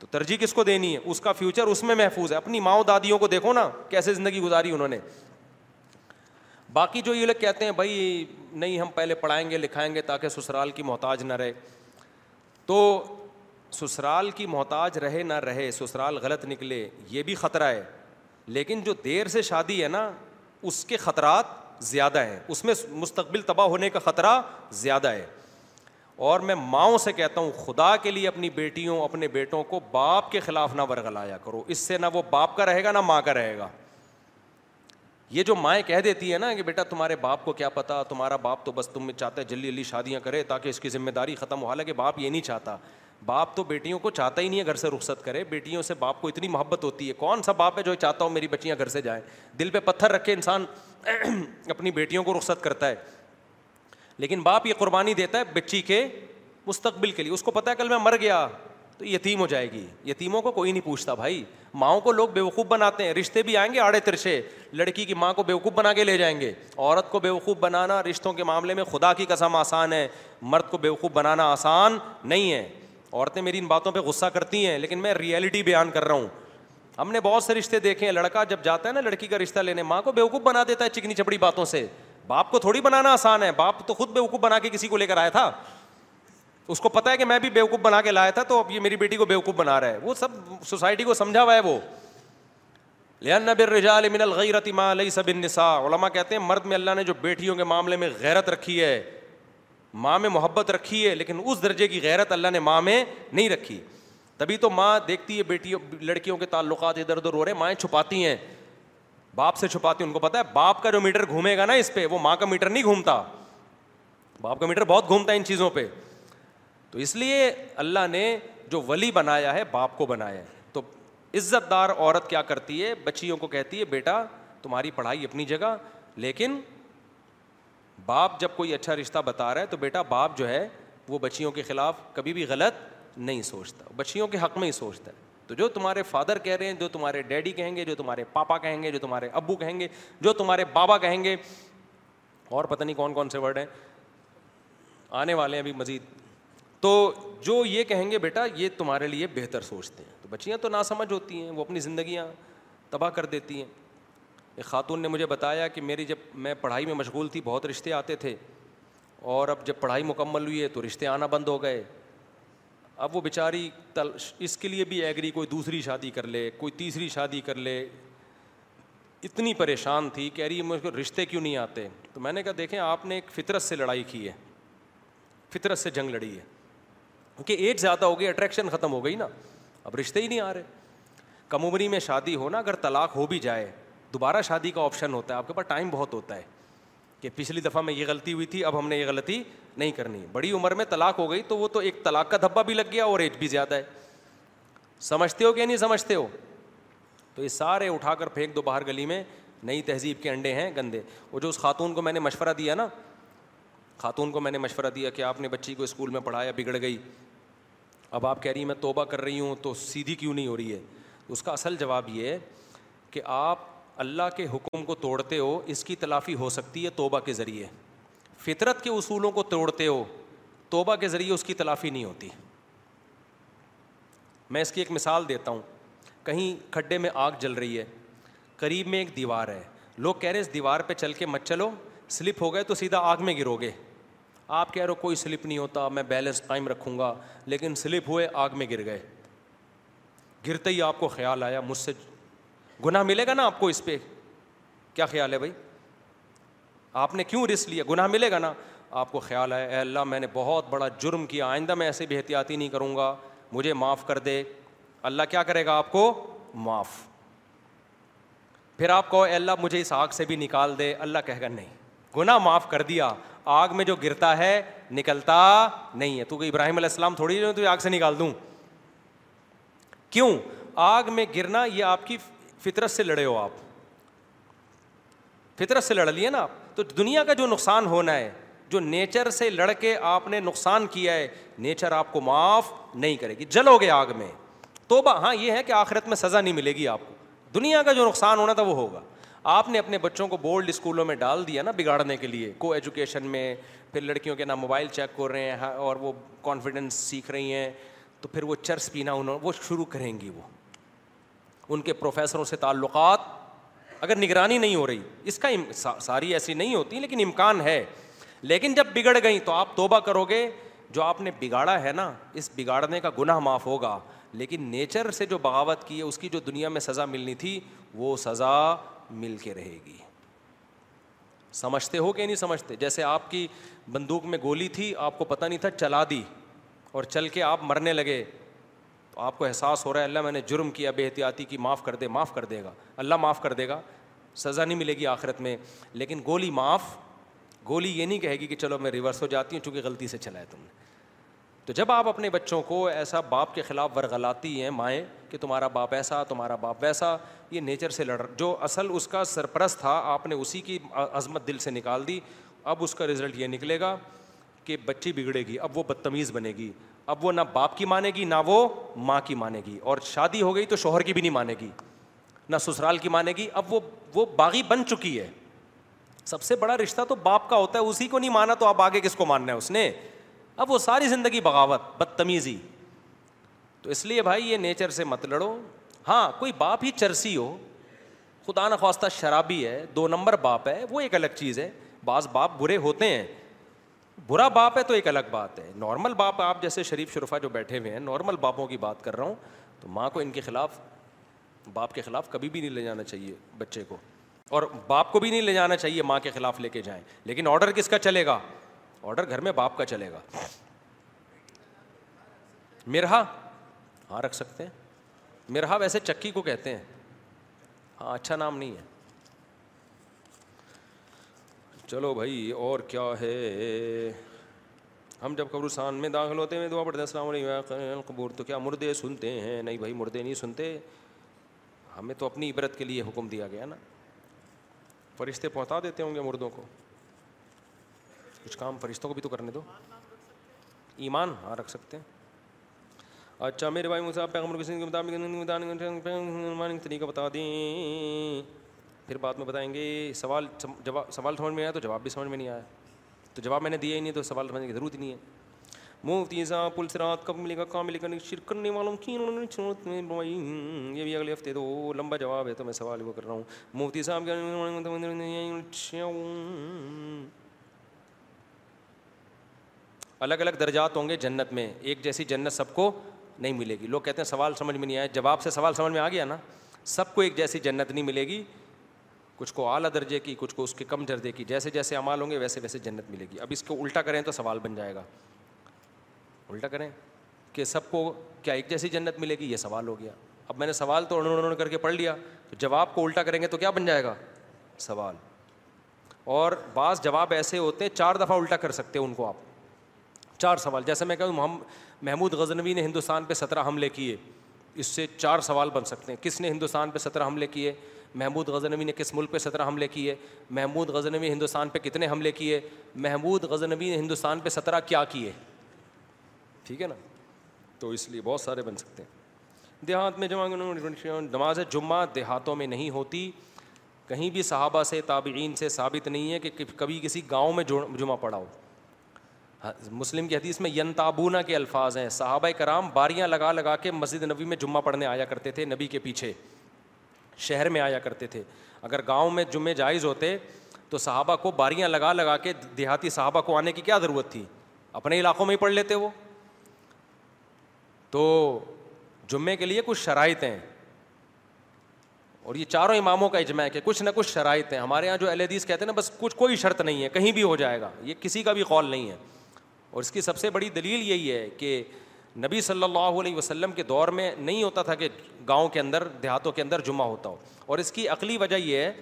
تو ترجیح کس کو دینی ہے اس کا فیوچر اس میں محفوظ ہے اپنی ماؤں دادیوں کو دیکھو نا کیسے زندگی گزاری انہوں نے باقی جو یہ لوگ کہتے ہیں بھائی نہیں ہم پہلے پڑھائیں گے لکھائیں گے تاکہ سسرال کی محتاج نہ رہے تو سسرال کی محتاج رہے نہ رہے سسرال غلط نکلے یہ بھی خطرہ ہے لیکن جو دیر سے شادی ہے نا اس کے خطرات زیادہ ہیں اس میں مستقبل تباہ ہونے کا خطرہ زیادہ ہے اور میں ماؤں سے کہتا ہوں خدا کے لیے اپنی بیٹیوں اپنے بیٹوں کو باپ کے خلاف نہ ورگلایا کرو اس سے نہ وہ باپ کا رہے گا نہ ماں کا رہے گا یہ جو مائیں کہہ دیتی ہے نا کہ بیٹا تمہارے باپ کو کیا پتا تمہارا باپ تو بس تم چاہتا ہے جلدی جلدی شادیاں کرے تاکہ اس کی ذمہ داری ختم ہو حالانکہ باپ یہ نہیں چاہتا باپ تو بیٹیوں کو چاہتا ہی نہیں ہے گھر سے رخصت کرے بیٹیوں سے باپ کو اتنی محبت ہوتی ہے کون سا باپ ہے جو چاہتا ہوں میری بچیاں گھر سے جائیں دل پہ پتھر رکھے انسان [clears throat] اپنی بیٹیوں کو رخصت کرتا ہے لیکن باپ یہ قربانی دیتا ہے بچی کے مستقبل کے لیے اس کو پتا ہے کل میں مر گیا تو یتیم ہو جائے گی یتیموں کو کوئی نہیں پوچھتا بھائی ماؤں کو لوگ بیوقوف بناتے ہیں رشتے بھی آئیں گے آڑے ترچے لڑکی کی ماں کو بیوقوف بنا کے لے جائیں گے عورت کو بیوقوف بنانا رشتوں کے معاملے میں خدا کی قسم آسان ہے مرد کو بیوقوف بنانا آسان نہیں ہے عورتیں میری ان باتوں پہ غصہ کرتی ہیں لیکن میں ریئلٹی بیان کر رہا ہوں ہم نے بہت سے رشتے دیکھے ہیں لڑکا جب جاتا ہے نا لڑکی کا رشتہ لینے ماں کو بیوقوف بنا دیتا ہے چکنی چپڑی باتوں سے باپ کو تھوڑی بنانا آسان ہے باپ تو خود بے وقوف بنا کے کسی کو لے کر آیا تھا اس کو پتا ہے کہ میں بھی بے وقوف بنا کے لایا تھا تو اب یہ میری بیٹی کو بے وقوف بنا رہا ہے وہ سب سوسائٹی کو سمجھا ہوا ہے وہ لحن بجا من الغیر علیہ سب سبنسا علما کہتے ہیں مرد میں اللہ نے جو بیٹیوں کے معاملے میں غیرت رکھی ہے ماں میں محبت رکھی ہے لیکن اس درجے کی غیرت اللہ نے ماں میں نہیں رکھی تبھی تو ماں دیکھتی ہے بیٹیوں لڑکیوں کے تعلقات ادھر ادھر ہو رہے ہیں مائیں چھپاتی ہیں باپ سے چھپاتی ان کو پتا ہے باپ کا جو میٹر گھومے گا نا اس پہ وہ ماں کا میٹر نہیں گھومتا باپ کا میٹر بہت گھومتا ہے ان چیزوں پہ تو اس لیے اللہ نے جو ولی بنایا ہے باپ کو بنایا ہے تو عزت دار عورت کیا کرتی ہے بچیوں کو کہتی ہے بیٹا تمہاری پڑھائی اپنی جگہ لیکن باپ جب کوئی اچھا رشتہ بتا رہا ہے تو بیٹا باپ جو ہے وہ بچیوں کے خلاف کبھی بھی غلط نہیں سوچتا بچیوں کے حق میں ہی سوچتا ہے تو جو تمہارے فادر کہہ رہے ہیں جو تمہارے ڈیڈی کہیں گے جو تمہارے پاپا کہیں گے جو تمہارے ابو کہیں گے جو تمہارے بابا کہیں گے اور پتہ نہیں کون کون سے ورڈ ہیں آنے والے ہیں ابھی مزید تو جو یہ کہیں گے بیٹا یہ تمہارے لیے بہتر سوچتے ہیں تو بچیاں تو نا سمجھ ہوتی ہیں وہ اپنی زندگیاں تباہ کر دیتی ہیں ایک خاتون نے مجھے بتایا کہ میری جب میں پڑھائی میں مشغول تھی بہت رشتے آتے تھے اور اب جب پڑھائی مکمل ہوئی ہے تو رشتے آنا بند ہو گئے اب وہ بیچاری اس کے لیے بھی ایگری کوئی دوسری شادی کر لے کوئی تیسری شادی کر لے اتنی پریشان تھی کہ ارے مجھ کو رشتے کیوں نہیں آتے تو میں نے کہا دیکھیں آپ نے ایک فطرت سے لڑائی کی ہے فطرت سے جنگ لڑی ہے کیونکہ ایج زیادہ ہو گئی اٹریکشن ختم ہو گئی نا اب رشتے ہی نہیں آ رہے کم عمری میں شادی ہونا اگر طلاق ہو بھی جائے دوبارہ شادی کا آپشن ہوتا ہے آپ کے پاس ٹائم بہت ہوتا ہے کہ پچھلی دفعہ میں یہ غلطی ہوئی تھی اب ہم نے یہ غلطی نہیں کرنی بڑی عمر میں طلاق ہو گئی تو وہ تو ایک طلاق کا دھبا بھی لگ گیا اور ایج بھی زیادہ ہے سمجھتے ہو کہ نہیں سمجھتے ہو تو یہ سارے اٹھا کر پھینک دو باہر گلی میں نئی تہذیب کے انڈے ہیں گندے وہ جو اس خاتون کو میں نے مشورہ دیا نا خاتون کو میں نے مشورہ دیا کہ آپ نے بچی کو اسکول میں پڑھایا بگڑ گئی اب آپ کہہ رہی ہیں میں توبہ کر رہی ہوں تو سیدھی کیوں نہیں ہو رہی ہے اس کا اصل جواب یہ ہے کہ آپ اللہ کے حکم کو توڑتے ہو اس کی تلافی ہو سکتی ہے توبہ کے ذریعے فطرت کے اصولوں کو توڑتے ہو توبہ کے ذریعے اس کی تلافی نہیں ہوتی میں اس کی ایک مثال دیتا ہوں کہیں کھڈے میں آگ جل رہی ہے قریب میں ایک دیوار ہے لوگ کہہ رہے اس دیوار پہ چل کے مت چلو سلپ ہو گئے تو سیدھا آگ میں گرو گے آپ کہہ رہے ہو کوئی سلپ نہیں ہوتا میں بیلنس قائم رکھوں گا لیکن سلپ ہوئے آگ میں گر گئے گرتے ہی آپ کو خیال آیا مجھ سے گناہ ملے گا نا آپ کو اس پہ کیا خیال ہے بھائی آپ نے کیوں رسک لیا گناہ ملے گا نا آپ کو خیال ہے اے اللہ میں نے بہت بڑا جرم کیا آئندہ میں ایسے بھی احتیاطی نہیں کروں گا مجھے معاف کر دے اللہ کیا کرے گا آپ کو معاف پھر آپ اے اللہ مجھے اس آگ سے بھی نکال دے اللہ کہے گا نہیں گنا معاف کر دیا آگ میں جو گرتا ہے نکلتا نہیں ہے تو ابراہیم علیہ السلام تھوڑی تو آگ سے نکال دوں کیوں آگ میں گرنا یہ آپ کی فطرت سے لڑے ہو آپ فطرت سے لڑ لیے نا آپ تو دنیا کا جو نقصان ہونا ہے جو نیچر سے لڑ کے آپ نے نقصان کیا ہے نیچر آپ کو معاف نہیں کرے گی جلو گے آگ میں تو ہاں یہ ہے کہ آخرت میں سزا نہیں ملے گی آپ کو دنیا کا جو نقصان ہونا تھا وہ ہوگا آپ نے اپنے بچوں کو بولڈ اسکولوں میں ڈال دیا نا بگاڑنے کے لیے کو ایجوکیشن میں پھر لڑکیوں کے نام موبائل چیک کر رہے ہیں ہاں، اور وہ کانفیڈنس سیکھ رہی ہیں تو پھر وہ چرس پینا انہوں وہ شروع کریں گی وہ ان کے پروفیسروں سے تعلقات اگر نگرانی نہیں ہو رہی اس کا ساری ایسی نہیں ہوتی لیکن امکان ہے لیکن جب بگڑ گئیں تو آپ توبہ کرو گے جو آپ نے بگاڑا ہے نا اس بگاڑنے کا گناہ معاف ہوگا لیکن نیچر سے جو بغاوت کی ہے اس کی جو دنیا میں سزا ملنی تھی وہ سزا مل کے رہے گی سمجھتے ہو کہ نہیں سمجھتے جیسے آپ کی بندوق میں گولی تھی آپ کو پتہ نہیں تھا چلا دی اور چل کے آپ مرنے لگے آپ کو احساس ہو رہا ہے اللہ میں نے جرم کیا بے احتیاطی کی معاف کر دے معاف کر دے گا اللہ معاف کر دے گا سزا نہیں ملے گی آخرت میں لیکن گولی معاف گولی یہ نہیں کہے گی کہ چلو میں ریورس ہو جاتی ہوں چونکہ غلطی سے چلا ہے تم نے تو جب آپ اپنے بچوں کو ایسا باپ کے خلاف ورغلاتی ہیں مائیں کہ تمہارا باپ ایسا تمہارا باپ ویسا یہ نیچر سے لڑ جو اصل اس کا سرپرست تھا آپ نے اسی کی عظمت دل سے نکال دی اب اس کا رزلٹ یہ نکلے گا کہ بچی بگڑے گی اب وہ بدتمیز بنے گی اب وہ نہ باپ کی مانے گی نہ وہ ماں کی مانے گی اور شادی ہو گئی تو شوہر کی بھی نہیں مانے گی نہ سسرال کی مانے گی اب وہ وہ باغی بن چکی ہے سب سے بڑا رشتہ تو باپ کا ہوتا ہے اسی کو نہیں مانا تو اب آگے کس کو ماننا ہے اس نے اب وہ ساری زندگی بغاوت بدتمیزی تو اس لیے بھائی یہ نیچر سے مت لڑو ہاں کوئی باپ ہی چرسی ہو خدا نخواستہ شرابی ہے دو نمبر باپ ہے وہ ایک الگ چیز ہے بعض باپ برے ہوتے ہیں برا باپ ہے تو ایک الگ بات ہے نارمل باپ آپ جیسے شریف شرفا جو بیٹھے ہوئے ہیں نارمل باپوں کی بات کر رہا ہوں تو ماں کو ان کے خلاف باپ کے خلاف کبھی بھی نہیں لے جانا چاہیے بچے کو اور باپ کو بھی نہیں لے جانا چاہیے ماں کے خلاف لے کے جائیں لیکن آڈر کس کا چلے گا آڈر گھر میں باپ کا چلے گا مرہا ہاں رکھ سکتے ہیں مرہا ویسے چکی کو کہتے ہیں ہاں اچھا نام نہیں ہے چلو بھائی اور کیا ہے ہم جب قبرستان میں داخل ہوتے ہیں دعا پڑھتے ہیں السلام علیکم قبور تو کیا مردے سنتے ہیں نہیں بھائی مردے نہیں سنتے ہمیں تو اپنی عبرت کے لیے حکم دیا گیا نا فرشتے پہنچا دیتے ہوں گے مردوں کو کچھ کام فرشتوں کو بھی تو کرنے دو ایمان ہاں رکھ سکتے ہیں اچھا میرے بھائی مجھے پیغمبر کے مطابق طریقہ بتا دیں پھر بعد میں بتائیں گے سوال جواب سوال سمجھ میں آیا تو جواب بھی سمجھ میں نہیں آیا تو جواب میں نے دیا ہی نہیں تو سوال سمجھنے کی ضرورت ہی نہیں ہے مفتی صاحب پل سرات کب ملے گا کہاں ملے گا شرک کرنے والوں کی انہوں نے چھوت میں بھائی یہ بھی اگلے ہفتے دو لمبا جواب ہے تو میں سوال وہ کر رہا ہوں مفتی صاحب کیا مطلب الگ الگ درجات ہوں گے جنت میں ایک جیسی جنت سب کو نہیں ملے گی لوگ کہتے ہیں سوال سمجھ میں نہیں آیا جواب سے سوال سمجھ میں آ گیا نا سب کو ایک جیسی جنت نہیں ملے گی کچھ کو اعلیٰ درجے کی کچھ کو اس کے کم درجے کی جیسے جیسے امال ہوں گے ویسے ویسے جنت ملے گی اب اس کو الٹا کریں تو سوال بن جائے گا الٹا کریں کہ سب کو کیا ایک جیسی جنت ملے گی یہ سوال ہو گیا اب میں نے سوال تو انہوں نے کر کے پڑھ لیا تو جواب کو الٹا کریں گے تو کیا بن جائے گا سوال اور بعض جواب ایسے ہوتے ہیں چار دفعہ الٹا کر سکتے ان کو آپ چار سوال جیسے میں کہوں محمود غزنوی نے ہندوستان پہ سترہ حملے کیے اس سے چار سوال بن سکتے ہیں کس نے ہندوستان پہ سترہ حملے کیے محمود غزنوی نے کس ملک پہ سترہ حملے کیے محمود غزنوی نے ہندوستان پہ کتنے حملے کیے محمود غزنوی نے ہندوستان پہ سترہ کیا کیے ٹھیک ہے نا تو اس لیے بہت سارے بن سکتے ہیں دیہات میں جمع نماز جمعہ دیہاتوں میں نہیں ہوتی کہیں بھی صحابہ سے تابعین سے ثابت نہیں ہے کہ کبھی کسی گاؤں میں جمعہ پڑھاؤ مسلم کی حدیث میں ینتابونا کے الفاظ ہیں صحابہ کرام باریاں لگا لگا کے مسجد نبی میں جمعہ پڑھنے آیا کرتے تھے نبی کے پیچھے شہر میں آیا کرتے تھے اگر گاؤں میں جمعے جائز ہوتے تو صحابہ کو باریاں لگا لگا کے دیہاتی صحابہ کو آنے کی کیا ضرورت تھی اپنے علاقوں میں ہی پڑھ لیتے وہ تو جمعے کے لیے کچھ شرائط ہیں اور یہ چاروں اماموں کا اجماع ہے کہ کچھ نہ کچھ شرائط ہیں ہمارے یہاں جو اہل حدیث کہتے ہیں نا بس کچھ کوئی شرط نہیں ہے کہیں بھی ہو جائے گا یہ کسی کا بھی قول نہیں ہے اور اس کی سب سے بڑی دلیل یہی ہے کہ نبی صلی اللہ علیہ وسلم کے دور میں نہیں ہوتا تھا کہ گاؤں کے اندر دیہاتوں کے اندر جمعہ ہوتا ہو اور اس کی عقلی وجہ یہ ہے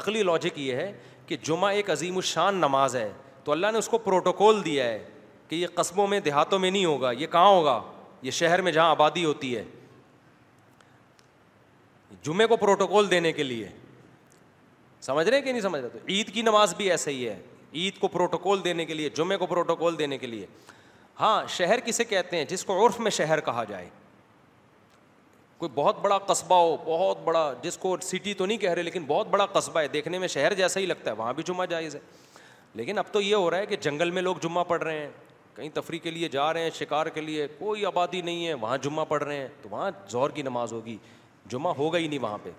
عقلی لاجک یہ ہے کہ جمعہ ایک عظیم الشان نماز ہے تو اللہ نے اس کو پروٹوکول دیا ہے کہ یہ قصبوں میں دیہاتوں میں نہیں ہوگا یہ کہاں ہوگا یہ شہر میں جہاں آبادی ہوتی ہے جمعے کو پروٹوکول دینے کے لیے سمجھ رہے کہ نہیں سمجھ رہے تو عید کی نماز بھی ایسے ہی ہے عید کو پروٹوکول دینے کے لیے جمعے کو پروٹوکول دینے کے لیے ہاں شہر کسے کہتے ہیں جس کو عرف میں شہر کہا جائے کوئی بہت بڑا قصبہ ہو بہت بڑا جس کو سٹی تو نہیں کہہ رہے لیکن بہت بڑا قصبہ ہے دیکھنے میں شہر جیسا ہی لگتا ہے وہاں بھی جمعہ جائز ہے لیکن اب تو یہ ہو رہا ہے کہ جنگل میں لوگ جمعہ پڑھ رہے ہیں کہیں تفریح کے لیے جا رہے ہیں شکار کے لیے کوئی آبادی نہیں ہے وہاں جمعہ پڑھ رہے ہیں تو وہاں زہر کی نماز ہوگی جمعہ ہوگا ہی نہیں وہاں پہ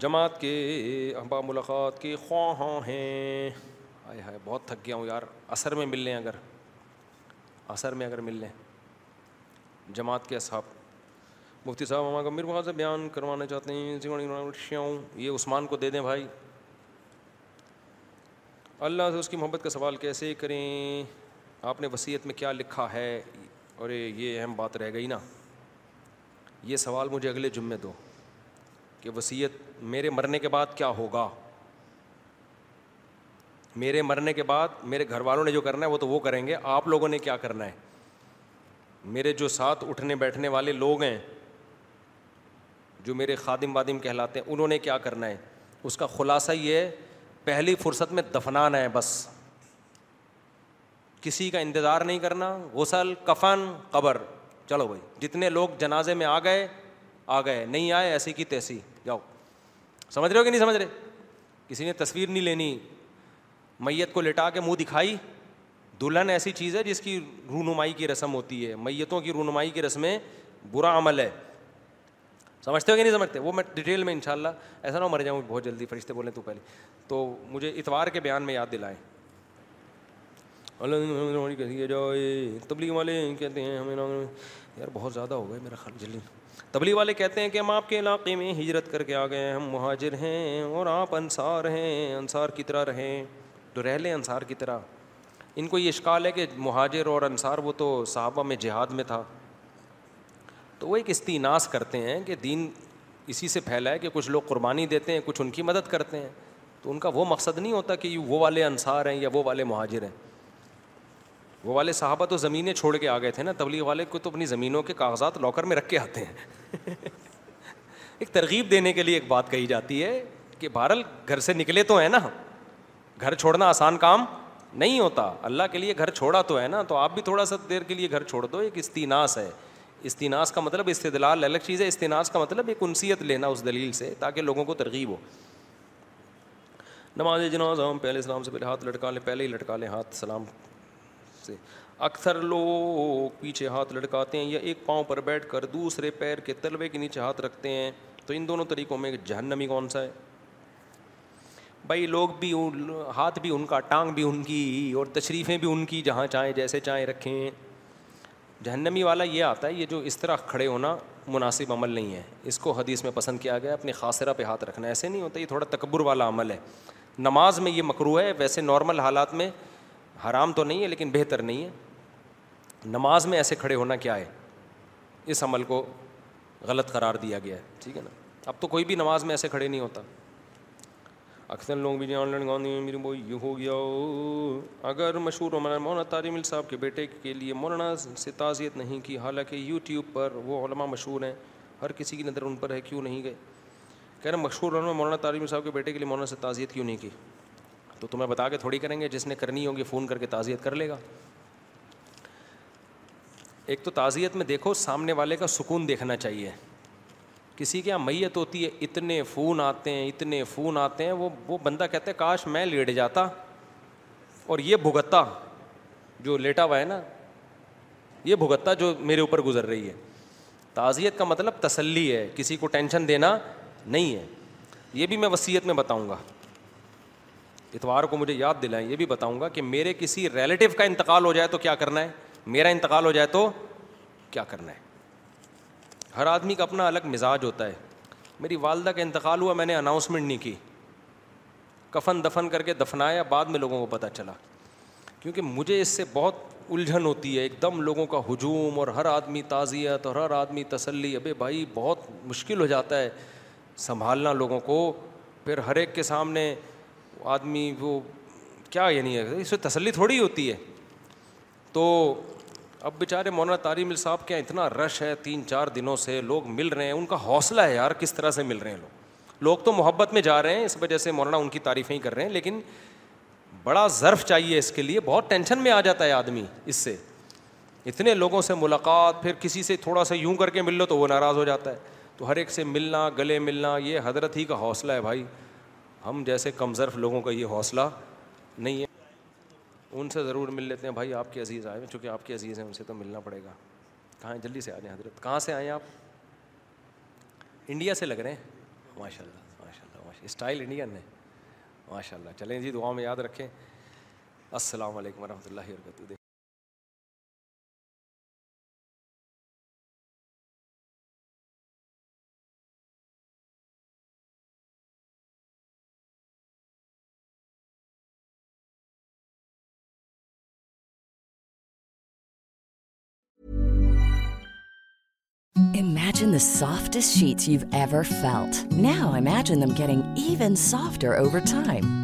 جماعت کے احبا ملاقات کے خواہاں ہیں آئے ہائے بہت تھک گیا ہوں یار اثر میں مل لیں اگر اثر میں اگر مل لیں جماعت کے اصحاب مفتی صاحب ہمارا سے بیان کروانا چاہتے ہیں یہ عثمان کو دے دیں بھائی اللہ سے اس کی محبت کا سوال کیسے کریں آپ نے وصیت میں کیا لکھا ہے اور یہ اہم بات رہ گئی نا یہ سوال مجھے اگلے جمعے دو کہ وصیت میرے مرنے کے بعد کیا ہوگا میرے مرنے کے بعد میرے گھر والوں نے جو کرنا ہے وہ تو وہ کریں گے آپ لوگوں نے کیا کرنا ہے میرے جو ساتھ اٹھنے بیٹھنے والے لوگ ہیں جو میرے خادم وادم کہلاتے ہیں انہوں نے کیا کرنا ہے اس کا خلاصہ یہ ہے پہلی فرصت میں دفنانا ہے بس کسی کا انتظار نہیں کرنا غسل کفن قبر چلو بھائی جتنے لوگ جنازے میں آ گئے آ گئے نہیں آئے ایسی کی تیسی جاؤ سمجھ رہے ہو کہ نہیں سمجھ رہے کسی نے تصویر نہیں لینی میت کو لٹا کے منہ دکھائی دلہن ایسی چیز ہے جس کی رونمائی کی رسم ہوتی ہے میتوں کی رونمائی کی رسمیں برا عمل ہے سمجھتے ہو کہ نہیں سمجھتے وہ میں ڈیٹیل میں ان شاء اللہ ایسا نہ مر جاؤں بہت جلدی فرشتے بولیں تو پہلے تو مجھے اتوار کے بیان میں یاد دلائیں تبلیغ والے کہتے ہیں ہمیں یار بہت زیادہ ہو گئے میرا خیال جلدی تبلی والے کہتے ہیں کہ ہم آپ کے علاقے میں ہجرت کر کے آ گئے ہیں ہم مہاجر ہیں اور آپ انصار ہیں انصار کی طرح رہیں تو رہ لیں انصار کی طرح ان کو یہ اشکال ہے کہ مہاجر اور انصار وہ تو صحابہ میں جہاد میں تھا تو وہ ایک استیناس کرتے ہیں کہ دین اسی سے پھیلا ہے کہ کچھ لوگ قربانی دیتے ہیں کچھ ان کی مدد کرتے ہیں تو ان کا وہ مقصد نہیں ہوتا کہ وہ والے انصار ہیں یا وہ والے مہاجر ہیں وہ والے صحابہ تو زمینیں چھوڑ کے آ گئے تھے نا تبلیغ والے کو تو اپنی زمینوں کے کاغذات لاکر میں رکھ کے آتے ہیں [laughs] ایک ترغیب دینے کے لیے ایک بات کہی جاتی ہے کہ بہرل گھر سے نکلے تو ہیں نا گھر چھوڑنا آسان کام نہیں ہوتا اللہ کے لیے گھر چھوڑا تو ہے نا تو آپ بھی تھوڑا سا دیر کے لیے گھر چھوڑ دو ایک استناس ہے استناس کا مطلب استدلال الگ چیز ہے استناس کا مطلب ایک انسیت لینا اس دلیل سے تاکہ لوگوں کو ترغیب ہو نماز جناز پہلے اسلام سے پہلے ہاتھ لٹکا لیں پہلے ہی لٹکا لیں ہاتھ سلام سے اکثر لوگ پیچھے ہاتھ لڑکاتے ہیں یا ایک پاؤں پر بیٹھ کر دوسرے پیر کے تلوے کے نیچے ہاتھ رکھتے ہیں تو ان دونوں طریقوں میں جہنمی کون سا ہے بھائی لوگ بھی ہاتھ بھی ان کا ٹانگ بھی ان کی اور تشریفیں بھی ان کی جہاں چاہیں جیسے چاہیں رکھیں جہنمی والا یہ آتا ہے یہ جو اس طرح کھڑے ہونا مناسب عمل نہیں ہے اس کو حدیث میں پسند کیا گیا اپنے خاصرہ پہ ہاتھ رکھنا ایسے نہیں ہوتا یہ تھوڑا تکبر والا عمل ہے نماز میں یہ مکرو ہے ویسے نارمل حالات میں حرام تو نہیں ہے لیکن بہتر نہیں ہے نماز میں ایسے کھڑے ہونا کیا ہے اس عمل کو غلط قرار دیا گیا ہے ٹھیک ہے نا اب تو کوئی بھی نماز میں ایسے کھڑے نہیں ہوتا اکثر لوگ بھی آن لائن میری بو یہ ہو گیا اگر مشہور مولانا مولانا صاحب کے بیٹے کے لیے مولانا سے تعزیت نہیں کی حالانکہ یوٹیوب پر وہ علماء مشہور ہیں ہر کسی کی نظر ان پر ہے کیوں نہیں گئے کہہ رہے مشہور علماء مولانا تاریم صاحب کے بیٹے کے لیے مولانا سے تعزیت کیوں نہیں کی تو تمہیں بتا کے تھوڑی کریں گے جس نے کرنی ہوگی فون کر کے تعزیت کر لے گا ایک تو تعزیت میں دیکھو سامنے والے کا سکون دیکھنا چاہیے کسی کے یہاں میت ہوتی ہے اتنے فون آتے ہیں اتنے فون آتے ہیں وہ وہ بندہ کہتا ہے کاش میں لیٹ جاتا اور یہ بھگتا جو لیٹا ہوا ہے نا یہ بھگتا جو میرے اوپر گزر رہی ہے تعزیت کا مطلب تسلی ہے کسی کو ٹینشن دینا نہیں ہے یہ بھی میں وصیت میں بتاؤں گا اتوار کو مجھے یاد دلائیں یہ بھی بتاؤں گا کہ میرے کسی ریلیٹو کا انتقال ہو جائے تو کیا کرنا ہے میرا انتقال ہو جائے تو کیا کرنا ہے ہر آدمی کا اپنا الگ مزاج ہوتا ہے میری والدہ کا انتقال ہوا میں نے اناؤنسمنٹ نہیں کی کفن دفن کر کے دفنایا بعد میں لوگوں کو پتہ چلا کیونکہ مجھے اس سے بہت الجھن ہوتی ہے ایک دم لوگوں کا ہجوم اور ہر آدمی تعزیت اور ہر آدمی تسلی ابے بھائی بہت مشکل ہو جاتا ہے سنبھالنا لوگوں کو پھر ہر ایک کے سامنے آدمی وہ کیا یعنی ہے اس سے تسلی تھوڑی ہوتی ہے تو اب بیچارے مولانا تاری مل صاحب کے اتنا رش ہے تین چار دنوں سے لوگ مل رہے ہیں ان کا حوصلہ ہے یار کس طرح سے مل رہے ہیں لوگ لوگ تو محبت میں جا رہے ہیں اس وجہ سے مولانا ان کی تعریفیں ہی کر رہے ہیں لیکن بڑا ضرف چاہیے اس کے لیے بہت ٹینشن میں آ جاتا ہے آدمی اس سے اتنے لوگوں سے ملاقات پھر کسی سے تھوڑا سا یوں کر کے مل لو تو وہ ناراض ہو جاتا ہے تو ہر ایک سے ملنا گلے ملنا یہ حضرت ہی کا حوصلہ ہے بھائی ہم جیسے کمزرف لوگوں کا یہ حوصلہ نہیں ہے ان سے ضرور مل لیتے ہیں بھائی آپ کے عزیز آئے ہیں چونکہ آپ کے عزیز ہیں ان سے تو ملنا پڑے گا کہاں جلدی سے آ جائیں حضرت کہاں سے آئیں آپ انڈیا سے لگ رہے ہیں ماشاء اللہ ماشاء اللہ اسٹائل انڈین ہے ماشاء اللہ چلیں جی دعا میں یاد رکھیں السلام علیکم ورحمۃ اللہ وبرکاتہ over time